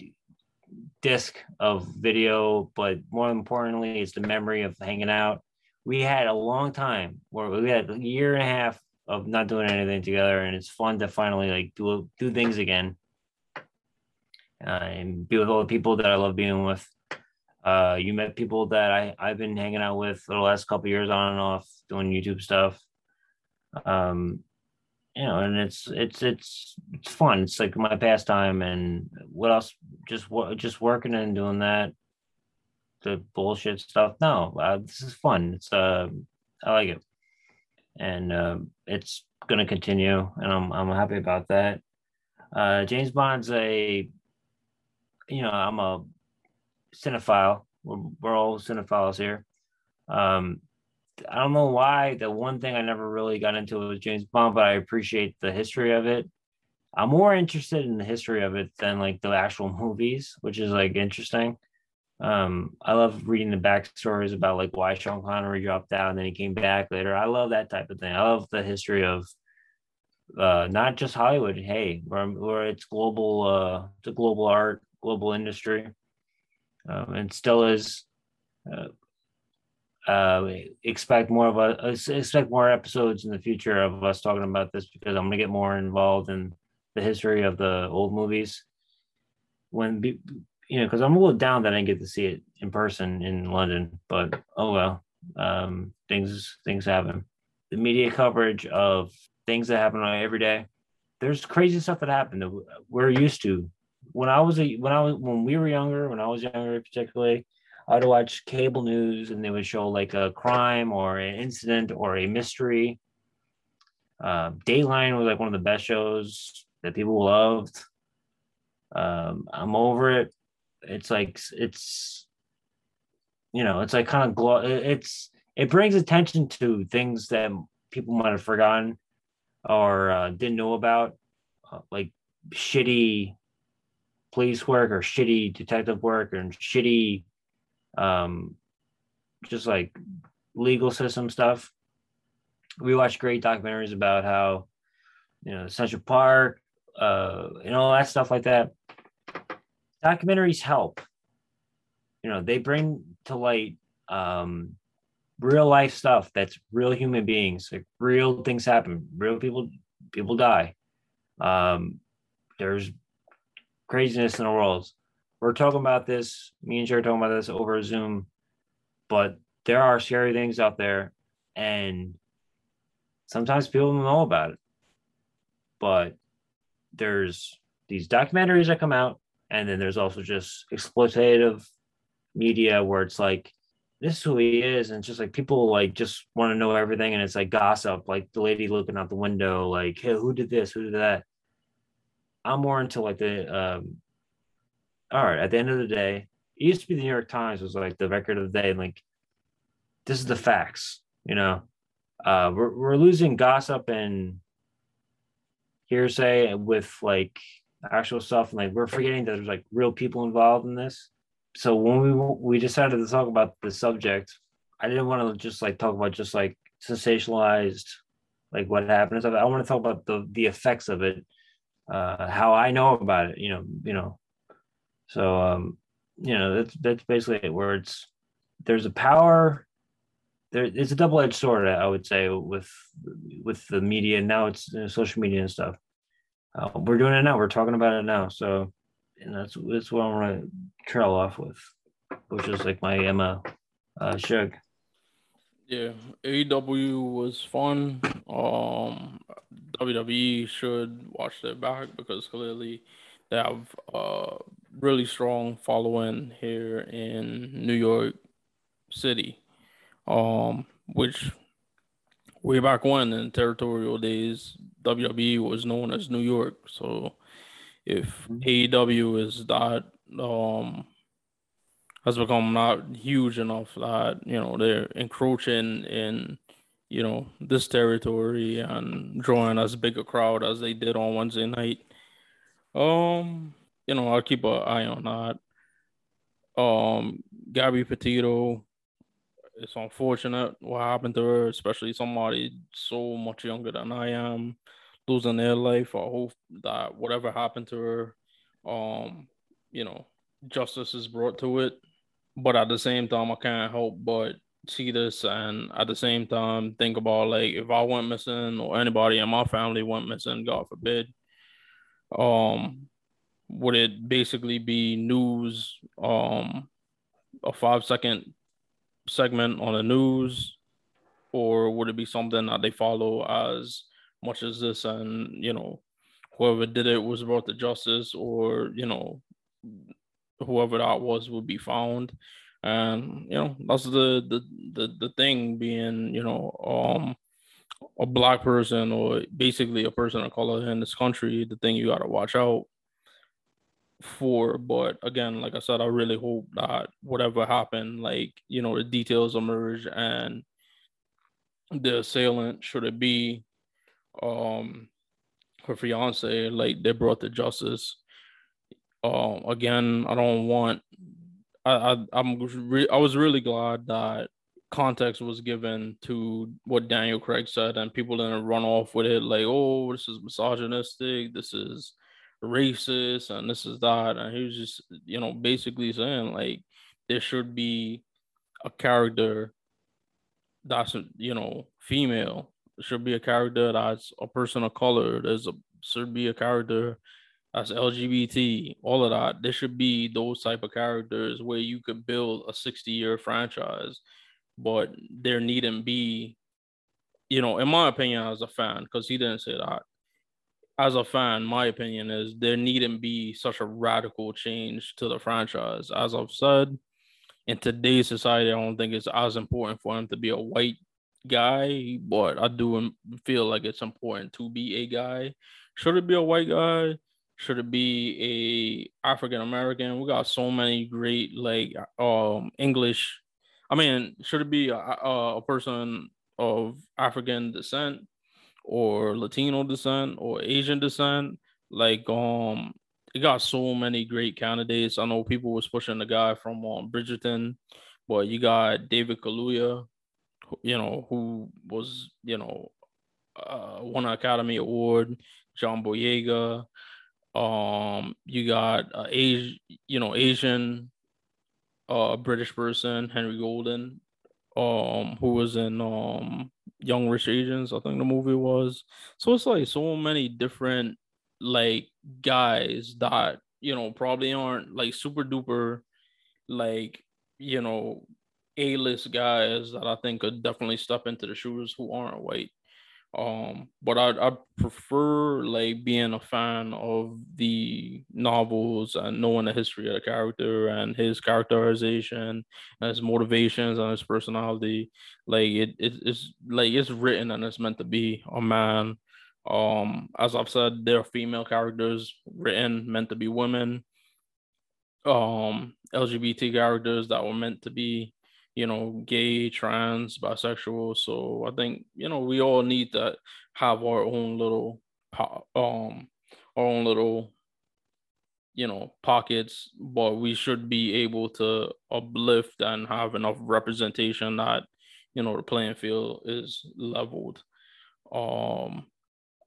disc of video, but more importantly, it's the memory of hanging out. We had a long time where we had a year and a half of not doing anything together, and it's fun to finally like do do things again and be with all the people that I love being with. Uh, you met people that I I've been hanging out with for the last couple years on and off doing YouTube stuff. Um, you know, and it's it's it's it's fun. It's like my pastime, and what else? Just just working and doing that. The bullshit stuff. No, uh, this is fun. It's uh, I like it, and uh, it's gonna continue, and I'm I'm happy about that. Uh, James Bond's a, you know, I'm a cinephile. We're, we're all cinephiles here. Um, I don't know why. The one thing I never really got into was James Bond, but I appreciate the history of it. I'm more interested in the history of it than like the actual movies, which is like interesting. Um, I love reading the backstories about like why Sean Connery dropped out and then he came back later. I love that type of thing. I love the history of uh, not just Hollywood. Hey, where, where it's global, uh, it's a global art, global industry, um, and still is. Uh, uh, expect more of a uh, expect more episodes in the future of us talking about this because I'm gonna get more involved in the history of the old movies. When you know, because I'm a little down that I didn't get to see it in person in London, but oh well, um, things things happen. The media coverage of things that happen every day. There's crazy stuff that happened that we're used to. When I was a when I was when we were younger, when I was younger particularly, I'd watch cable news and they would show like a crime or an incident or a mystery. Uh, Dateline was like one of the best shows that people loved. Um, I'm over it. It's like it's you know it's like kind of glo- it's it brings attention to things that people might have forgotten or uh, didn't know about, uh, like shitty police work or shitty detective work and shitty um, just like legal system stuff. We watch great documentaries about how, you know, Central Park, uh, and all that stuff like that. Documentaries help. You know, they bring to light um, real life stuff that's real human beings. Like real things happen. Real people people die. Um, there's craziness in the world we're talking about this. Me and Jared talking about this over Zoom, but there are scary things out there, and sometimes people don't know about it. But there's these documentaries that come out, and then there's also just exploitative media where it's like this is who he is and just like people like just want to know everything and it's like gossip like the lady looking out the window like hey who did this who did that i'm more into like the um all right, at the end of the day, it used to be the New York Times was like the record of the day, like this is the facts, you know. Uh we're we're losing gossip and hearsay with like actual stuff and like we're forgetting that there's like real people involved in this. So when we we decided to talk about the subject, I didn't want to just like talk about just like sensationalized like what happened. I want to talk about the the effects of it, uh, how I know about it. You know, you know, so um, you know, that's that's basically it. Where it's there's a power. There, it's a double-edged sword, I would say, with with the media. Now it's you know, social media and stuff. Uh, we're doing it now. We're talking about it now. So, and that's that's what I'm gonna trail off with, which is like my Emma uh, Shug. Yeah, AEW was fun. Um, WWE should watch their back because clearly they have a really strong following here in New York City, um, which way back when in territorial days, WWE was known as New York. So if mm-hmm. AEW is that um has become not huge enough that you know they're encroaching in you know this territory and drawing as big a crowd as they did on Wednesday night. Um, you know, I'll keep an eye on that. Um, Gabby Petito, it's unfortunate what happened to her, especially somebody so much younger than I am, losing their life. I hope that whatever happened to her, um, you know, justice is brought to it. But at the same time, I can't help but see this and at the same time think about like if I went missing or anybody in my family went missing, God forbid, um, would it basically be news um a five second segment on the news? Or would it be something that they follow as much as this and you know whoever did it was brought to justice or you know whoever that was would be found and you know that's the the the, the thing being you know um a black person or basically a person of color in this country the thing you got to watch out for. But again like i said i really hope that whatever happened like you know the details emerge and the assailant should it be um her fiance like they brought to justice. Um again i don't want i, I i'm re- i was really glad that context was given to what daniel craig said and people didn't run off with it like oh this is misogynistic this is racist and this is that and he was just you know basically saying like there should be a character that's you know female. There should be a character that's a person of color. There's a should be a character that's lgbt all of that there should be those type of characters where you could build a 60 year franchise but there needn't be you know in my opinion as a fan because he didn't say that as a fan, my opinion is there needn't be such a radical change to the franchise. As I've said, in today's society, I don't think it's as important for him to be a white guy, but I do um, feel like it's important to be a guy. Should it be a white guy? Should it be a African American? We got so many great like um English. I mean, should it be a, a, person of African descent? or Latino descent or Asian descent. Like um it got so many great candidates. I know people was pushing the guy from um, Bridgerton, but you got David Kaluuya, you know, who was, you know, uh, won an Academy Award, John Boyega. Um, you got uh, Asian, you know, Asian, uh, British person, Henry Golding, um, who was in um Young Rich Asians, I think the movie was. So it's like so many different like guys that you know probably aren't like super duper like you know A-list guys that I think could definitely step into the shoes who aren't white. Um, but I I prefer like being a fan of the novels and knowing the history of the character and his characterization and his motivations and his personality. Like it, it it's like it's written and it's meant to be a man. Um, as I've said, there are female characters written meant to be women. Um, LGBT characters that were meant to be you know, gay, trans, bisexual. So I think, you know, we all need to have our own little um our own little you know pockets but we should be able to uplift and have enough representation that you know the playing field is leveled um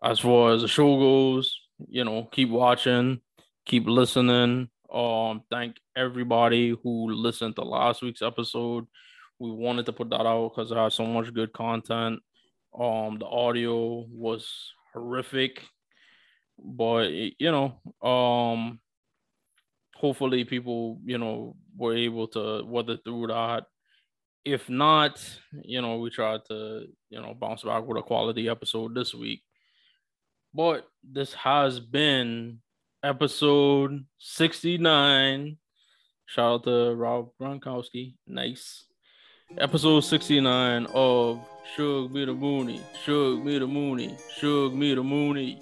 as far as the show goes you know keep watching keep listening um, thank everybody who listened to last week's episode. We wanted to put that out because it had so much good content. Um, the audio was horrific, but you know, um, hopefully people, you know, were able to weather through that. If not, you know, we tried to, you know, bounce back with a quality episode this week. But this has been episode 69. Shout out to Rob Gronkowski. Nice. Episode 69 of Shug Me the Mooney. Shug Me the Mooney. Shug Me the Mooney.